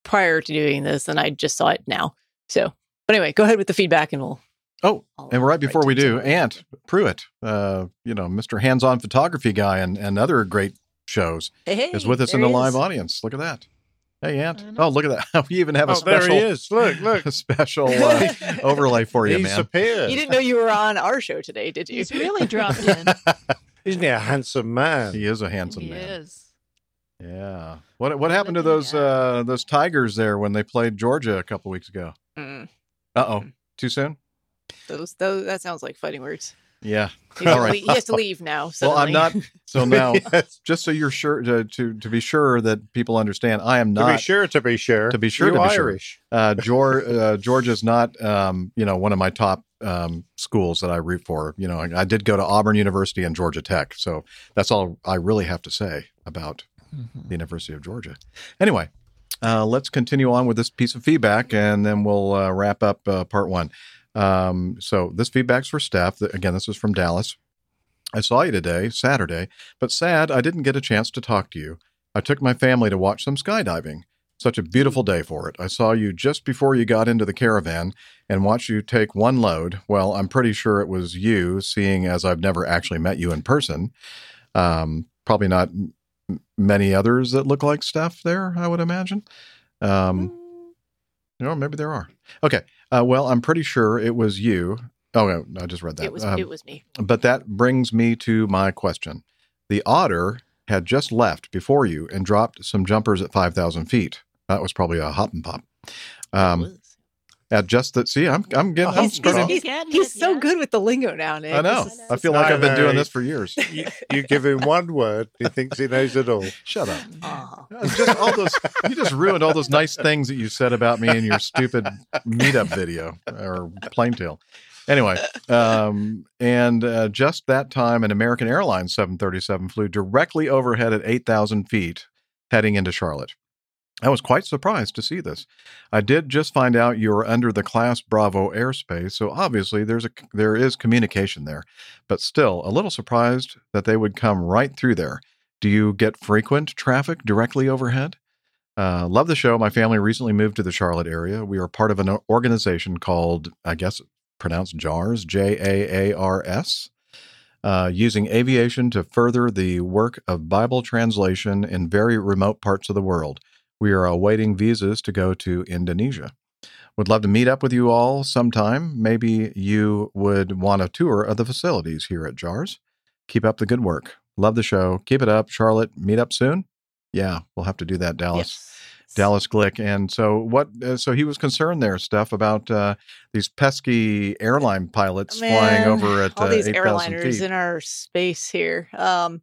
prior to doing this, and I just saw it now. So, but anyway, go ahead with the feedback, and we'll. Oh, I'll and right before we do, it. Ant Pruitt, uh, you know, Mr. Hands-on Photography guy and, and other great shows, Hey, is with us in the live is. audience. Look at that. Hey, Ant. Oh, look at that. We even have a oh, there special he is. Look, look. a special uh, overlay for you, He's man. appeared. You didn't know you were on our show today, did you? He's really dropped in. Isn't he a handsome man? He is a handsome man. he man. is. Yeah. What what happened to those uh, those Tigers there when they played Georgia a couple weeks ago? Mm, Uh oh. Too soon? those, those, that sounds like fighting words. Yeah. He has, All to, leave, he has to leave now. Well, I'm not. So now, Yes. just so you're sure to, to to be sure that people understand, I am not. To not be sure, to be sure, to be sure you to be sure. Irish. Uh, George, uh, Georgia's not, um, you know, one of my top um, schools that I root for. You know, I, I did go to Auburn University and Georgia Tech, so that's all I really have to say about the University of Georgia. Anyway, uh, let's continue on with this piece of feedback, and then we'll uh, wrap up uh, part one. Um, so this feedback's for Steph. Again, this is from Dallas. I saw you today, Saturday, but sad I didn't get a chance to talk to you. I took my family to watch some skydiving. Such a beautiful day for it. I saw you just before you got into the caravan and watched you take one load. Well, I'm pretty sure it was you, seeing as I've never actually met you in person. Um, probably not m- many others that look like Steph there, I would imagine. Um, no, maybe there are. Okay. Uh, well, I'm pretty sure it was you. Oh, no, I just read that. It was Um, it was me. but that brings me to my question. The otter had just left before you and dropped some jumpers at 5,000 feet. That was probably a hop and pop. Um, yeah, just that. See, I'm I'm getting. I'm He's, starting. he's, he's so good with the lingo now, Nick. I know. This is- I feel like I've been doing this for years. You, you give him one word, he thinks he knows it all. Shut up. just all those. You just ruined all those nice things that you said about me in your stupid meetup video or plaintail. Anyway, um, and uh, just that time, an American Airlines 737 flew directly overhead at 8,000 feet, heading into Charlotte. I was quite surprised to see this. I did just find out you were under the Class Bravo airspace, so obviously there's a there is communication there, but still a little surprised that they would come right through there. Do you get frequent traffic directly overhead? Uh, love the show. My family recently moved to the Charlotte area. We are part of an organization called, I guess, pronounced JAARS, J A A R S, uh, using aviation to further the work of Bible translation in very remote parts of the world. We are awaiting visas to go to Indonesia. Would love to meet up with you all sometime. Maybe you would want a tour of the facilities here at JAARS. Keep up the good work. Love the show. Keep it up, Charlotte. Meet up soon. Yeah, we'll have to do that, Dallas. Dallas Glick. And so what? Uh, so he was concerned there, Steph, about uh, these pesky airline pilots flying over at all uh, these 8,000 airliners feet. in our space here. Um,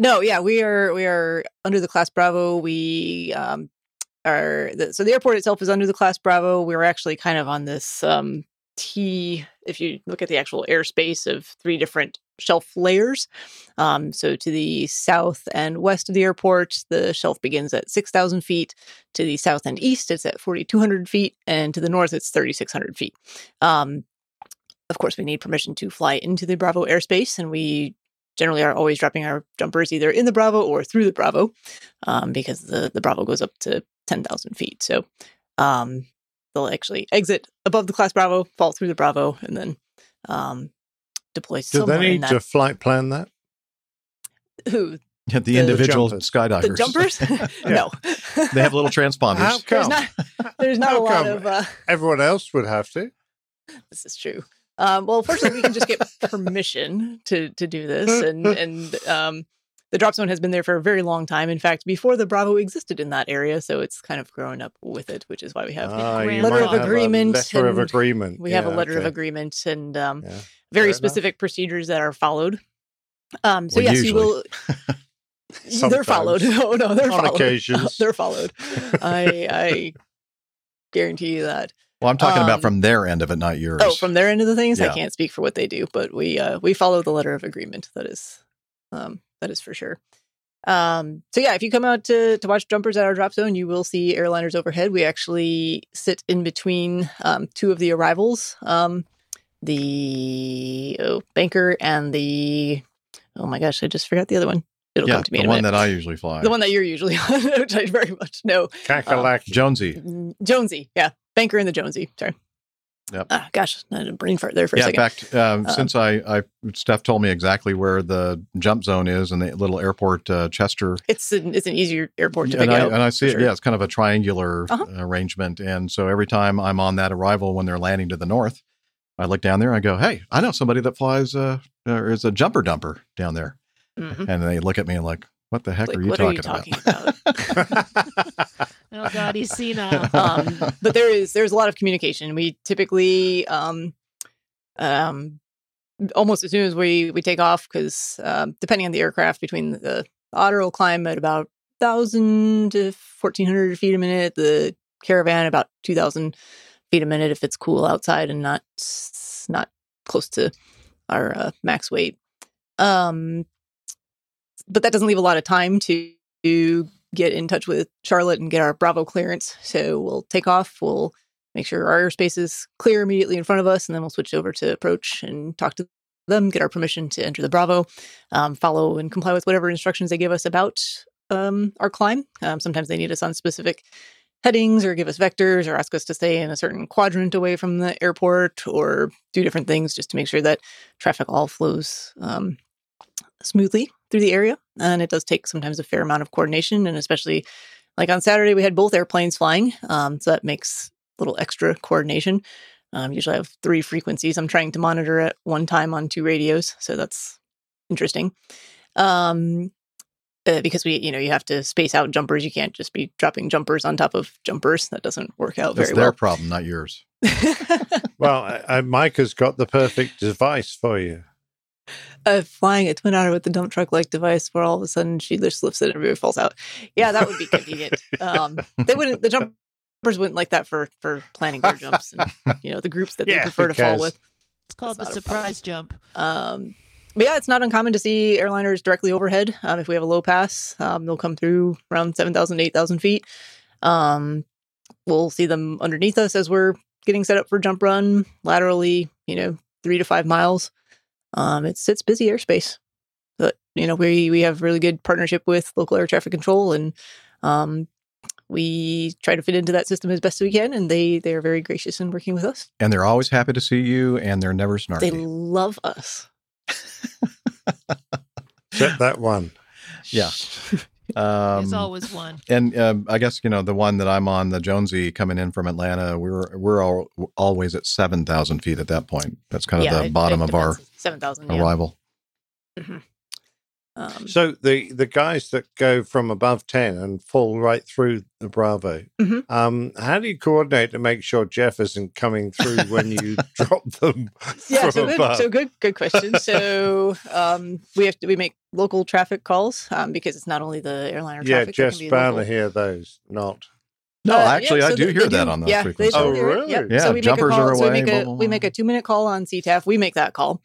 no, yeah, we are we are under the class Bravo. We um, are the, so the airport itself is under the class Bravo. We're actually kind of on this um, T. If you look at the actual airspace of three different shelf layers, um, so to the south and west of the airport, the shelf begins at six thousand feet. To the south and east, it's at forty two hundred feet, and to the north, it's thirty six hundred feet. Um, of course, we need permission to fly into the Bravo airspace, and we generally are always dropping our jumpers either in the Bravo or through the Bravo, um, because the the Bravo goes up to ten thousand feet. So um, they'll actually exit above the class Bravo, fall through the Bravo, and then um, deploy Do somewhere they in need that. to flight plan that? Who Yeah, the, the individual jumpers. skydivers. the jumpers? no, they have little transponders. How there's not. There's not a lot come? of. Uh, Everyone else would have to. this is true. Um, well, fortunately, we can just get permission to to do this, and and um, the drop zone has been there for a very long time. In fact, before the Bravo existed in that area, so it's kind of grown up with it, which is why we have you letter might of have a agreement. letter of agreement. We have a Yeah, letter of agreement and um, Yeah. very Fair enough. specific procedures that are followed. Um, so Well, yes, you will. They're followed. Oh no, they're On followed. occasions. they're followed. I I guarantee you that. Well, I'm talking Um, about from their end of it, not yours. Oh, from their end of the things, I can't speak for what they do, but we uh, we follow the letter of agreement. That is, um, that is for sure. Um, so yeah, if you come out to to watch jumpers at our drop zone, you will see airliners overhead. We actually sit in between um, two of the arrivals, um, the oh, banker and the oh my gosh, I just forgot the other one. It'll yeah, come to me the in a one minute. that I usually fly. the one that you're usually on, which I very much know. Kakalaki. Jonesy. Mm, Jonesy, yeah, banker and the Jonesy. Sorry. Yep. Ah, gosh, I had a brain fart there for yeah, a in second. fact, um, Um, since I, I, Steph told me exactly where the jump zone is and the little airport, uh, Chester. It's an it's an easier airport to and pick I, out. and I see it. sure. Yeah, it's kind of a triangular Uh-huh. arrangement. And so every time I'm on that arrival when they're landing to the north, I look down there. and I go, "Hey, I know somebody that flies uh, or is a jumper dumper down there." Mhm. And they look at me and like, "What the heck Like, are you what talking, are you about?" talking about? Oh God, he's senile. um, but there is there's a lot of communication. We typically um, um, almost as soon as we we take off because um, depending on the aircraft, between the otter will climb at about thousand to fourteen hundred feet a minute. The caravan about two thousand feet a minute if it's cool outside and not not close to our uh, max weight. Um, but that doesn't leave a lot of time to, to get in touch with Charlotte and get our Bravo clearance. So we'll take off. We'll make sure our airspace is clear immediately in front of us, and then we'll switch over to approach and talk to them, get our permission to enter the Bravo, um, follow and comply with whatever instructions they give us about um, our climb. Um, sometimes they need us on specific headings or give us vectors or ask us to stay in a certain quadrant away from the airport or do different things just to make sure that traffic all flows um, smoothly through the area. And it does take sometimes a fair amount of coordination. And especially like on Saturday, we had both airplanes flying. Um, so that makes a little extra coordination. Um, usually I have three frequencies I'm trying to monitor at one time on two radios. So that's interesting. Um, uh, because we, you know, you have to space out jumpers. You can't just be dropping jumpers on top of jumpers. That doesn't work out That's very well. It's their problem, not yours. well, I, I, Mike has got the perfect device for you. Uh, flying a twin otter with the dump truck like device where all of a sudden she just lifts it and everybody falls out. Yeah, that would be convenient. um, they wouldn't, the jumpers wouldn't like that for, for planning their jumps and, you know, the groups that they prefer to fall with. It's called the surprise jump. Um, but yeah, it's not uncommon to see airliners directly overhead. Um, if we have a low pass, um, they'll come through around 7,000, 8,000 feet. Um, we'll see them underneath us as we're getting set up for jump run laterally, you know, three to five miles. Um, it's it's busy airspace, but you know we we have really good partnership with local air traffic control, and um, we try to fit into that system as best we can, and they they are very gracious in working with us. And they're always happy to see you, and they're never snarky. They love us. Except that one. Yeah. Um, There's always one. And um, I guess you know the one that I'm on, the Jonesy coming in from Atlanta. We're we're all, always at seven thousand feet at that point. That's kind of Yeah, the it- bottom it of our depends. 7,000, yeah. arrival. Um, So the the guys that go from above ten and fall right through the Bravo, Mhm. um, how do you coordinate to make sure Jeff isn't coming through when you drop them? yeah from so good above? so good good question so um we have to we make local traffic calls um because it's not only the airliner Yeah, traffic Jeff that can be Spanner local. hear those, not. No, Uh, yeah, actually, I so do they- hear they that do. on those yeah, frequencies. They Oh, really? Yep. Yeah, so we make a jumpers call. are so we away, make blah, a blah, we make a two minute call on CTAF. We make that call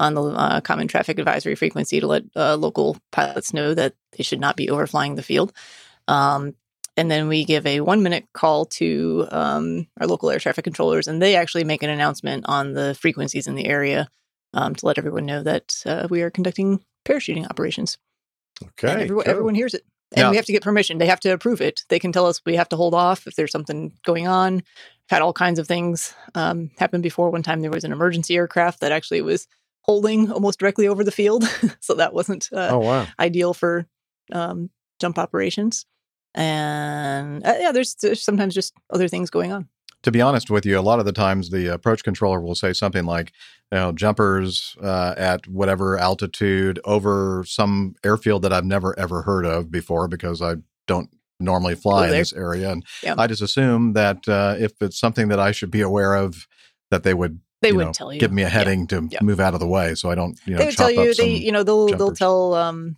on the uh, common traffic advisory frequency to let uh, local pilots know that they should not be overflying the field. Um, and then we give a one minute call to um, our local air traffic controllers, and they actually make an announcement on the frequencies in the area um, to let everyone know that uh, we are conducting parachuting operations. Okay, everyone, cool. everyone hears it. And Yeah. we have to get permission. They have to approve it. They can tell us we have to hold off if there's something going on. I've had all kinds of things um, happen before. One time there was an emergency aircraft that actually was holding almost directly over the field. so that wasn't uh, Oh wow! ideal for um, jump operations. And uh, yeah, there's, there's sometimes just other things going on. to be honest with you, a lot of the times the approach controller will say something like, you know, jumpers uh, at whatever altitude over some airfield that I've never ever heard of before because I don't normally fly in this area, and Yeah. I just assume that uh, if it's something that I should be aware of, that they would. They would know, tell you. Give me a Yeah. heading to Yeah. move out of the way, so I don't, you know, they would tell you they you know they'll they'll tell um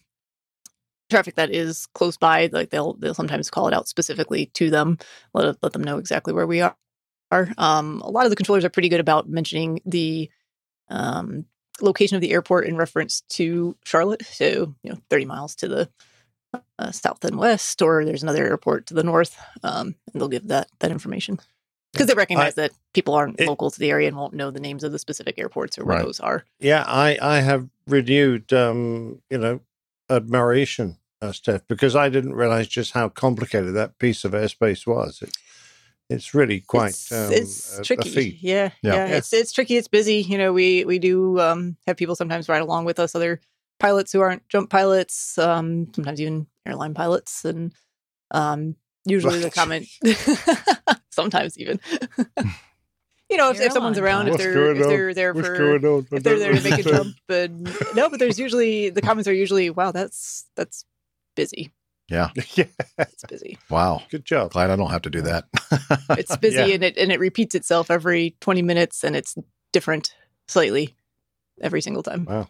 traffic that is close by like they'll they'll sometimes call it out specifically to them let let them know exactly where we are um a lot of the controllers are pretty good about mentioning the um location of the airport in reference to charlotte so you know 30 miles to the uh, south and west or there's another airport to the north um and they'll give that that information because they recognize that people aren't local to the area and won't know the names of the specific airports or where Right. those are Yeah, I I have renewed um, you know admiration, uh, Steph, because I didn't realize just how complicated that piece of airspace was. It, it's really quite it's, um, it's a, a tricky. feat. Yeah, Yeah. yeah, Yeah. It's it's tricky. It's busy. You know, we we do um, have people sometimes ride along with us, other pilots who aren't jump pilots, um, sometimes even airline pilots, and um, usually the comment, sometimes even. You know, if, if someone's around, if they're if they're there What's for going on? I if they're there to make a jump, but no, but there's usually the comments are usually, "Wow, that's that's busy. Yeah. yeah. It's busy. Wow. Good job. Glad I don't have to do that. It's busy Yeah. and it and it repeats itself every 20 minutes and it's different slightly every single time. Wow.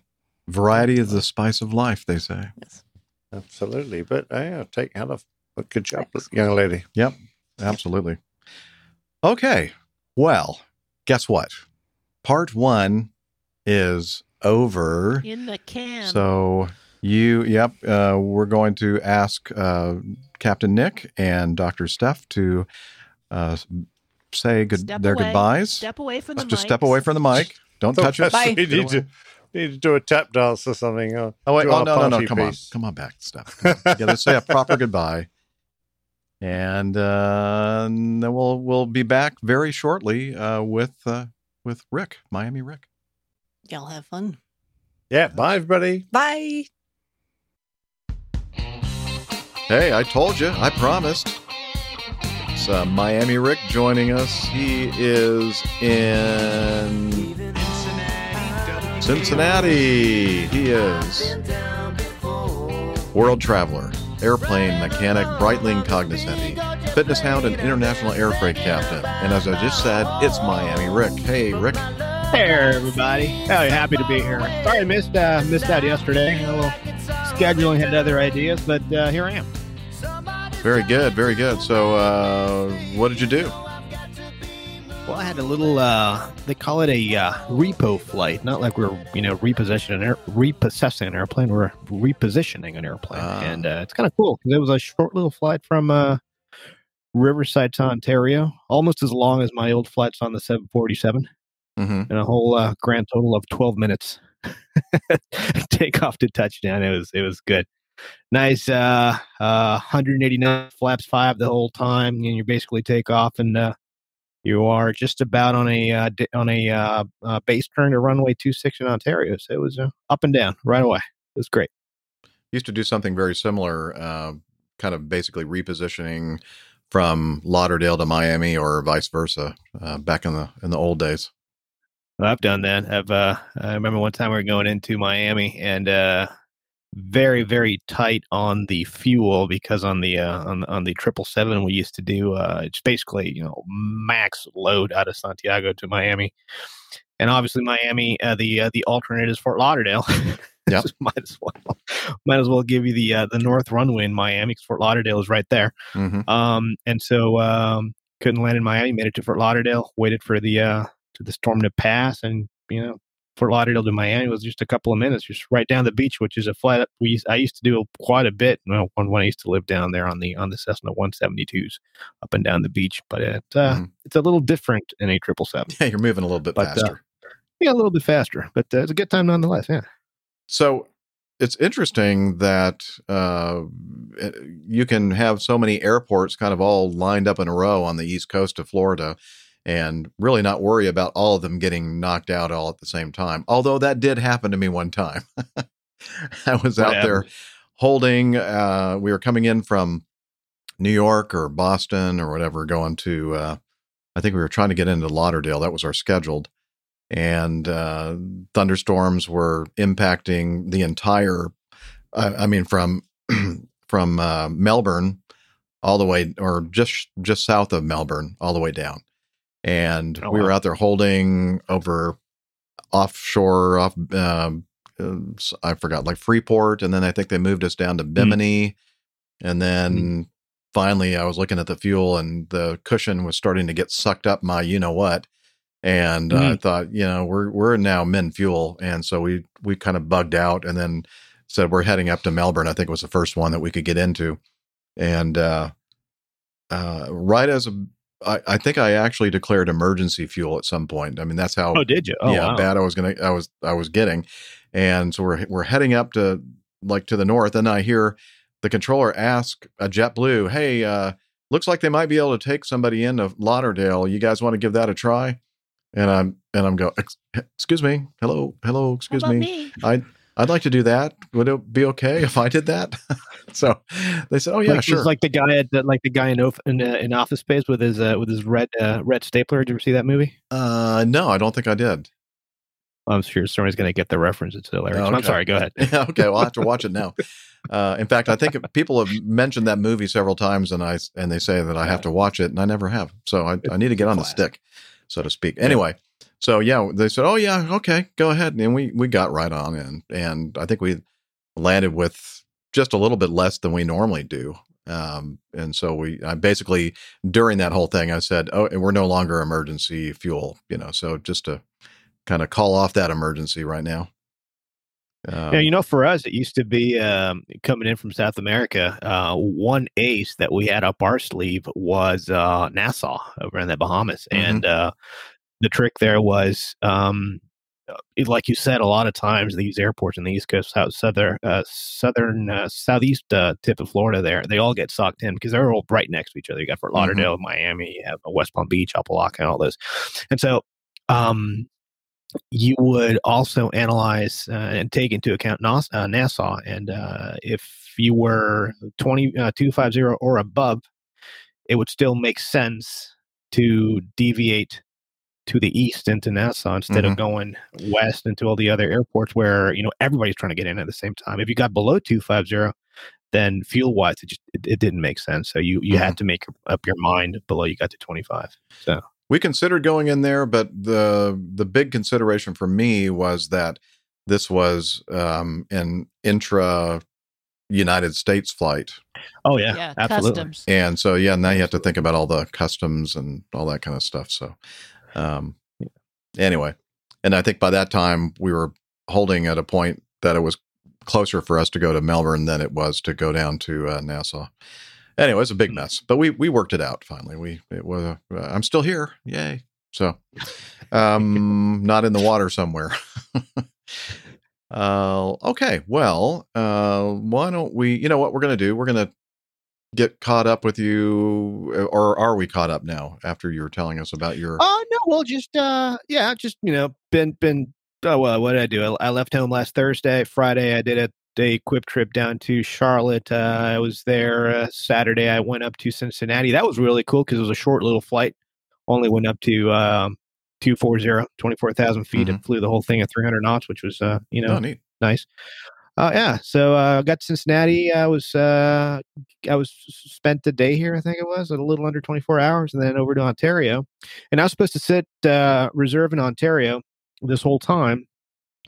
Variety is the spice of life, they say. Yes, Absolutely. But uh, yeah, take out of good job, young lady. Yep, absolutely. Okay. Well, guess what? Part one is over. In the can. So you, yep, uh, we're going to ask uh, Captain Nick and Dr. Steph to uh, say good Step their away. goodbyes. Step away from the Just mics. step away from the mic. Don't touch it. We need to, need to do a tap dance or something. Or Oh wait! Oh our no, no, no! party Come on, come on back, Steph. Come on. You got to say a proper goodbye, and, uh, and then we'll we'll be back very shortly uh, with uh, with Rick, Miami Rick. Y'all have fun. Yeah. Bye, everybody. Bye. Hey, I told you, I promised. It's uh, Miami Rick joining us. He is in Cincinnati. He is. World traveler, airplane mechanic, Breitling cognoscenti, fitness hound, and international air freight captain. And as I just said, it's Miami Rick. Hey, Rick. Hey, everybody. Oh, happy to be here. Sorry I missed uh, missed out yesterday. A little scheduling had other ideas, but uh, here I am. Very good, very good. So, uh, what did you do? Well, I had a little. Uh, they call it a uh, repo flight. Not like we're you know repossessing an air, repossessing an airplane. We're repositioning an airplane, and uh, it's kind of cool because it was a short little flight from uh, Riverside to Ontario, almost as long as my old flights on the 747, mm-hmm. and a whole uh, grand total of 12 minutes takeoff to touchdown. It was it was good. Nice, uh, uh, 189 flaps five the whole time, and you basically take off and. You are just about on a uh, on a uh, uh, base turn to runway 26 in Ontario. So it was uh, up and down right away. It was great. Used to do something very similar, uh, kind of basically repositioning from Lauderdale to Miami or vice versa uh, back in the in the old days. Well, I've done that. I've uh, I remember one time we were going into Miami and uh, very very tight on the fuel because on the uh, on on the triple seven we used to do uh, it's basically you know max load out of Santiago to Miami, and obviously Miami uh, the uh, the alternate is Fort Lauderdale. Yeah, might as well might as well give you the uh, the north runway in Miami because Fort Lauderdale is right there. Mm-hmm. Um, and so um, couldn't land in Miami. Made it to Fort Lauderdale. Waited for the uh, to the storm to pass, and you know Fort Lauderdale to Miami was just a couple of minutes, just right down the beach, which is a flight. We used, I used to do quite a bit when, when I used to live down there on the on the Cessna 172s up and down the beach. But it uh, Mm-hmm. it's a little different in a triple seven. Yeah, you're moving a little bit But, uh, faster. yeah, a little bit faster, but uh, it's a good time nonetheless. Yeah. So it's interesting that uh, you can have so many airports kind of all lined up in a row on the east coast of Florida and really not worry about all of them getting knocked out all at the same time. Although that did happen to me one time. I was out there holding, uh, we were coming in from New York or Boston or whatever, going to, uh, I think we were trying to get into Lauderdale. That was our scheduled. And uh, thunderstorms were impacting the entire, I, I mean, from from uh, Melbourne all the way, or just just south of Melbourne, all the way down. And Oh, we were wow. out there holding over offshore, off. Um, uh, I forgot, like Freeport, and then I think they moved us down to Bimini, and then finally I was looking at the fuel, and the cushion was starting to get sucked up my you know what, and uh, I Mhm. thought, you know, we're we're now min fuel, and so we we kind of bugged out, and then said we're heading up to Melbourne. I think was the first one that we could get into, and uh, uh, right as a, I, I think I actually declared emergency fuel at some point. I mean, that's how. Oh, did you? Oh, yeah, wow. bad I was gonna, I was, I was getting, and so we're we're heading up to like to the north, and I hear the controller ask a JetBlue, "Hey, uh, looks like they might be able to take somebody into Lauderdale. You guys want to give that a try?" And I'm and I'm going, "Excuse me, hello, hello, excuse about me, me? I." I'd like to do that. Would it be okay if I did that? so they said, "Oh yeah, like, sure." It's like the guy at the, like the guy in in, uh, in Office Space with his uh, with his red uh, red stapler. Did you ever see that movie? Uh, no, I don't think I did. I'm sure somebody's going to get the reference. It's hilarious. Oh, I'm sorry. Go ahead. Yeah, okay, well, I have to watch it now. Uh, in fact, I think people have mentioned that movie several times, and I and they say that I have to watch it, and I never have. So I, I need to get on the stick, so to speak. Anyway, so yeah, they said, "Oh yeah, okay, go ahead," and we we got right on, and and I think we landed with just a little bit less than we normally do. Um, and so we, I basically during that whole thing, I said, "Oh, and we're no longer emergency fuel," you know. So just to kind of call off that emergency right now. Um, yeah, you know, for us, it used to be um, coming in from South America. Uh, one ace that we had up our sleeve was uh, Nassau over in the Bahamas, and uh, the trick there was, um, uh, like you said, a lot of times these airports in the East Coast, south, southern, uh, southern, uh, southeast uh, tip of Florida, there they all get sucked in because they're all right next to each other. You got Fort Lauderdale, Miami, you have West Palm Beach, Opa-locka, and all those, and so. Um, you would also analyze uh, and take into account Nas- uh, Nassau. And uh, if you were 20, uh, 250 or above, it would still make sense to deviate to the east into Nassau instead Mhm. of going west into all the other airports where, you know, everybody's trying to get in at the same time. If you got below 250, then fuel wise, it just it, it didn't make sense. So you you had to make up your mind below you got to 25. So We considered going in there, but the the big consideration for me was that this was um, an intra United States flight. Oh yeah, Yeah, absolutely. customs. And so yeah, now you have to think about all the customs and all that kind of stuff. So um anyway. And I think by that time we were holding at a point that it was closer for us to go to Melbourne than it was to go down to uh, Nassau. Anyway, it's a big mess, but we we worked it out finally. We it was uh, I'm still here. Yay. So um not in the water somewhere. Uh, okay. Well, uh, why don't we? You know what we're going to do? We're going to get caught up with you, uh, or are we caught up now? After you were telling us about your. Oh no, well, just uh, yeah, just you know, been been. Oh well, what did I do? I, I left home last Thursday. Friday, I did a day quip trip down to Charlotte. Uh, I was there uh, Saturday. I went up to Cincinnati. That was really cool because it was a short little flight. Only went up to um, 240, 24,000 feet and flew the whole thing at 300 knots, which was, uh, you know, Oh, nice. Uh, yeah. So I uh, got to Cincinnati. I was uh, I was spent the day here. I think it was a little under 24 hours, and then over to Ontario. And I was supposed to sit uh, reserve in Ontario this whole time,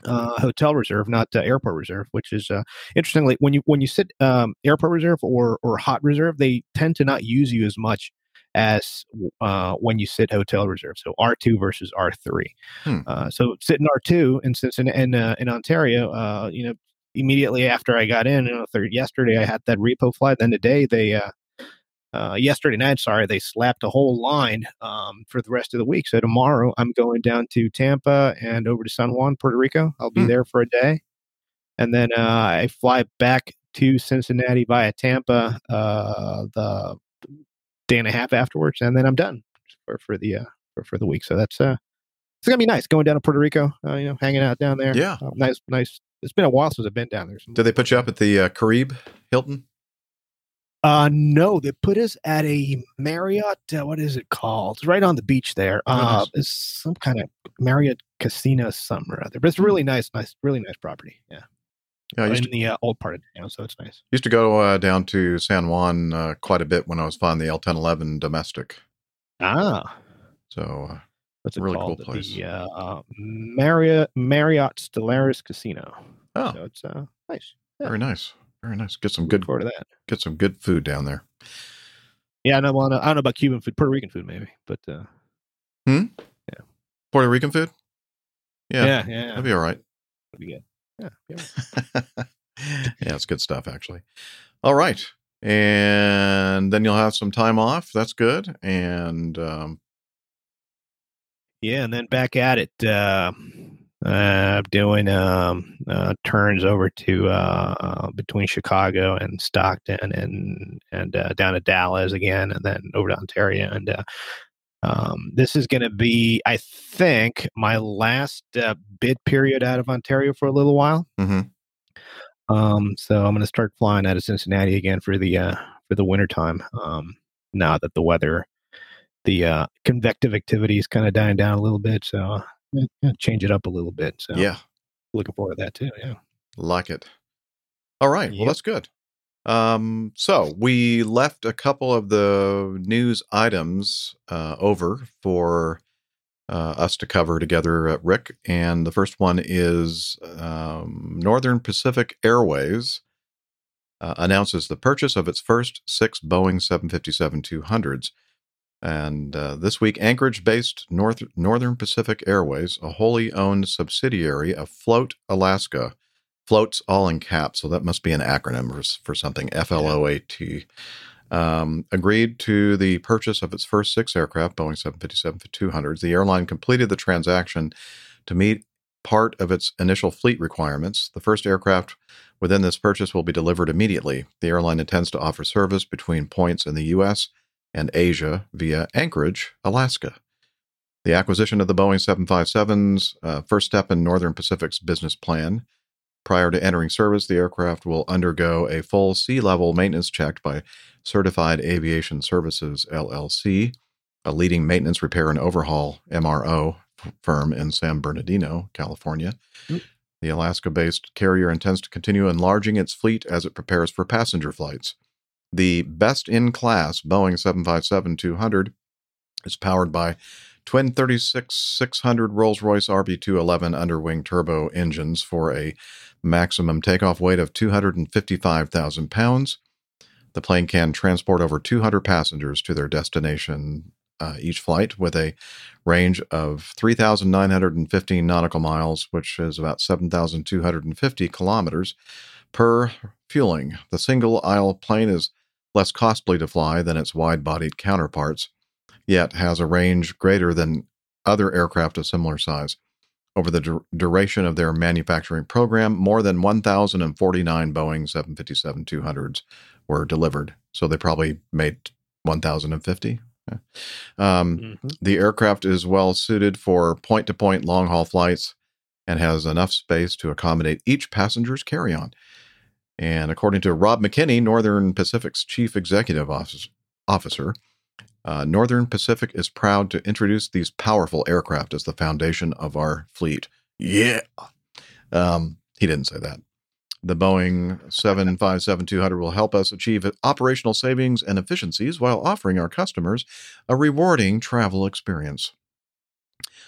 uh, hotel reserve, not uh, airport reserve. Which is uh, interestingly when you when you sit um, airport reserve or or hot reserve, they tend to not use you as much as uh, when you sit hotel reserve. So R two versus R three. Hmm. Uh, so sitting R two in Cincinnati in, uh, in Ontario, uh, you know, immediately after I got in, you know, third, yesterday I had that repo flight. Then today they, uh, uh, yesterday night, sorry, they slapped a whole line um, for the rest of the week. So tomorrow I'm going down to Tampa and over to San Juan, Puerto Rico. I'll be Hmm. there for a day, and then uh, I fly back to Cincinnati via Tampa uh, the day and a half afterwards, and then I'm done for for the uh, for, for the week. So that's uh, it's gonna be nice going down to Puerto Rico. Uh, you know, hanging out down there. Yeah. Uh, nice, nice. It's been a while since I've been down there. Did they put you up at the uh, Caribe Hilton? Uh, no, they put us at a Marriott. Uh, what is it called? It's right on the beach there. Oh, Uh, nice. it's some kind of Marriott Casino, something or other. But it's really nice, nice, really nice property. Yeah, Yeah, I in to, the uh, old part of town, so it's nice. used to go uh, down to San Juan uh, quite a bit when I was flying the L ten eleven domestic. Ah, So uh, what's it really called? cool place. The uh, uh, Marriott Marriott Stellaris Casino. Oh. so it's uh, nice. very nice, very nice. Get some good forward to that. Get some good food down there. Yeah, I know. Well, I don't know about Cuban food, Puerto Rican food, maybe, but uh, Hmm. Yeah. Puerto Rican food. Yeah, Yeah, yeah. that'd be all right. that'd be good. Yeah, yeah. yeah, it's good stuff actually. All right. And then you'll have some time off. That's good. And um, Yeah, and then back at it, uh, uh, doing um, uh, turns over to uh, uh, between Chicago and Stockton, and and uh, down to Dallas again, and then over to Ontario. And uh, um, this is going to be, I think, my last uh, bid period out of Ontario for a little while. mhm. Um, so I'm going to start flying out of Cincinnati again for the uh, for the winter time. Um, now that the weather, the uh, convective activity is kind of dying down a little bit, so change it up a little bit. So yeah, looking forward to that too. Yeah. like it. All right. Well, that's good. Um, so we left a couple of the news items uh, over for uh, us to cover together, uh, Rick. And the first one is um, Northern Pacific Airways uh, announces the purchase of its first six Boeing 757 200s. And uh, this week, Anchorage based North, Northern Pacific Airways, a wholly owned subsidiary of Float Alaska, floats all in caps, so that must be an acronym for, for something F L O A T. Um, agreed to the purchase of its first six aircraft, Boeing 757 200s. The airline completed the transaction to meet part of its initial fleet requirements. The first aircraft within this purchase will be delivered immediately. The airline intends to offer service between points in the U.S. and Asia via Anchorage, Alaska. The acquisition of the Boeing 757's uh, first step in Northern Pacific's business plan. Prior to entering service, the aircraft will undergo a full sea level maintenance check by Certified Aviation Services LLC, a leading maintenance, repair, and overhaul MRO firm in San Bernardino, California. The The Alaska based carrier intends to continue enlarging its fleet as it prepares for passenger flights. The best in class Boeing 757 200 is powered by twin 36600 Rolls Royce RB 211 underwing turbo engines for a maximum takeoff weight of 255,000 pounds. The plane can transport over 200 passengers to their destination uh, each flight with a range of 3,915 nautical miles, which is about 7,250 kilometers per fueling. The single aisle plane is less costly to fly than its wide bodied counterparts, yet has a range greater than other aircraft of similar size. Over the dur- duration of their manufacturing program, more than 1,049 Boeing 757 200s were delivered. So they probably made 1,050. Yeah. Um, The aircraft is well suited for point to point long haul flights and has enough space to accommodate each passenger's carry on. And according to Rob McKinney, Northern Pacific's chief executive officer, uh, Northern Pacific is proud to introduce these powerful aircraft as the foundation of our fleet. Yeah. Um, he didn't say that. The Boeing 757 200 will help us achieve operational savings and efficiencies while offering our customers a rewarding travel experience.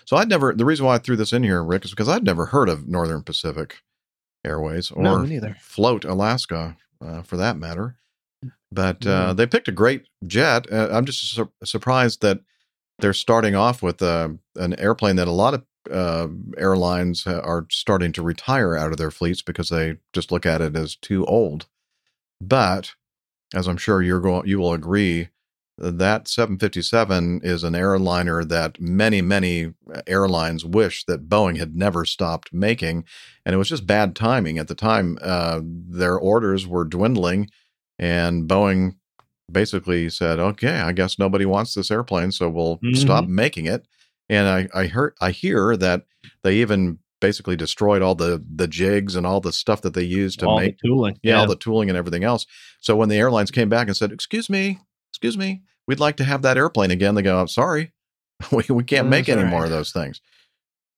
So I'd never, the reason why I threw this in here, Rick, is because I'd never heard of Northern Pacific Airways or No, neither. Float Alaska uh, for that matter. But uh, they picked a great jet. Uh, I'm just sur- surprised that they're starting off with uh, an airplane that a lot of uh, airlines uh, are starting to retire out of their fleets because they just look at it as too old. But as I'm sure you're going, you will agree, that 757 is an airliner that many, many airlines wish that Boeing had never stopped making, and it was just bad timing at the time. Uh, their orders were dwindling, and Boeing basically said, "Okay, I guess nobody wants this airplane, so we'll stop making it." And I, I heard, I hear that they even basically destroyed all the the jigs and all the stuff that they used to All make tooling, yeah, all yeah. the tooling and everything else. So when the airlines came back and said, "Excuse me, excuse me, we'd like to have that airplane again," they go, "I'm sorry, we we can't Oh, make any all more of those things."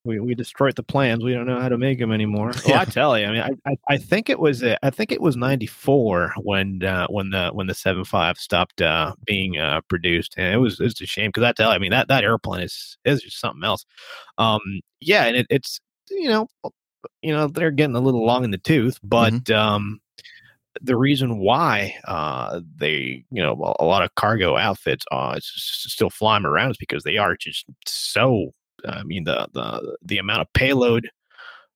We we destroyed the plans. We don't know how to make them anymore. Well, I tell you, I mean, I, I, I think it was uh, I think it was '94 when uh, when the when the 75 stopped uh, being uh, produced, and it was it's a shame because I tell you, I mean that that airplane is is just something else. Um, yeah, and it, it's you know you know they're getting a little long in the tooth, but um, the reason why uh, they, you know, a- lot of cargo outfits uh, still fly 'em around is because they are just so. I mean, the the the amount of payload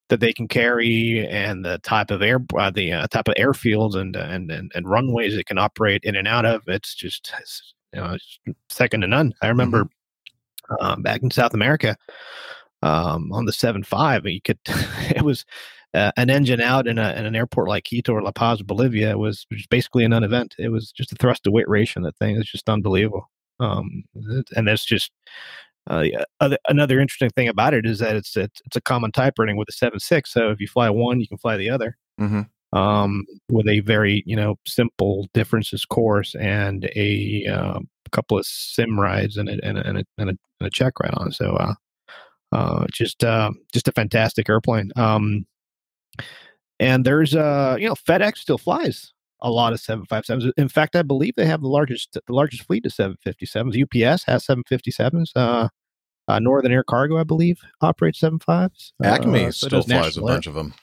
that they can carry and the type of air, uh, the uh, type of airfields and, and and and runways it can operate in and out of. It's just it's, you know it's second to none. I remember um, back in South America um, on the seven five, you could it was uh, an engine out in, a, in an airport like Quito or La Paz, Bolivia. It was basically a non-event. It was just a thrust to weight ratio. That thing is just unbelievable. Um, and that's just uh, other, another interesting thing about it is that it's it's, it's a common type rating with a seven six. So if you fly one, you can fly the other Mm-hmm. um, with a very you know simple differences course and a uh, couple of sim rides and a, and a, and a, and a, and a check ride on. So uh, uh, just uh, just a fantastic airplane. Um, and there's uh you know FedEx still flies a lot of 757s. In fact, I believe they have the largest the largest fleet of 757s. UPS has 757s. Uh, uh, Northern Air Cargo, I believe, operates 75s. Acme Uh, so still flies a Air. bunch of them.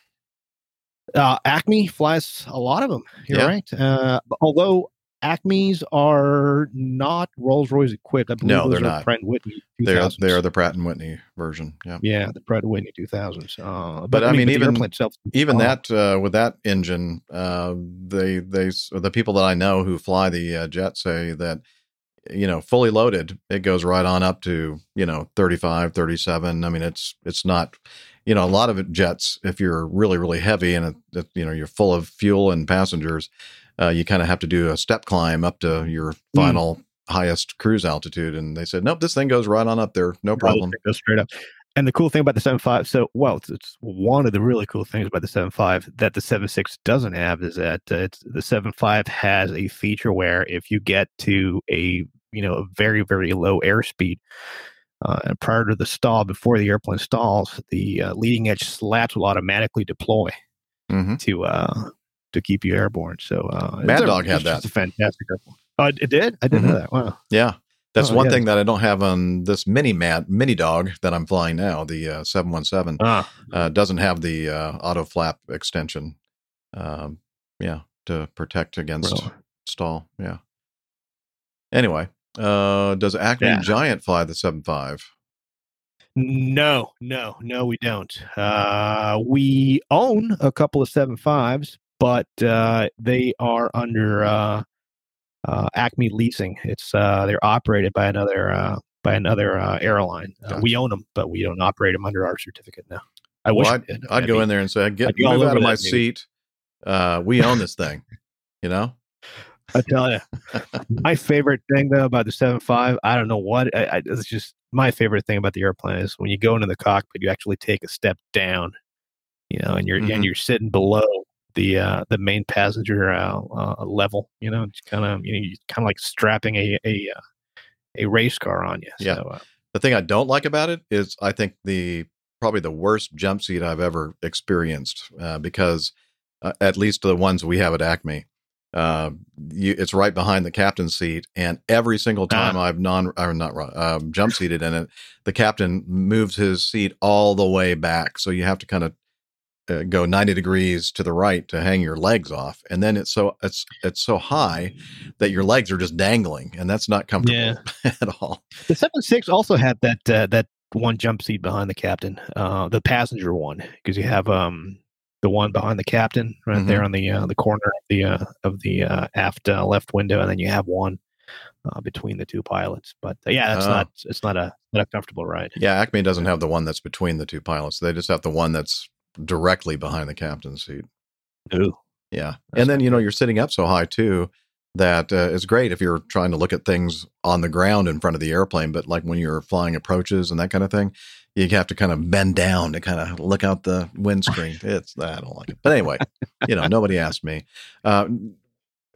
Uh, Acme flies a lot of them. You're Yeah. right. Uh, although Acme's are not Rolls Royce equipped, I believe No, they're not. Pratt and Whitney. They're they are the Pratt and Whitney version. Yeah. yeah, the Pratt and Whitney 2000s. Uh, but, I mean, even itself, even uh, that uh, with that engine, uh, they they the people that I know who fly the uh, jet say that you know fully loaded it goes right on up to you know 35 37 i mean it's it's not you know a lot of it jets if you're really really heavy and it, it, you know you're full of fuel and passengers uh, you kind of have to do a step climb up to your final highest cruise altitude and they said nope this thing goes right on up there no problem Go straight up. And the cool thing about the 7.5, so well, it's, it's one of the really cool things about the 7.5 that the 7.6 doesn't have is that uh, it's, the 7.5 has a feature where if you get to a you know a very very low airspeed, Uh, and prior to the stall, before the airplane stalls, the uh, leading edge slats will automatically deploy Mhm. to uh, to keep you airborne. So uh, Mad it's a- Dog had it's that. a fantastic airplane. Oh, it it did. I didn't know Mhm. that. Wow. Yeah. That's Oh, one yeah. thing that I don't have on this mini mat mini dog that I'm flying now, the uh, 717. Ah. Uh, doesn't have the uh, auto flap extension. Um, yeah, to protect against Really? stall. Yeah. Anyway, uh, does Acme Yeah. Giant fly the seven five? No, no, no, we don't. Uh, we own a couple of seven fives, but uh, they are under uh, uh, Acme Leasing. It's uh, they're operated by another uh, by another uh, airline. Uh, We own them, but we don't operate them under our certificate now. I wish Well, we I'd. I'd go be- in there and say, "Get I'd move out of my seat. Uh, we own this thing." You know. I tell you, my favorite thing though about the seven five, I don't know what I, I, it's just my favorite thing about the airplane is when you go into the cockpit, you actually take a step down, you know, and you're Mhm. and you're sitting below the uh, the main passenger uh, uh, level, you know, it's kind of you know, kind of like strapping a a uh, a race car on you. Yeah. So, uh, The thing I don't like about it is I think the probably the worst jump seat I've ever experienced uh, because uh, at least the ones we have at Acme, uh, you, it's right behind the captain's seat, and every single time I've non or not um, jump seated in it, the captain moves his seat all the way back, so you have to kind of uh, go 90 degrees to the right to hang your legs off and then it's so it's it's so high that your legs are just dangling and that's not comfortable Yeah. at all The seven six also had that uh, that one jump seat behind the captain, uh, the passenger one, because you have um the one behind the captain right there Mhm. on the uh, the corner of the uh, of the uh, aft uh, left window, and then you have one uh, between the two pilots. But uh, yeah, that's Oh. not it's not a not a comfortable ride. Yeah, Acme doesn't have the one that's between the two pilots. They just have the one that's directly behind the captain's seat. Ooh. Yeah. and then, you know, you're sitting up so high too that uh, it's great if you're trying to look at things on the ground in front of the airplane. But like when you're flying approaches and that kind of thing, you have to kind of bend down to kind of look out the windscreen. it's, I don't like it. But anyway, you know, nobody asked me. Uh,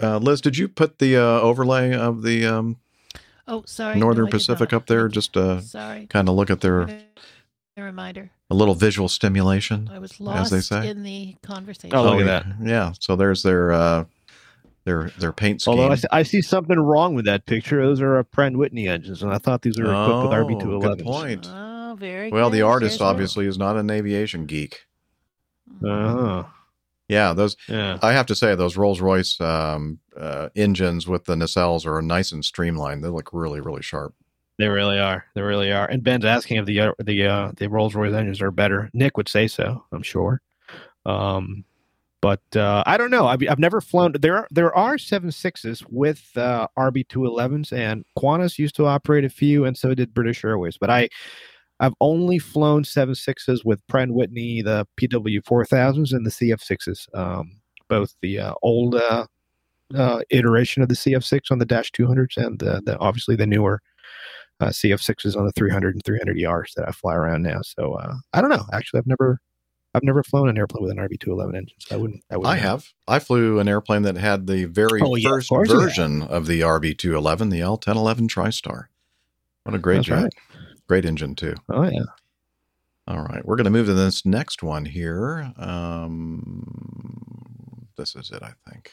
uh, Liz, did you put the uh, overlay of the um, Oh, sorry. Northern no, Pacific up there just uh, Sorry. kind of look at their A reminder. A little visual stimulation, I was as they say. in the conversation. Oh, look at yeah. that. Yeah. So there's their uh, their their paint scheme. Although I, s- I see something wrong with that picture. Those are uh, Pratt Whitney engines, and I thought these were equipped with Oh, RB two good point. Oh, very well, the artist There's obviously is not an aviation geek. Oh. Yeah, those. Yeah. I have to say those Rolls Royce um, uh, engines with the nacelles are nice and streamlined. They look really, really sharp. They really are. They really are. And Ben's asking if the uh, the uh, the Rolls Royce engines are better. Nick would say so. I'm sure. Um, but uh, I don't know. I've, I've never flown. There are there are seven sixes with uh, RB two elevens, and Qantas used to operate a few, and so did British Airways. But I I've only flown seven sixes with Pratt Whitney, the PW four thousands, and the CF sixes. Um, both the uh, old uh, uh, iteration of the CF six on the dash two hundreds, and the, the obviously the newer uh, CF6s on the 300 and 300 ERs that I fly around now. So uh, I don't know. Actually, I've never, I've never flown an airplane with an RB211 engine. So I wouldn't. I, I wouldn't know. have. I flew an airplane that had the very Oh, yeah, of first you have. version of the RB211, the L1011 TriStar. What a great That's jet. right. Great engine, too. Oh yeah. All right. We're going to move to this next one here. Um, this is it, I think.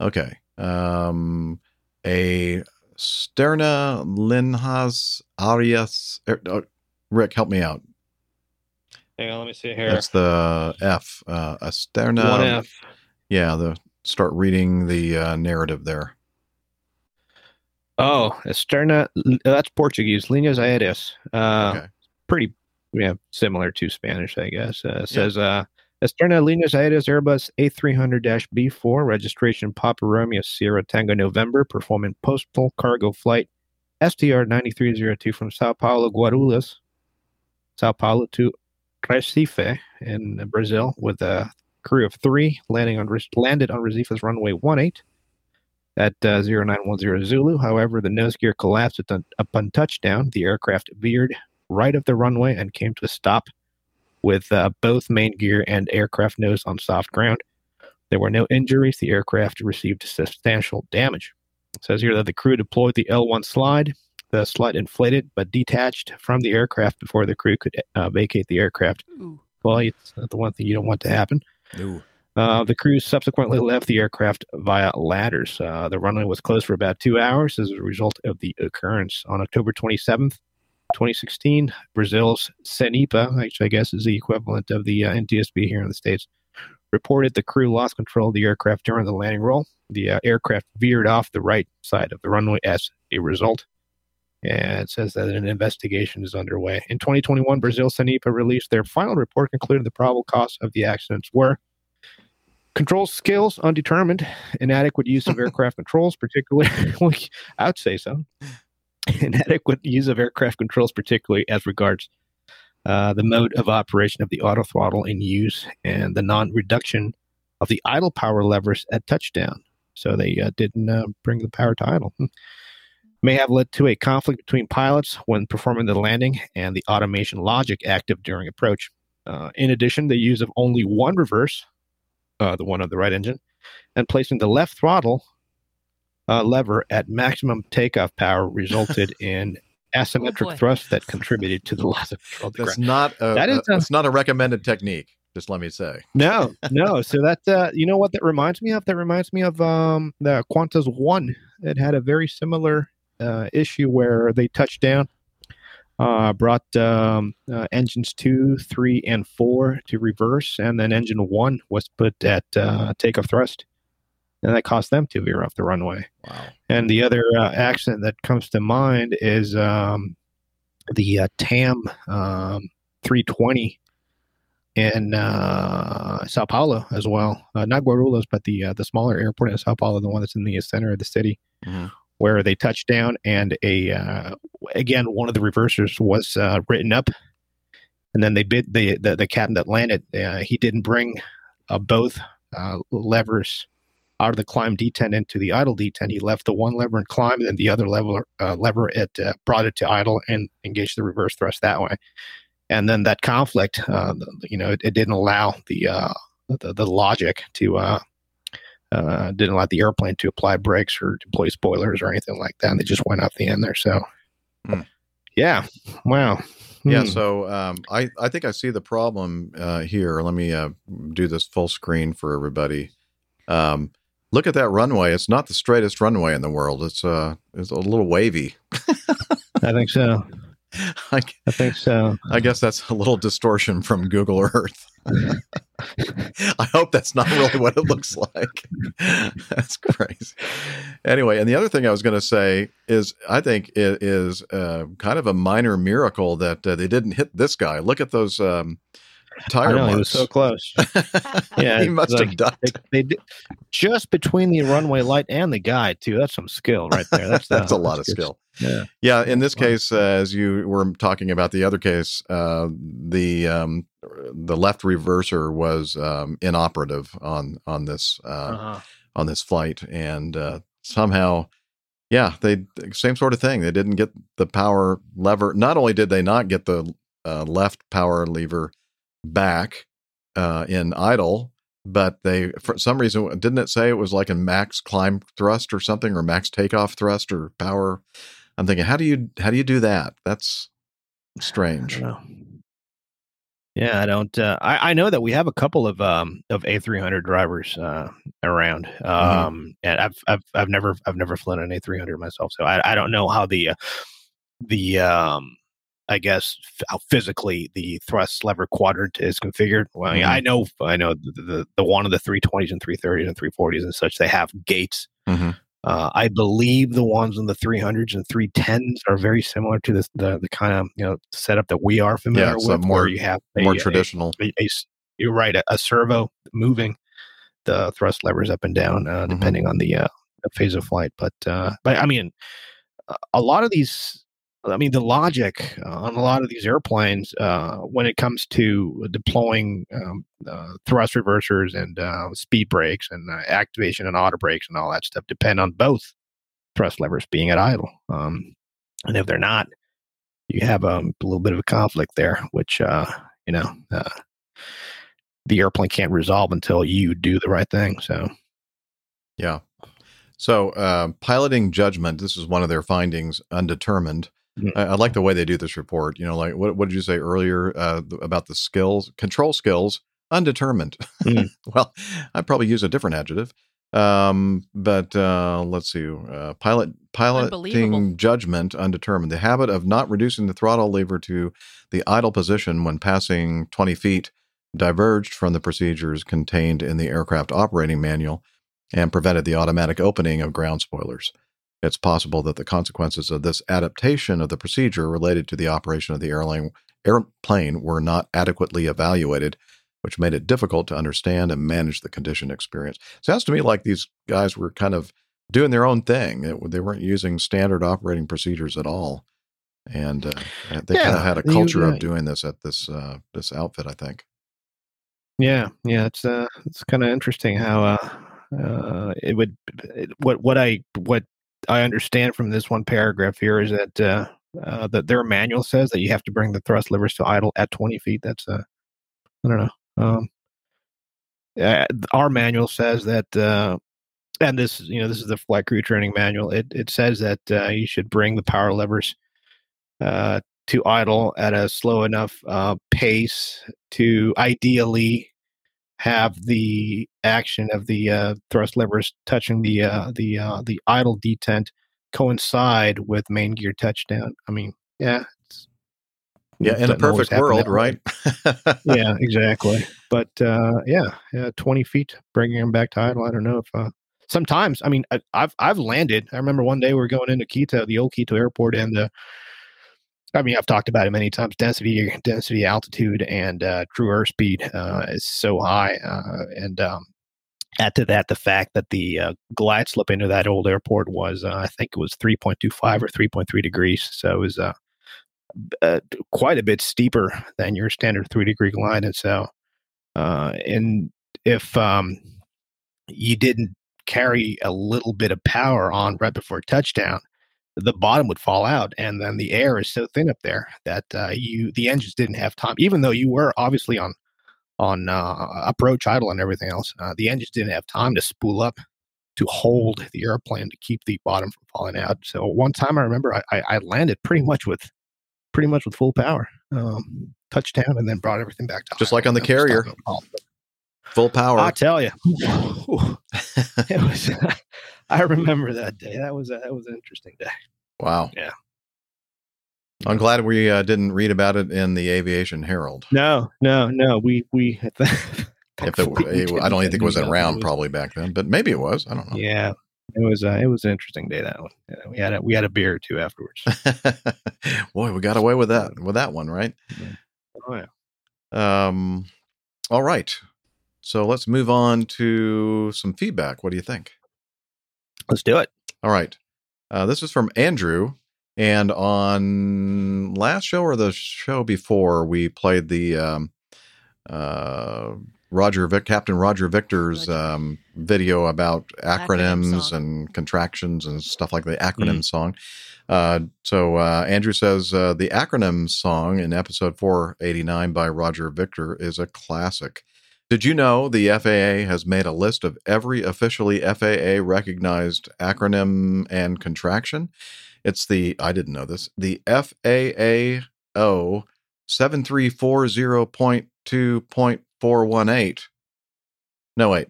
Okay. Um, a Sterna Linhas Aéreas. er, uh, Rick, help me out. Hang on, let me see here. That's the F. Uh, a Sterna. One F. Yeah, the start reading the uh, narrative there. Oh, Esterna. That's Portuguese. Linhas Aéreas. Uh, Pretty, yeah, similar to Spanish, I guess. Uh, it says, uh, Esterna Linhas Aéreas Airbus A300-B4 registration Papa Romeo Sierra Tango November performing postal cargo flight STR 9302 from Sao Paulo Guarulhos, Sao Paulo to Recife in Brazil with a crew of three landing on landed on Recife's runway 18 at uh, 0910 Zulu. However, the nose gear collapsed upon touchdown. The aircraft veered right of the runway and came to a stop with uh, both main gear and aircraft nose on soft ground. There were no injuries. The aircraft received substantial damage. It says here that the crew deployed the L1 slide. the slide inflated but detached from the aircraft before the crew could uh, vacate the aircraft. Well, it's not the one thing you don't want to happen. No. Uh, the crew subsequently left the aircraft via ladders. Uh, the runway was closed for about two hours as a result of the occurrence. On October 27th, 2016, Brazil's CENIPA, which I guess is the equivalent of the uh, NTSB here in the States, reported the crew lost control of the aircraft during the landing roll. The uh, aircraft veered off the right side of the runway as a result. And it says that an investigation is underway. In 2021, Brazil CENIPA released their final report concluding the probable cause of the accidents were control skills undetermined, inadequate use of aircraft controls, particularly, I would say so, inadequate use of aircraft controls, particularly as regards uh, the mode of operation of the auto throttle in use and the non reduction of the idle power levers at touchdown. So they uh, didn't uh, bring the power to idle. Hmm. May have led to a conflict between pilots when performing the landing and the automation logic active during approach. Uh, in addition, the use of only one reverse, uh, the one on the right engine, and placing the left throttle uh, lever at maximum takeoff power resulted in asymmetric thrust that contributed to the loss of control. of the That's ground. not a, That is a- a- that's not a recommended technique. Just let me say. No, no. So that uh, you know what that reminds me of? That reminds me of um, the Qantas One. It had a very similar uh, issue where they touched down, uh, brought um, uh, engines two, three, and four to reverse, and then engine one was put at uh, takeoff thrust, and that cost them to veer off the runway. Wow. And the other uh, accident that comes to mind is um, the uh, TAM um, 320 in uh, Sao Paulo as well. Uh, not Guarulhos, but the uh, the smaller airport in Sao Paulo, the one that's in the center of the city, where they touched down, and a uh, again one of the reversers was uh, written up, and then they bid the the, the captain that landed. Uh, he didn't bring uh, both uh, levers out of the climb detent into the idle detent. He left the one lever in climb, and then the other lever uh, lever it uh, brought it to idle and engaged the reverse thrust that way and then that conflict, uh, you know, it, it didn't allow the, uh, the the logic to uh, uh, didn't allow the airplane to apply brakes or deploy spoilers or anything like that. And they just went off the end there. So, yeah, wow. Yeah, Hmm. so um, I, I think I see the problem uh, here. Let me uh, do this full screen for everybody. Um, look at that runway. It's not the straightest runway in the world. It's uh, it's a little wavy. I think so. I, think so. I guess that's a little distortion from Google Earth. I hope that's not really what it looks like. that's crazy. Anyway, and the other thing I was going to say is I think it is uh, kind of a minor miracle that uh, they didn't hit this guy. Look at those um, tire I know, marks. he was so close. yeah, he must have like, ducked. They, they just between the runway light and the guy too. That's some skill right there. That's That's a uh, lot of good skill. Yeah. Yeah, in this case, uh, as you were talking about the other case, uh, the um, the left reverser was um, inoperative on on this uh, Uh-huh. on this flight, and uh, somehow, yeah, they same sort of thing. They didn't get the power lever. Not only did they not get the uh, left power lever back uh, in idle, but they for some reason didn't it say it was like a max climb thrust or something or max takeoff thrust or power? I'm thinking how do you how do you do that? That's strange. Yeah, I don't. Uh, I, I know that we have a couple of um of A300 drivers uh, around, um, and I've I've I've never I've never flown an A300 myself, so I I don't know how the uh, the um I guess how physically the thrust lever quadrant is configured. Well, I, mean, I know I know the, the the one of the 320s and 330s and 340s and such they have gates. Mhm. Uh, I believe the ones in the 300s and 310s are very similar to this, the the kind of you know setup that we are familiar Yeah, with, so more- where you have a- more traditional. a- a you're right, a, servo moving the thrust levers up and down uh, Mm-hmm. depending on the, uh, the phase of flight. But uh, but I mean, a lot of these. I mean, the logic uh, on a lot of these airplanes uh, when it comes to deploying um, uh, thrust reversers and uh, speed brakes and uh, activation and auto brakes and all that stuff depend on both thrust levers being at idle. Um, and if they're not, you have um, a little bit of a conflict there, which you know the airplane can't resolve until you do the right thing. So yeah So, piloting judgment. This is one of their findings. Undetermined. I, I like the way they do this report. You know, like what, what did you say earlier uh, about the skills, control skills, undetermined. well, I'd probably use a different adjective. Um, but uh, let's see. Uh, pilot piloting judgment undetermined. The habit of not reducing the throttle lever to the idle position when passing 20 feet diverged from the procedures contained in the aircraft operating manual and prevented the automatic opening of ground spoilers. It's possible that the consequences of this adaptation of the procedure related to the operation of the airline, airplane were not adequately evaluated, which made it difficult to understand and manage the condition experience. Sounds to me like these guys were kind of doing their own thing. It- they weren't using standard operating procedures at all. And uh, they kind of had a you- culture uh, of doing this at this uh, this outfit, I think. Yeah, yeah, it's uh, it's kind of interesting how uh, uh, it would it, what what I what I understand from this one paragraph here is that uh, uh, that their manual says that you have to bring the thrust levers to idle at 20 feet. That's uh, I don't know. Um, uh, our manual says that, uh, and this you know this is the flight crew training manual. It it says that uh, you should bring the power levers uh, to idle at a slow enough uh, pace to ideally have the action of the uh, thrust levers touching the uh, the uh, the idle detent coincide with main gear touchdown. I mean, yeah, it's- Yeah, in a perfect world, right? yeah, exactly. But uh, yeah, yeah, twenty feet bringing them back to idle. I don't know if uh, sometimes. I mean, I, I've I've landed. I remember one day we were going into Quito, the old Quito airport, and uh, I mean, I've talked about it many times. Density, density, altitude, and uh, true airspeed uh, is so high, uh, and um, add to that the fact that the uh, glide slope into that old airport was, uh, I think it was three point two five or three point three degrees. So it was uh, quite a bit steeper than your standard three degree glide. And so, and if um, you didn't carry a little bit of power on right before touchdown, the bottom would fall out, and then the air is so thin up there that uh, you the engines didn't have time, even though you were obviously on on uh, approach idle and everything else. Uh, the engines didn't have time to spool up to hold the airplane to keep the bottom from falling out. So one time I remember I, I, I landed pretty much with pretty much with full power, um, touchdown, and then brought everything back to Just like on the idle. That was carrier. not no problem. Full power. I tell you, it was. I remember that day. That was a, that was an interesting day. Wow. Yeah. I'm glad we uh, didn't read about it in the Aviation Herald. No, no, no. We we. If it, it- I don't even think it was around probably back then, but maybe it was. I don't know. Yeah, it was. Uh, it was an interesting day. That one. Yeah, we had a, we had a beer or two afterwards. Boy, we got away with that with that one, right? Oh yeah. Um, all right. So let's move on to some feedback. What do you think? Let's do it. All right. Uh, this is from Andrew. And on last show or the show before, we played the um, uh, Roger Vic, Captain Roger Victor's um, video about acronyms and contractions and stuff like the acronym song. Uh, so uh, Andrew says uh, the acronym song in episode 489 by Roger Victor is a classic. Did you know the FAA has made a list of every officially FAA recognized acronym and contraction? It's the, I didn't know this, the FAAO 7340.2.418. No, wait.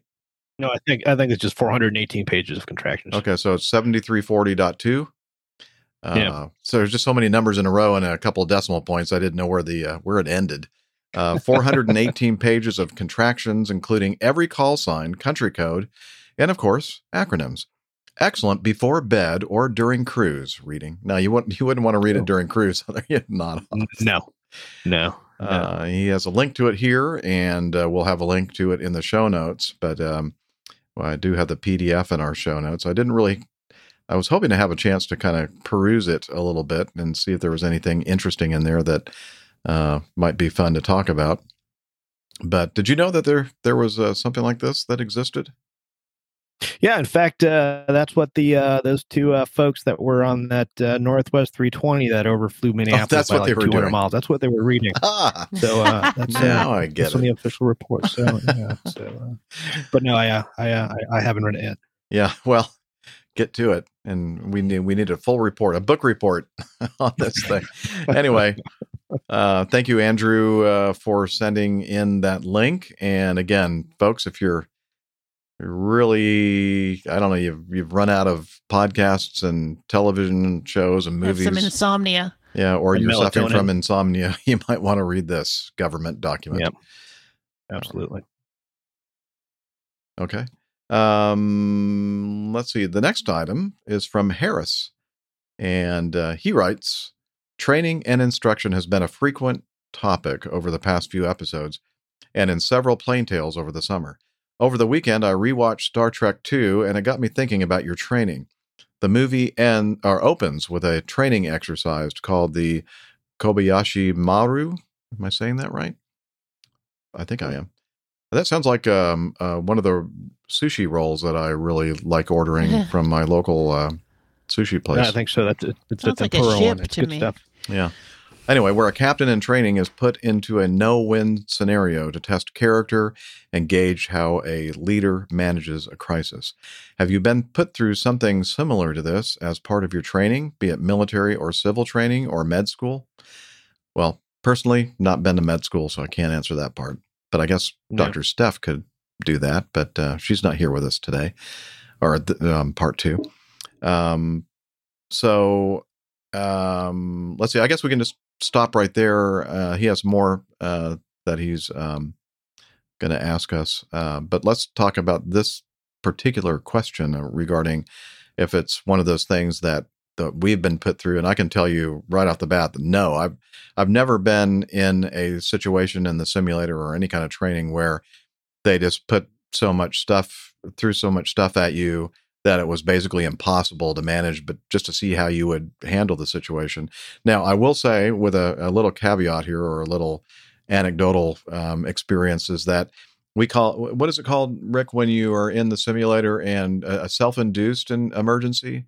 No, I think I think it's just 418 pages of contractions. Okay, so it's 7340.2. Uh, Yeah. So there's just so many numbers in a row and a couple of decimal points. I didn't know where the uh, where it ended. Uh, 418 pages of contractions, including every call sign, country code, and of course acronyms. Excellent before bed or during cruise reading. Now you wouldn't you wouldn't want to read it during cruise. Not no, no. uh, he has a link to it here, and uh, we'll have a link to it in the show notes. But um, well, I do have the PDF in our show notes. I didn't really. I was hoping to have a chance to kind of peruse it a little bit and see if there was anything interesting in there that uh, might be fun to talk about. But did you know that there there was uh, something like this that existed? Yeah, in fact, uh, that's what the uh, those two uh, folks that were on that uh, Northwest 320 that overflew Minneapolis Oh, that's by what they like were 200 doing. miles. That's what they were reading. Ah, so uh, that's uh, now I get that's on it. the official report. So, yeah, so uh, but no, I, uh, I, uh, I I haven't read it yet. Yeah, well, get to it, and we need we need a full report, a book report on this thing. anyway, uh, thank you, Andrew, uh, for sending in that link. And again, folks, if you're really, I don't know, you've you've run out of podcasts and television shows and Have movies, some insomnia. yeah, or And you're suffering from insomnia, you might want to read this government document. Yep. Absolutely. Okay. Um, let's see. The next item is from Harris, and uh, he writes Training and instruction has been a frequent topic over the past few episodes and in several plain tales over the summer. Over the weekend, I rewatched Star Trek II, and it got me thinking about your training. The movie end, or opens with a training exercise called the Kobayashi Maru. Am I saying that right? I think I am. That sounds like um, uh, one of the sushi rolls that I really like ordering from my local uh, sushi place. Yeah, I think so. That's it. It's Sounds a like a ship one. It's to good me. stuff. Yeah. Anyway, where a captain in training is put into a no win scenario to test character and gauge how a leader manages a crisis. Have you been put through something similar to this as part of your training, be it military or civil training or med school? Well, personally, not been to med school, so I can't answer that part. But I guess Yeah. Dr. Steph could do that, but uh, she's not here with us today, or th- um, part two. Um, so um, let's see. I guess we can just stop right there. Uh, he has more uh, that he's um, going to ask us, uh, but let's talk about this particular question regarding if it's one of those things that that we've been put through. And I can tell you right off the bat that no, I've I've never been in a situation in the simulator or any kind of training where they just put so much stuff threw so much stuff at you that it was basically impossible to manage, but just to see how you would handle the situation. Now, I will say, with a, a little caveat here or a little anecdotal um, experience, is that we call what is it called, Rick, when you are in the simulator and a, a self-induced in emergency,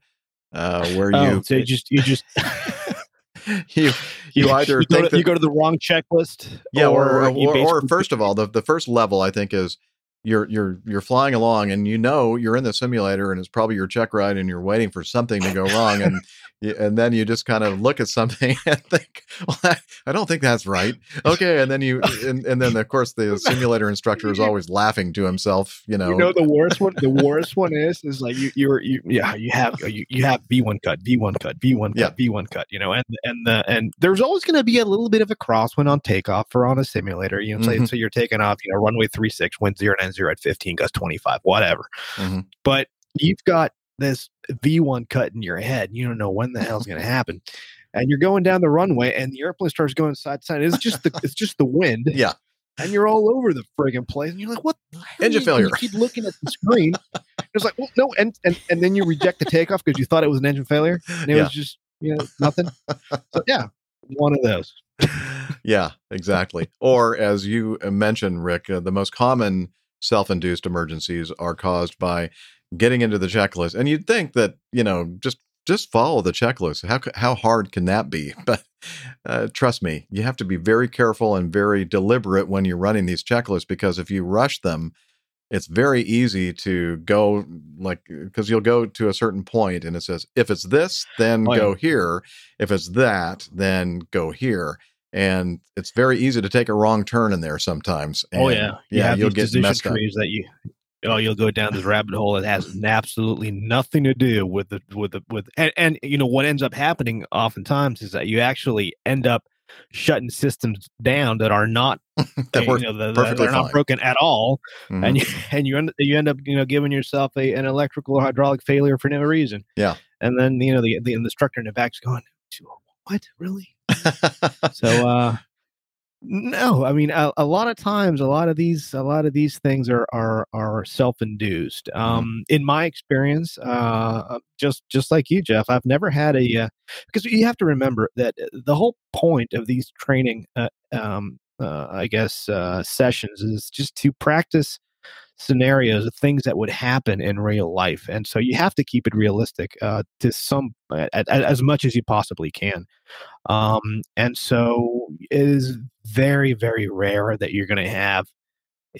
uh, where Oh, you so just you just you you either you go, to, you go to the wrong checklist. yeah, or or, or, or first of all, the the first level I think is you're you're you're flying along and you know you're in the simulator and it's probably your check ride and you're waiting for something to go wrong and and then you just kind of look at something and think, well, I, don't think that's right. Okay, and then you and, and then of course the simulator instructor is always laughing to himself. You know, You know the worst one. The worst one is is like you you're you yeah you have you, you have V one cut V one cut V one cut V one cut you know and and the and there's always going to be a little bit of a crosswind on takeoff or on a simulator you know Mhm. so you're taking off you know runway three six wind zero nine zero at fifteen gust twenty five whatever Mhm. but you've got this V one cut in your head you don't know when the hell's going to happen. And you're going down the runway, and the airplane starts going side to side. It's just the it's just the wind. Yeah, and you're all over the friggin' place, and you're like, "What? Engine failure. You keep looking at the screen. It's like, well, no, and and and then you reject the takeoff because you thought it was an engine failure, and it Yeah. was just you know nothing. So yeah, one of those. yeah, exactly. or as you uh, mentioned, Rick, uh, the most common self-induced emergencies are caused by getting into the checklist. And you'd think that you know just just follow the checklist. How how hard can that be? But uh, trust me, you have to be very careful and very deliberate when you're running these checklists because if you rush them. It's very easy to go like because you'll go to a certain point and it says if it's this, then Oh, yeah. go here. If it's that, then go here. And it's very easy to take a wrong turn in there sometimes. oh yeah, you yeah, you'll these get messed up. that you. Oh, you'll go down this rabbit hole that has absolutely nothing to do with the with the with and, and you know what ends up happening oftentimes is that you actually end up shutting systems down that are not That work you know, the- the- perfectly they're not fine. broken at all, Mhm. and you and you end you end up you know giving yourself a, an electrical or hydraulic failure for no reason. Yeah. and then you know the the instructor in the back's going, "What really?" So uh no i mean a, a lot of times a lot of these a lot of these things are are are self-induced. Um in my experience uh just just like you jeff i've never had a uh, because you have to remember that the whole point of these training uh, um uh, i guess uh sessions is just to practice scenarios of things that would happen in real life and so you have to keep it realistic uh to some at, as much as you possibly can. Um, and so it is very, very rare that you're going to have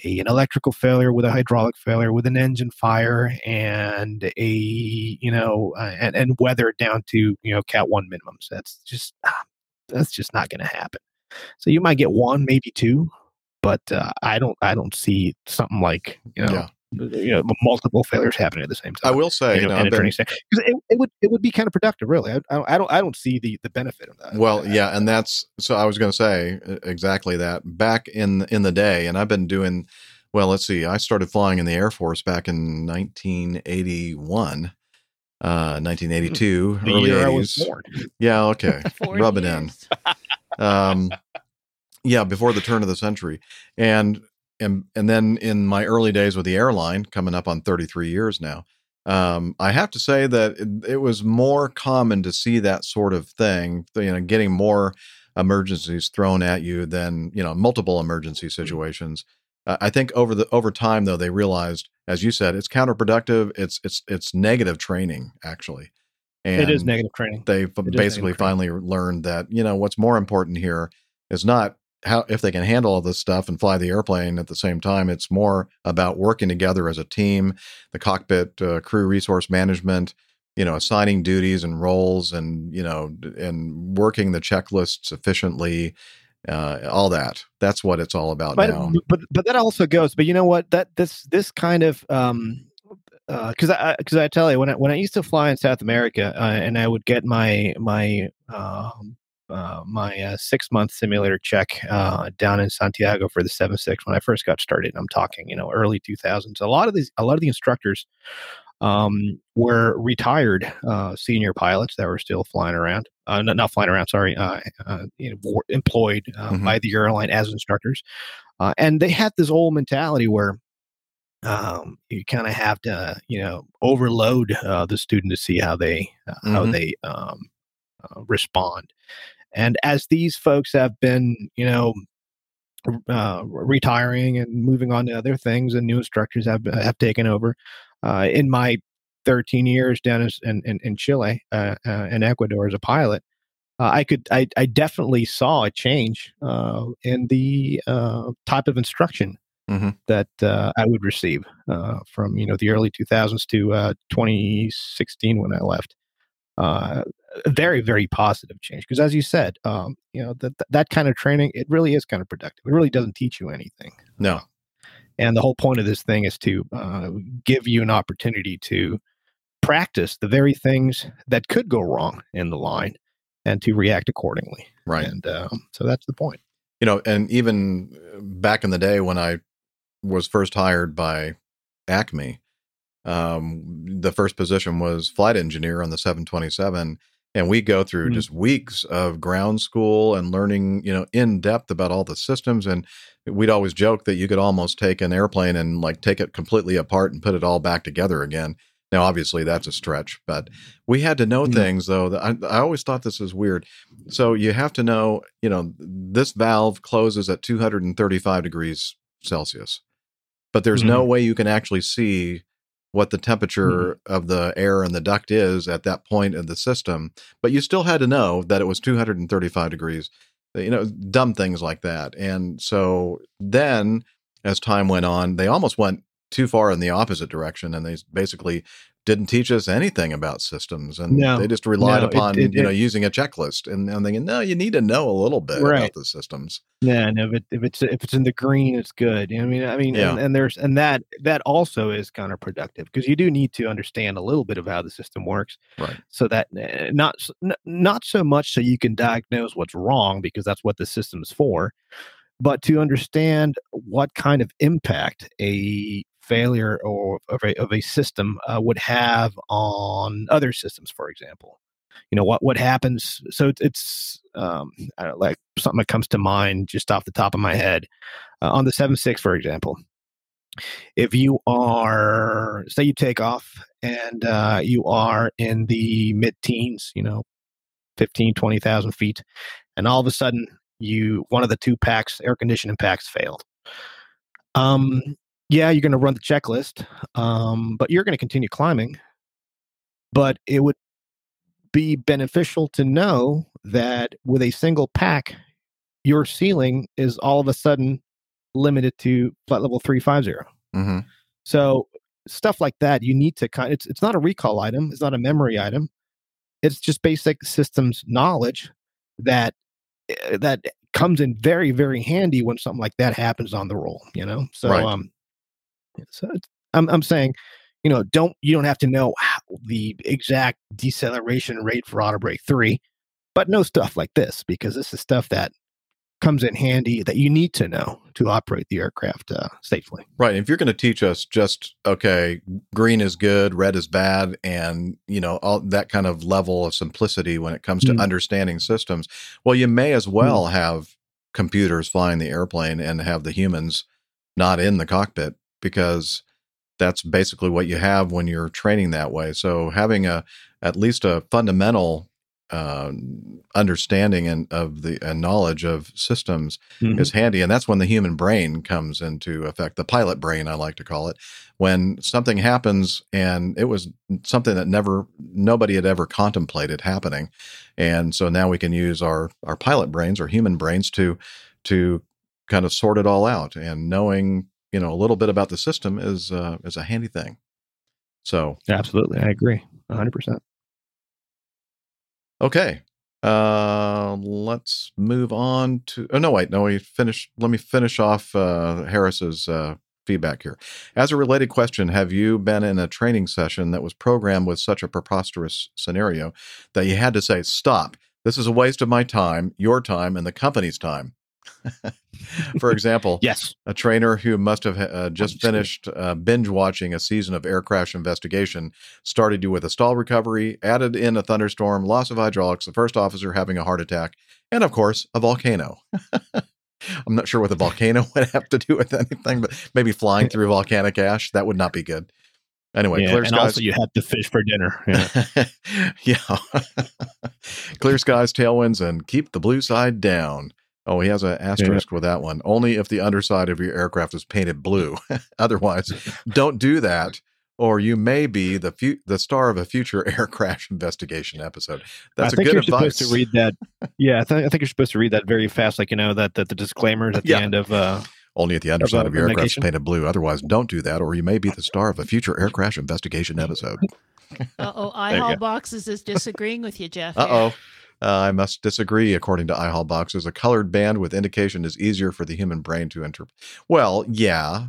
a, an electrical failure with a hydraulic failure with an engine fire and a you know uh, and, and weather down to you know cat one minimums. That's just ah, that's just not going to happen. So you might get one maybe two but uh, i don't i don't see something like you know Yeah. you know multiple failures happening at the same time I will say, you know, know, and a I've training been- it, it would it would be counterproductive really I, I don't I don't I don't see the the benefit of that Well, yeah, and that's so. I was going to say exactly that. Back in in the day, and I've been doing. Well, let's see. I started flying in the Air Force back in 1981, uh, 1982, The early year I 80s. was born. Yeah, okay, rub it in. Um, yeah, before the turn of the century, and and and then in my early days with the airline, coming up on 33 years now. Um, I have to say that it, it was more common to see that sort of thing, you know, getting more emergencies thrown at you than you know multiple emergency situations. Uh, I think over the over time though they realized, as you said, it's counterproductive. It's it's it's negative training actually. And It is negative training. They basically finally learned that you know what's more important here is not how if they can handle all this stuff and fly the airplane at the same time. It's more about working together as a team, the cockpit uh, crew resource management, you know, assigning duties and roles, and you know, and working the checklists efficiently. Uh, all that. That's what it's all about but, now. but but that also goes. But you know what? That this this kind of um because I because I tell you when I when I used to fly in South America uh, and I would get my my um uh, my uh, six month simulator check uh, down in Santiago for the seven six when I first got started. I'm talking you know early 2000s. A lot of these a lot of the instructors um, were retired uh, senior pilots that were still flying around. Uh, not, not flying around, sorry, uh, uh, you know, employed uh, Mhm. by the airline as instructors, uh, and they had this old mentality where um, you kind of have to, you know, overload uh, the student to see how they uh, how they um, uh, respond. And as these folks have been, you know, uh, retiring and moving on to other things, and new instructors have have taken over. Uh, in my 13 years down in in, in, Chile uh, uh, in Ecuador as a pilot, uh, I could I, I definitely saw a change uh, in the uh, type of instruction Mhm. that uh, I would receive uh, from you know the early 2000s to uh, 2016 when I left. Uh, very very positive change because as you said, um, you know that that kind of training it really is kind of productive. It really doesn't teach you anything. No. And the whole point of this thing is to uh, give you an opportunity to practice the very things that could go wrong in the line and to react accordingly. Right. And um, so that's the point. you know, and even back in the day when I was first hired by Acme, um, the first position was flight engineer on the 727. And we go through Mhm. just weeks of ground school and learning, you know, in depth about all the systems. And we'd always joke that you could almost take an airplane and like take it completely apart and put it all back together again. Now, obviously, that's a stretch, but we had to know things though. I, I always thought this was weird. So you have to know, you know, this valve closes at 235 degrees Celsius, but there's no way you can actually see what the temperature mm-hmm. of the air in the duct is at that point of the system. But you still had to know that it was 235 degrees. Uh, you know, dumb things like that. And so then, as time went on, they almost went too far in the opposite direction, and they basically didn't teach us anything about systems, and No, they just relied no, upon it- you know it- using a checklist. And I'm thinking, no, you need to know a little bit Right. about the systems. Yeah, and if it if it's if it's in the green, it's good. I mean, I mean, Yeah. and, and there's and that that also is counterproductive because you do need to understand a little bit of how the system works, right? So that uh, not not so much so you can diagnose what's wrong because that's what the system is for, but to understand what kind of impact a failure or of a, of a system uh, would have on other systems, for example. You know what what happens so it's, um like something that comes to mind just off the top of my head. Uh, on the 7-6 for example if you are say you take off and uh, you are in the mid-teens you know 15 20000 feet and all of a sudden you one of the two packs air conditioning packs failed. Um yeah you're going to run the checklist um but you're going to continue climbing but it would be beneficial to know that with a single pack, your ceiling is all of a sudden limited to flight level 350. Mm-hmm. So stuff like that, you need to kind. It's it's not a recall item. It's not a memory item. It's just basic systems knowledge that eh, that comes in very very handy when something like that happens on the roll. You know. So Right. um, so I'm I'm saying, you know, don't you don't have to know the exact deceleration rate for auto brake three, but know stuff like this because this is stuff that comes in handy that you need to know to operate the aircraft uh, safely. Right. If you're going to teach us just okay, green is good, red is bad, and you know all that kind of level of simplicity when it comes to Mm. understanding systems, well, you may as well have computers flying the airplane and have the humans not in the cockpit because that's basically what you have when you're training that way. So having a at least a fundamental uh, understanding and of the and knowledge of systems Mhm. is handy, and that's when the human brain comes into effect. The pilot brain, I like to call it, when something happens and it was something that never nobody had ever contemplated happening, and so now we can use our our pilot brains or human brains to to kind of sort it all out. And knowing you know a little bit about the system is uh, is a handy thing. So Absolutely, I agree, 100. percent Okay. Uh let's move on to oh no wait no we finish let me finish off uh Harris's uh feedback here. As a related question, have you been in a training session that was programmed with such a preposterous scenario that you had to say stop. This is a waste of my time, your time and the company's time. For example, yes, a trainer who must have uh, just finished uh, binge watching a season of air crash investigation started you with a stall recovery, added in a thunderstorm, loss of hydraulics, the first officer having a heart attack, and of course, a volcano. I'm not sure what the volcano would have to do with anything, but maybe flying through volcanic ash that would not be good. Anyway, yeah, clear and skies. also you have to fish for dinner. Yeah. yeah. Clear skies, tailwinds, and keep the blue side down. Oh, he has an asterisk with that one. Only if the underside of your aircraft is painted blue. Otherwise, don't do that, or you may be the fu- the star of a future air crash investigation episode. That's I a think good you're advice. supposed to read that. Yeah, I, th- I think you're supposed to read that very fast, like you know that that the disclaimers at the Yeah. end of. uh Only at the underside uh, of your aircraft is painted blue. Otherwise, don't do that, or you may be the star of a future air crash investigation episode. Uh oh, There you iHall. Boxes is disagreeing with you, Jeff. Uh oh. Uh, I must disagree. According to iHall boxes, a colored band with indication is easier for the human brain to interpret. Well, yeah,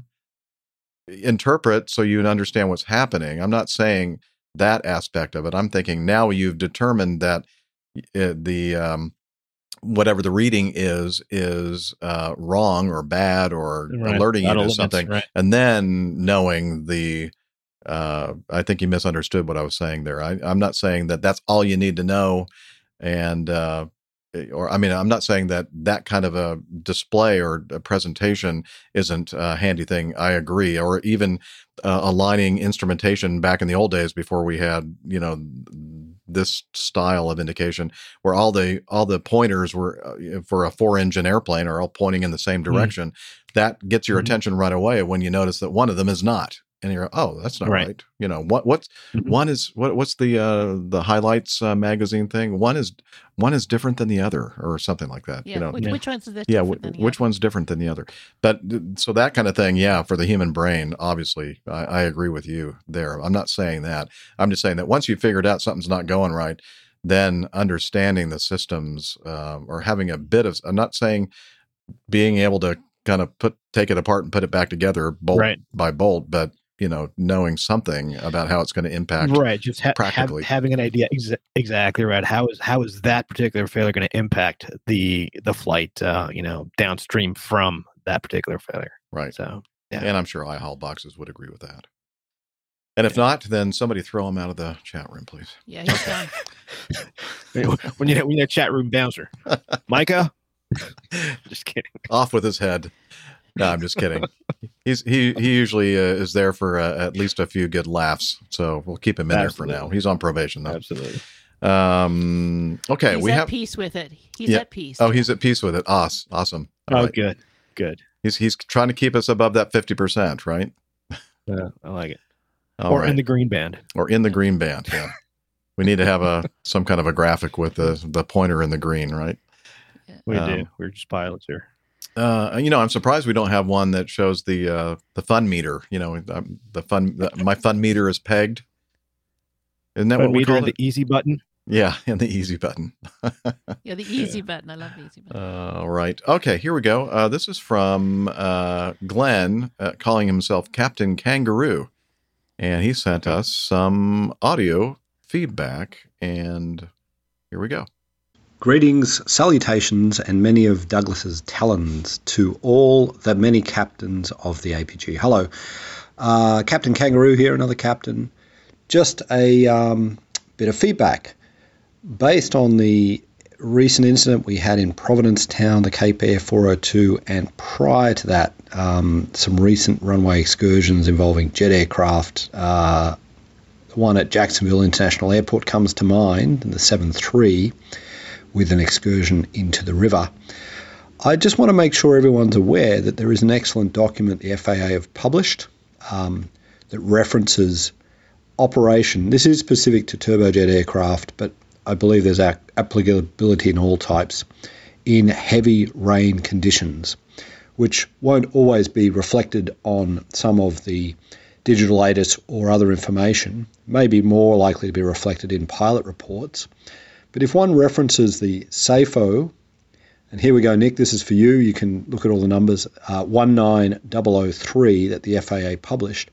interpret so you understand what's happening. I'm not saying that aspect of it. I'm thinking now you've determined that uh, the um, whatever the reading is is uh, wrong or bad or Right. alerting you to something, right. and then knowing the uh, I think you misunderstood what I was saying there. I, I'm not saying that that's all you need to know, and uh, or I mean, I'm not saying that that kind of a display or a presentation isn't a handy thing. I agree, or even uh, aligning instrumentation back in the old days before we had you know this style of indication where all the all the pointers were uh, for a four engine airplane are all pointing in the same direction that gets your Mhm. attention right away when you notice that one of them is not and you're oh that's not right, Right. you know what what's one is what what's the uh the highlights uh, magazine thing? One is one is different than the other or something like that Yeah, you know? which, which one's the yeah different wh- than the which one's different than the other? But so that kind of thing yeah for the human brain obviously I, I agree with you there. I'm not saying that. I'm just saying that once you figured out something's not going right then understanding the systems um, or having a bit of i'm not saying being able to kind of put take it apart and put it back together bolt Right. by bolt but you know knowing something about how it's going to impact right just ha- have, practically. having an idea exa- exactly right. How is how is that particular failure going to impact the the flight uh you know downstream from that particular failure? Right. So yeah. And i'm sure ihall boxes would agree with that. And if not then somebody throw them out of the chat room please. Yeah, he's done. when you when you chat room bouncer. Micah? Just kidding. Off with his head. No, I'm just kidding. He's he he usually uh, is there for uh, at least a few good laughs, so we'll keep him in there for now. He's on probation though. Absolutely. Um. Okay, he's we at have. peace with it. He's yeah. at peace. Oh, he's at peace with it. Awes- awesome. All oh right. good good He's he's trying to keep us above that fifty percent, right? yeah i like it All or right. in the green band or in the green band. Yeah. we need to have a some kind of a graphic with the the pointer in the green, right? we Um, do we're just pilots here Uh, you know, I'm surprised we don't have one that shows the uh, the fun meter. You know, um, the fun the, my fun meter is pegged. Isn't that Fun what we meter call and it? the easy button. Yeah, and the easy button. Yeah, the easy button. I love the easy button. All right. Okay, here we go. Uh, this is from uh, Glenn, uh, calling himself Captain Kangaroo. And he sent us some audio feedback. And here we go. Greetings, salutations, and many of Douglas's talons to all the many captains of the APG. Hello, uh, Captain Kangaroo here, another captain. Just a um, bit of feedback based on the recent incident we had in Provincetown, the Cape Air 402, and prior to that, um, some recent runway excursions involving jet aircraft. Uh, the one at Jacksonville International Airport comes to mind, the 73 with an excursion into the river. I just want to make sure everyone's aware that there is an excellent document the FAA have published um, that references operation. This is specific to turbojet aircraft, but I believe there's applicability in all types in heavy rain conditions, which won't always be reflected on some of the digital ATIS or other information, may be more likely to be reflected in pilot reports. But if one references the SAFO, and here we go, Nick, this is for you. You can look at all the numbers, uh, 19003 that the FAA published.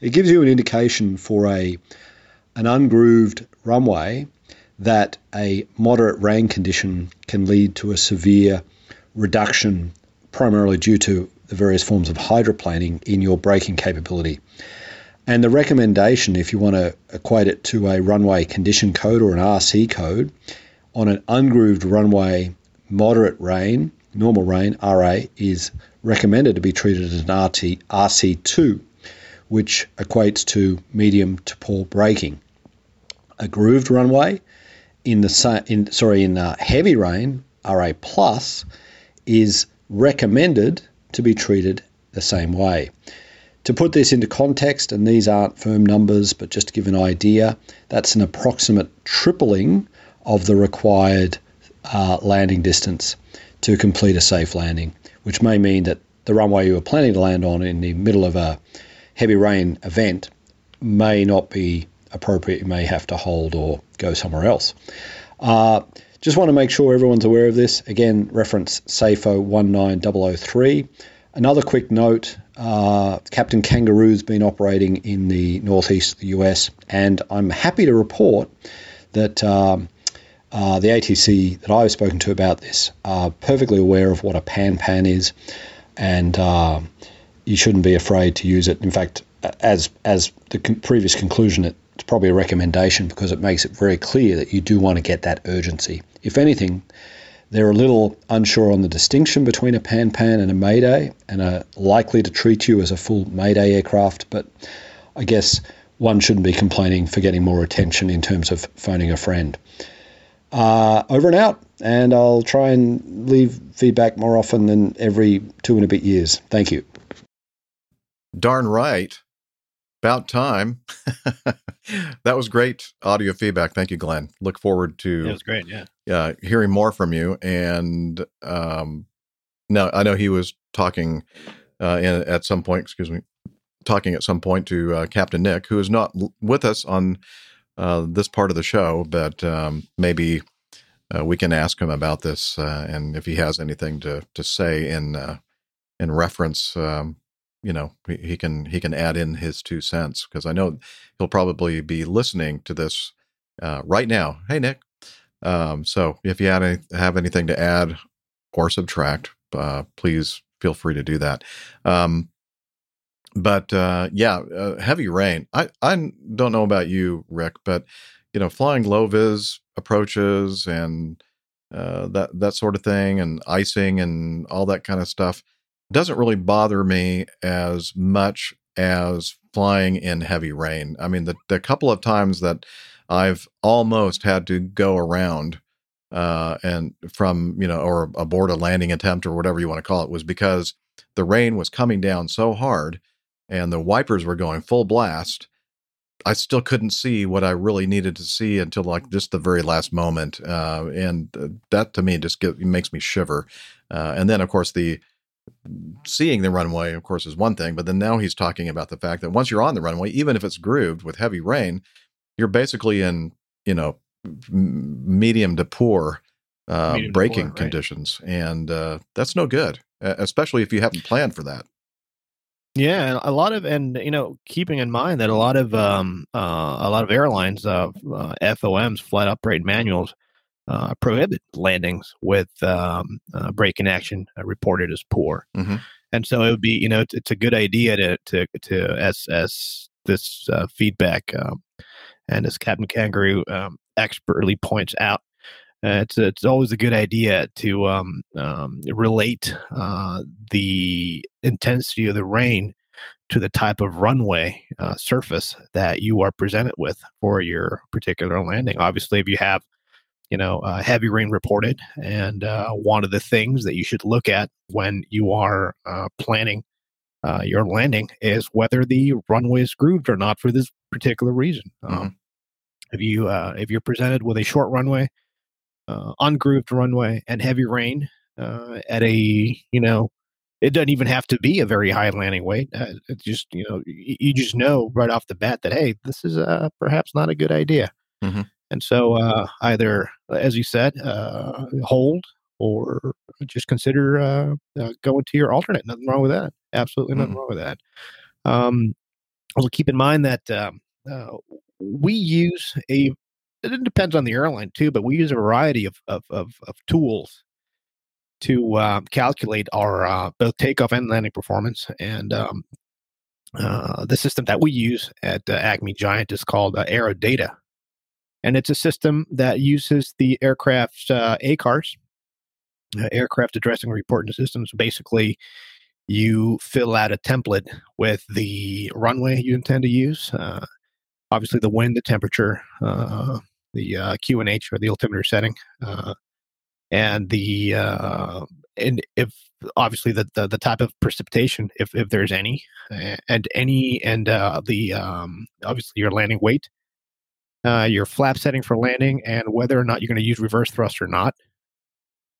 It gives you an indication for a an ungrooved runway that a moderate rain condition can lead to a severe reduction, primarily due to the various forms of hydroplaning in your braking capability. And the recommendation, if you want to equate it to a runway condition code or an RC code, on an ungrooved runway, moderate rain, normal rain, RA, is recommended to be treated as an RT, RC2, which equates to medium to poor braking. A grooved runway in the in sorry in uh, heavy rain, RA plus, is recommended to be treated the same way. To put this into context, and these aren't firm numbers, but just to give an idea, that's an approximate tripling of the required uh, landing distance to complete a safe landing, which may mean that the runway you were planning to land on in the middle of a heavy rain event may not be appropriate. You may have to hold or go somewhere else. Uh, just want to make sure everyone's aware of this. Again, reference SAFO 19003. Another quick note uh, Captain Kangaroo's been operating in the northeast of the US, and I'm happy to report that um, uh, the ATC that I've spoken to about this are perfectly aware of what a pan pan is, and uh, you shouldn't be afraid to use it. In fact, as as the con- previous conclusion, it's probably a recommendation because it makes it very clear that you do want to get that urgency. If anything, they're a little unsure on the distinction between a pan pan and a mayday, and are likely to treat you as a full mayday aircraft. But I guess one shouldn't be complaining for getting more attention in terms of phoning a friend. Uh, over and out, and I'll try and leave feedback more often than every two and a bit years. Thank you. Darn right. About time. that was great audio feedback. Thank you, Glenn. Look forward to It was great. Yeah. uh, hearing more from you. And um, no, I know he was talking uh, in, at some point. Excuse me, talking at some point to uh, Captain Nick, who is not l- with us on uh, this part of the show, but um, maybe uh, we can ask him about this uh, and if he has anything to to say in uh, in reference. Um, you know, he, can he can add in his two cents because I know he'll probably be listening to this uh, right now. Hey, Nick. Um, so if you any, have anything to add or subtract, uh, please feel free to do that. Um, but uh, yeah, uh, heavy rain. I I don't know about you, Rick, but you know, flying low vis approaches and uh, that that sort of thing, and icing and all that kind of stuff doesn't really bother me as much as flying in heavy rain. I mean, the the couple of times that I've almost had to go around uh, and from you know or abort a landing attempt or whatever you want to call it was because the rain was coming down so hard and the wipers were going full blast. I still couldn't see what I really needed to see until like just the very last moment, uh, and uh, that to me just get, makes me shiver. Uh, and then of course the seeing the runway, of course, is one thing, but then now he's talking about the fact that once you're on the runway, even if it's grooved with heavy rain, you're basically in, you know, m- medium to poor uh, Medium to braking poor, right. conditions. And uh, that's no good, especially if you haven't planned for that. Yeah, and a lot of and you know, keeping in mind that a lot of um uh, a lot of airlines uh, uh FOMs flight operate manuals uh, prohibit landings with um, uh, braking action uh, reported as poor. Mhm. And so it would be you know it's, it's a good idea to to to as as this uh, feedback um, and as Captain Kangaroo um, expertly points out. Uh, it's it's always a good idea to um, um, relate uh, the intensity of the rain to the type of runway uh, surface that you are presented with for your particular landing. Obviously, if you have you know uh, heavy rain reported, and uh, one of the things that you should look at when you are uh, planning uh, your landing is whether the runway is grooved or not for this particular reason. Um, if you uh, if you're presented with a short runway, uh, ungrooved runway, and heavy rain uh, at a you know, it doesn't even have to be a very high landing weight. Uh, it's just you know, y- you just know right off the bat that hey, this is uh, perhaps not a good idea. Mhm. And so uh, either, as you said, uh, hold or just consider uh, uh, going to your alternate. Nothing wrong with that. Absolutely nothing wrong with that. Um, also, keep in mind that um, uh, we use a. It depends on the airline too, but we use a variety of of, of, of tools to uh, calculate our uh, both takeoff and landing performance. And um, uh, the system that we use at uh, Acme Giant is called uh, AeroData, and it's a system that uses the aircraft's uh, ACARS, uh, aircraft addressing reporting systems. Basically, you fill out a template with the runway you intend to use, uh, obviously the wind, the temperature, uh, the uh, QNH or the altimeter setting, uh, and the uh, and if obviously the, the the type of precipitation, if if there's any, and any and uh, the um, obviously your landing weight, uh, your flap setting for landing, and whether or not you're going to use reverse thrust or not.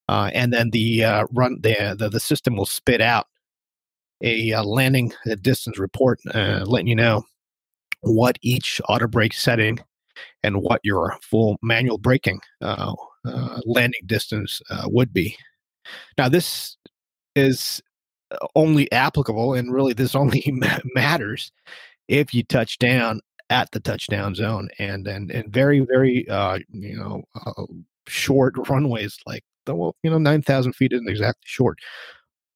Uh, and then the uh, run the, the the system will spit out a, uh landing uh, distance report, uh, letting you know what each auto brake setting and what your full manual braking uh, uh, landing distance uh, would be. Now, this is uh, only applicable, and really, this only matters if you touch down at the touchdown zone, and and and very very uh, you know uh, short runways like the well, you know nine thousand feet isn't exactly short,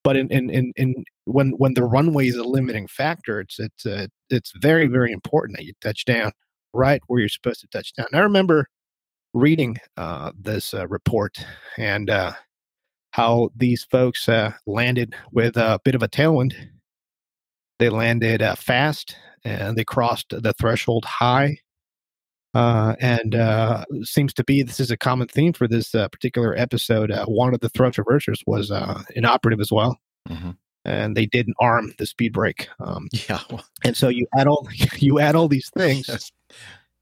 but in in in, in when when the runway is a limiting factor, it's it's uh, it's very very important that you touch down right where you're supposed to touch down. I remember reading uh, this uh, report and uh, how these folks landed with a bit of a tailwind. They landed fast and they crossed the threshold high. Uh, and uh, seems to be this is a common theme for this uh, particular episode. Uh, one of the thrust reversers was uh, inoperative as well, Mhm. and they didn't arm the speed brake. Um, Yeah. and so you add all you add all these things.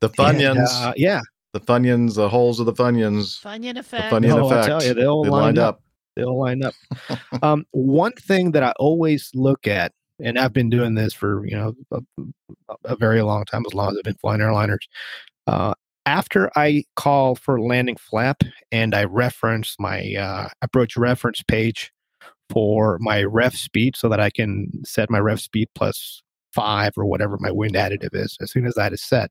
The Funyuns. And, uh, yeah. The Funyuns, the holes of the Funyuns. Funyun The effect. Funyun Oh, I tell you, they all They lined lined up. up. They all line up. um, one thing that I always look at, and I've been doing this for you know a, a very long time, as long as I've been flying airliners. Uh, after I call for landing flap and I reference my uh, approach reference page for my ref speed, so that I can set my ref speed plus five or whatever my wind additive is. As soon as that is set,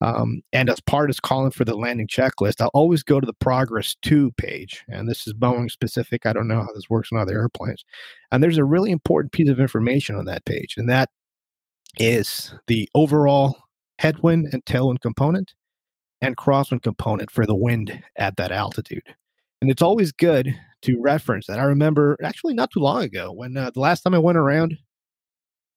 um, and as part is calling for the landing checklist, I'll always go to the progress two page. And this is Boeing specific. I don't know how this works on other airplanes. And there's a really important piece of information on that page, and that is the overall headwind and tailwind component and crosswind component for the wind at that altitude. And it's always good to reference that. I remember actually not too long ago when uh, the last time I went around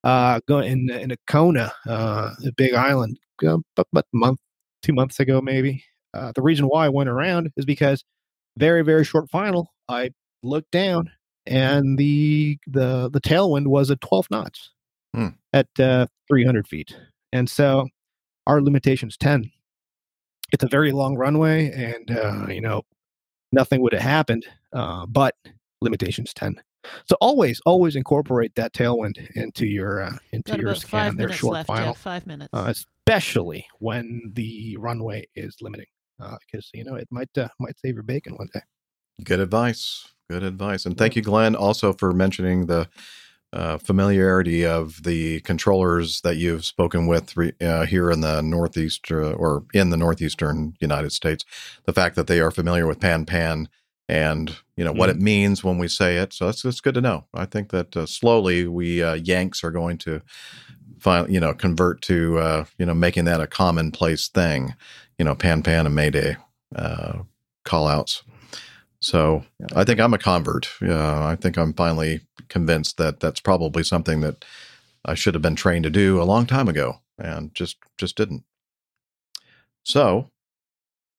uh, going in in a Kona, uh, a big island, uh, about a month, two months ago, maybe. Uh, the reason why I went around is because very very short final. I looked down and the the the tailwind was at 12 knots Hmm. at uh, 300 feet, and so our limitation is 10. It's a very long runway, and uh, you know nothing would have happened, uh, but limitations 10. So always, always incorporate that tailwind into your uh, into Got your about scan. five They're minutes short left, final, Jeff. Five minutes. uh, especially when the runway is limiting, because you know it might uh, might save your bacon one day. Good advice. Good advice. And thank you, Glenn, also for mentioning the uh, familiarity of the controllers that you've spoken with re- uh, here in the Northeast uh, or in the Northeastern United States. The fact that they are familiar with Pan Pan and you know what Mm-hmm. it means when we say it. So that's, that's good to know. I think that uh, slowly we uh, Yanks are going to find, you know, convert to, uh, you know, making that a commonplace thing, you know, Pan Pan and Mayday uh, call outs. So I think I'm a convert. Uh, I think I'm finally convinced that that's probably something that I should have been trained to do a long time ago, and just just didn't. So,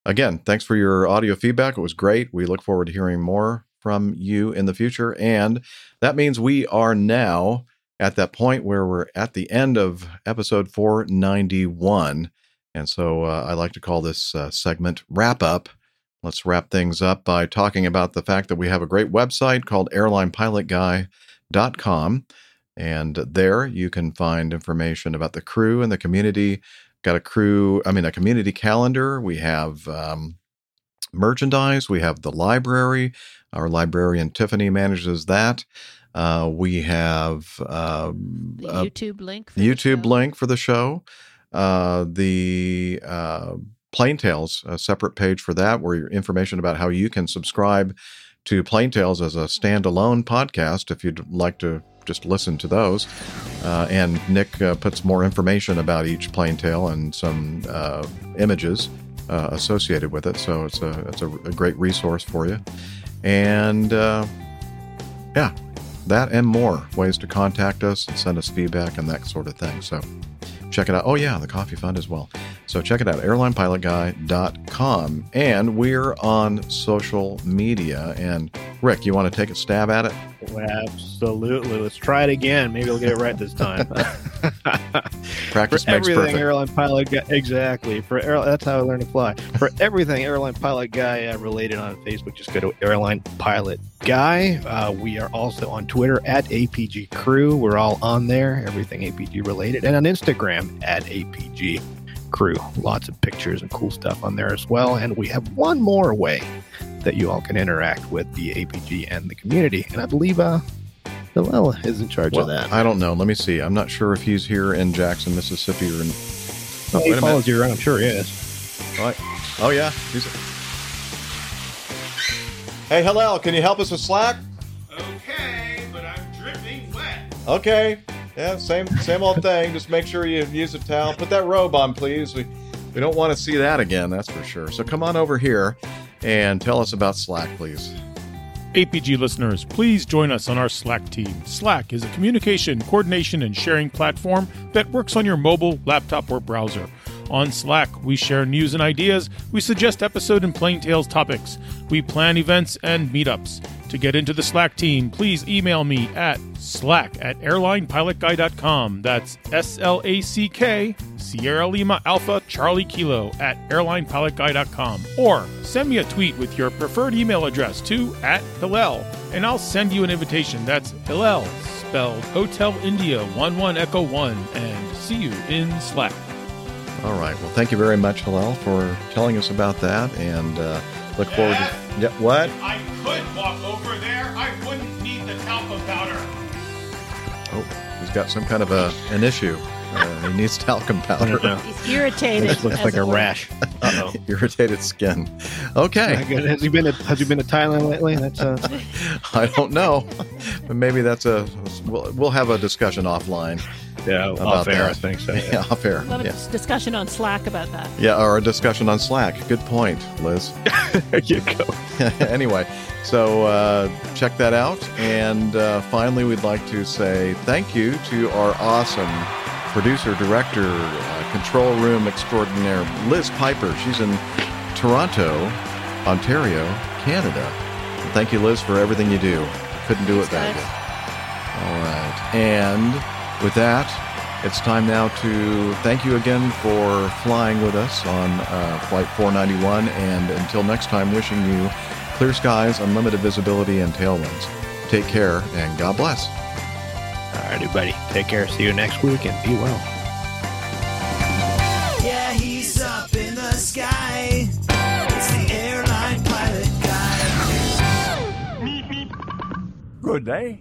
again, thanks for your audio feedback. It was great. We look forward to hearing more from you in the future, and that means we are now at that point where we're at the end of episode 491. And so uh, I like to call this uh, segment wrap up. Let's wrap things up by talking about the fact that we have a great website called airlinepilotguy.com. And there you can find information about the crew and the community. Got a crew, I mean, a community calendar. We have um, merchandise. We have the library. Our librarian Tiffany manages that. Uh, we have The a YouTube link. For YouTube link for the show. Uh, the uh, Plain Tales, a separate page for that, where your information about how you can subscribe to Plain Tales as a standalone podcast if you'd like to just listen to those. Uh, and Nick uh, puts more information about each Plane Tale and some uh, images uh, associated with it. So it's a it's a, a great resource for you. And uh, yeah, that and more ways to contact us and send us feedback and that sort of thing. So check it out. Oh, yeah, the coffee fund as well. So check it out, airlinepilotguy.com. And we're on social media. And Rick, you want to take a stab at it? Absolutely. Let's try it again. Maybe I'll get it right this time. Practice for makes everything perfect. airline pilot guy, exactly. For air, that's how I learned to fly. For everything airline pilot guy uh, related on Facebook, just go to airline pilot guy. Uh, we are also on Twitter at APG Crew. We're all on there. Everything APG related, and on Instagram at APG Crew. Lots of pictures and cool stuff on there as well. And we have one more way that you all can interact with the APG and the community. And I believe uh, Hillel is in charge Well, of that. I don't know. Let me see. I'm not sure if he's here in Jackson, Mississippi, or in. Oh, he wait follows minute. you around. I'm sure he is. All right. Oh yeah. He's... Hey, Hillel, can you help us with Slack? Okay, but I'm dripping wet. Okay. Yeah, same same old thing. Just make sure you use a towel. Put that robe on, please. We we don't want to see that again. That's for sure. So come on over here and tell us about Slack, please. APG listeners, please join us on our Slack team. Slack is a communication, coordination, and sharing platform that works on your mobile, laptop, or browser. On Slack, we share news and ideas, we suggest episode and plane tales topics, we plan events and meetups. To get into the Slack team, please email me at slack at airlinepilotguy.com. That's S L A C K, Sierra Lima Alpha Charlie Kilo at airlinepilotguy.com. Or send me a tweet with your preferred email address to at Hillel, and I'll send you an invitation. That's Hillel, spelled Hotel India 1 1 Echo 1, and see you in Slack. All right. Well, thank you very much, Hillel, for telling us about that, and uh, look forward to. Yeah. What? I could walk over there. I wouldn't need the talcum powder. Oh, he's got some kind of a an issue. Uh, he needs talcum powder. know. He's irritated. This looks like a were. rash. Uh-oh. Irritated skin. Okay. Has he been to, has he been to Thailand lately? That's uh, I don't know, but maybe that's a we'll, we'll have a discussion offline. Yeah, about off air, that. I think so, Yeah, off air. A lot of Yeah. discussion on Slack about that. yeah, or a discussion on Slack. Good point, Liz. there you go. anyway, so uh, check that out, and uh, finally, we'd like to say thank you to our awesome producer, director, uh, control room extraordinaire, Liz Piper. She's in Toronto, Ontario, Canada. And thank you, Liz, for everything you do. Couldn't do it without you. All right. And with that, it's time now to thank you again for flying with us on uh, Flight 491. And until next time, wishing you clear skies, unlimited visibility, and tailwinds. Take care and God bless. All right, everybody. Take care. See you next week and be well. Yeah, he's up in the sky. It's the airline pilot guy. Good day.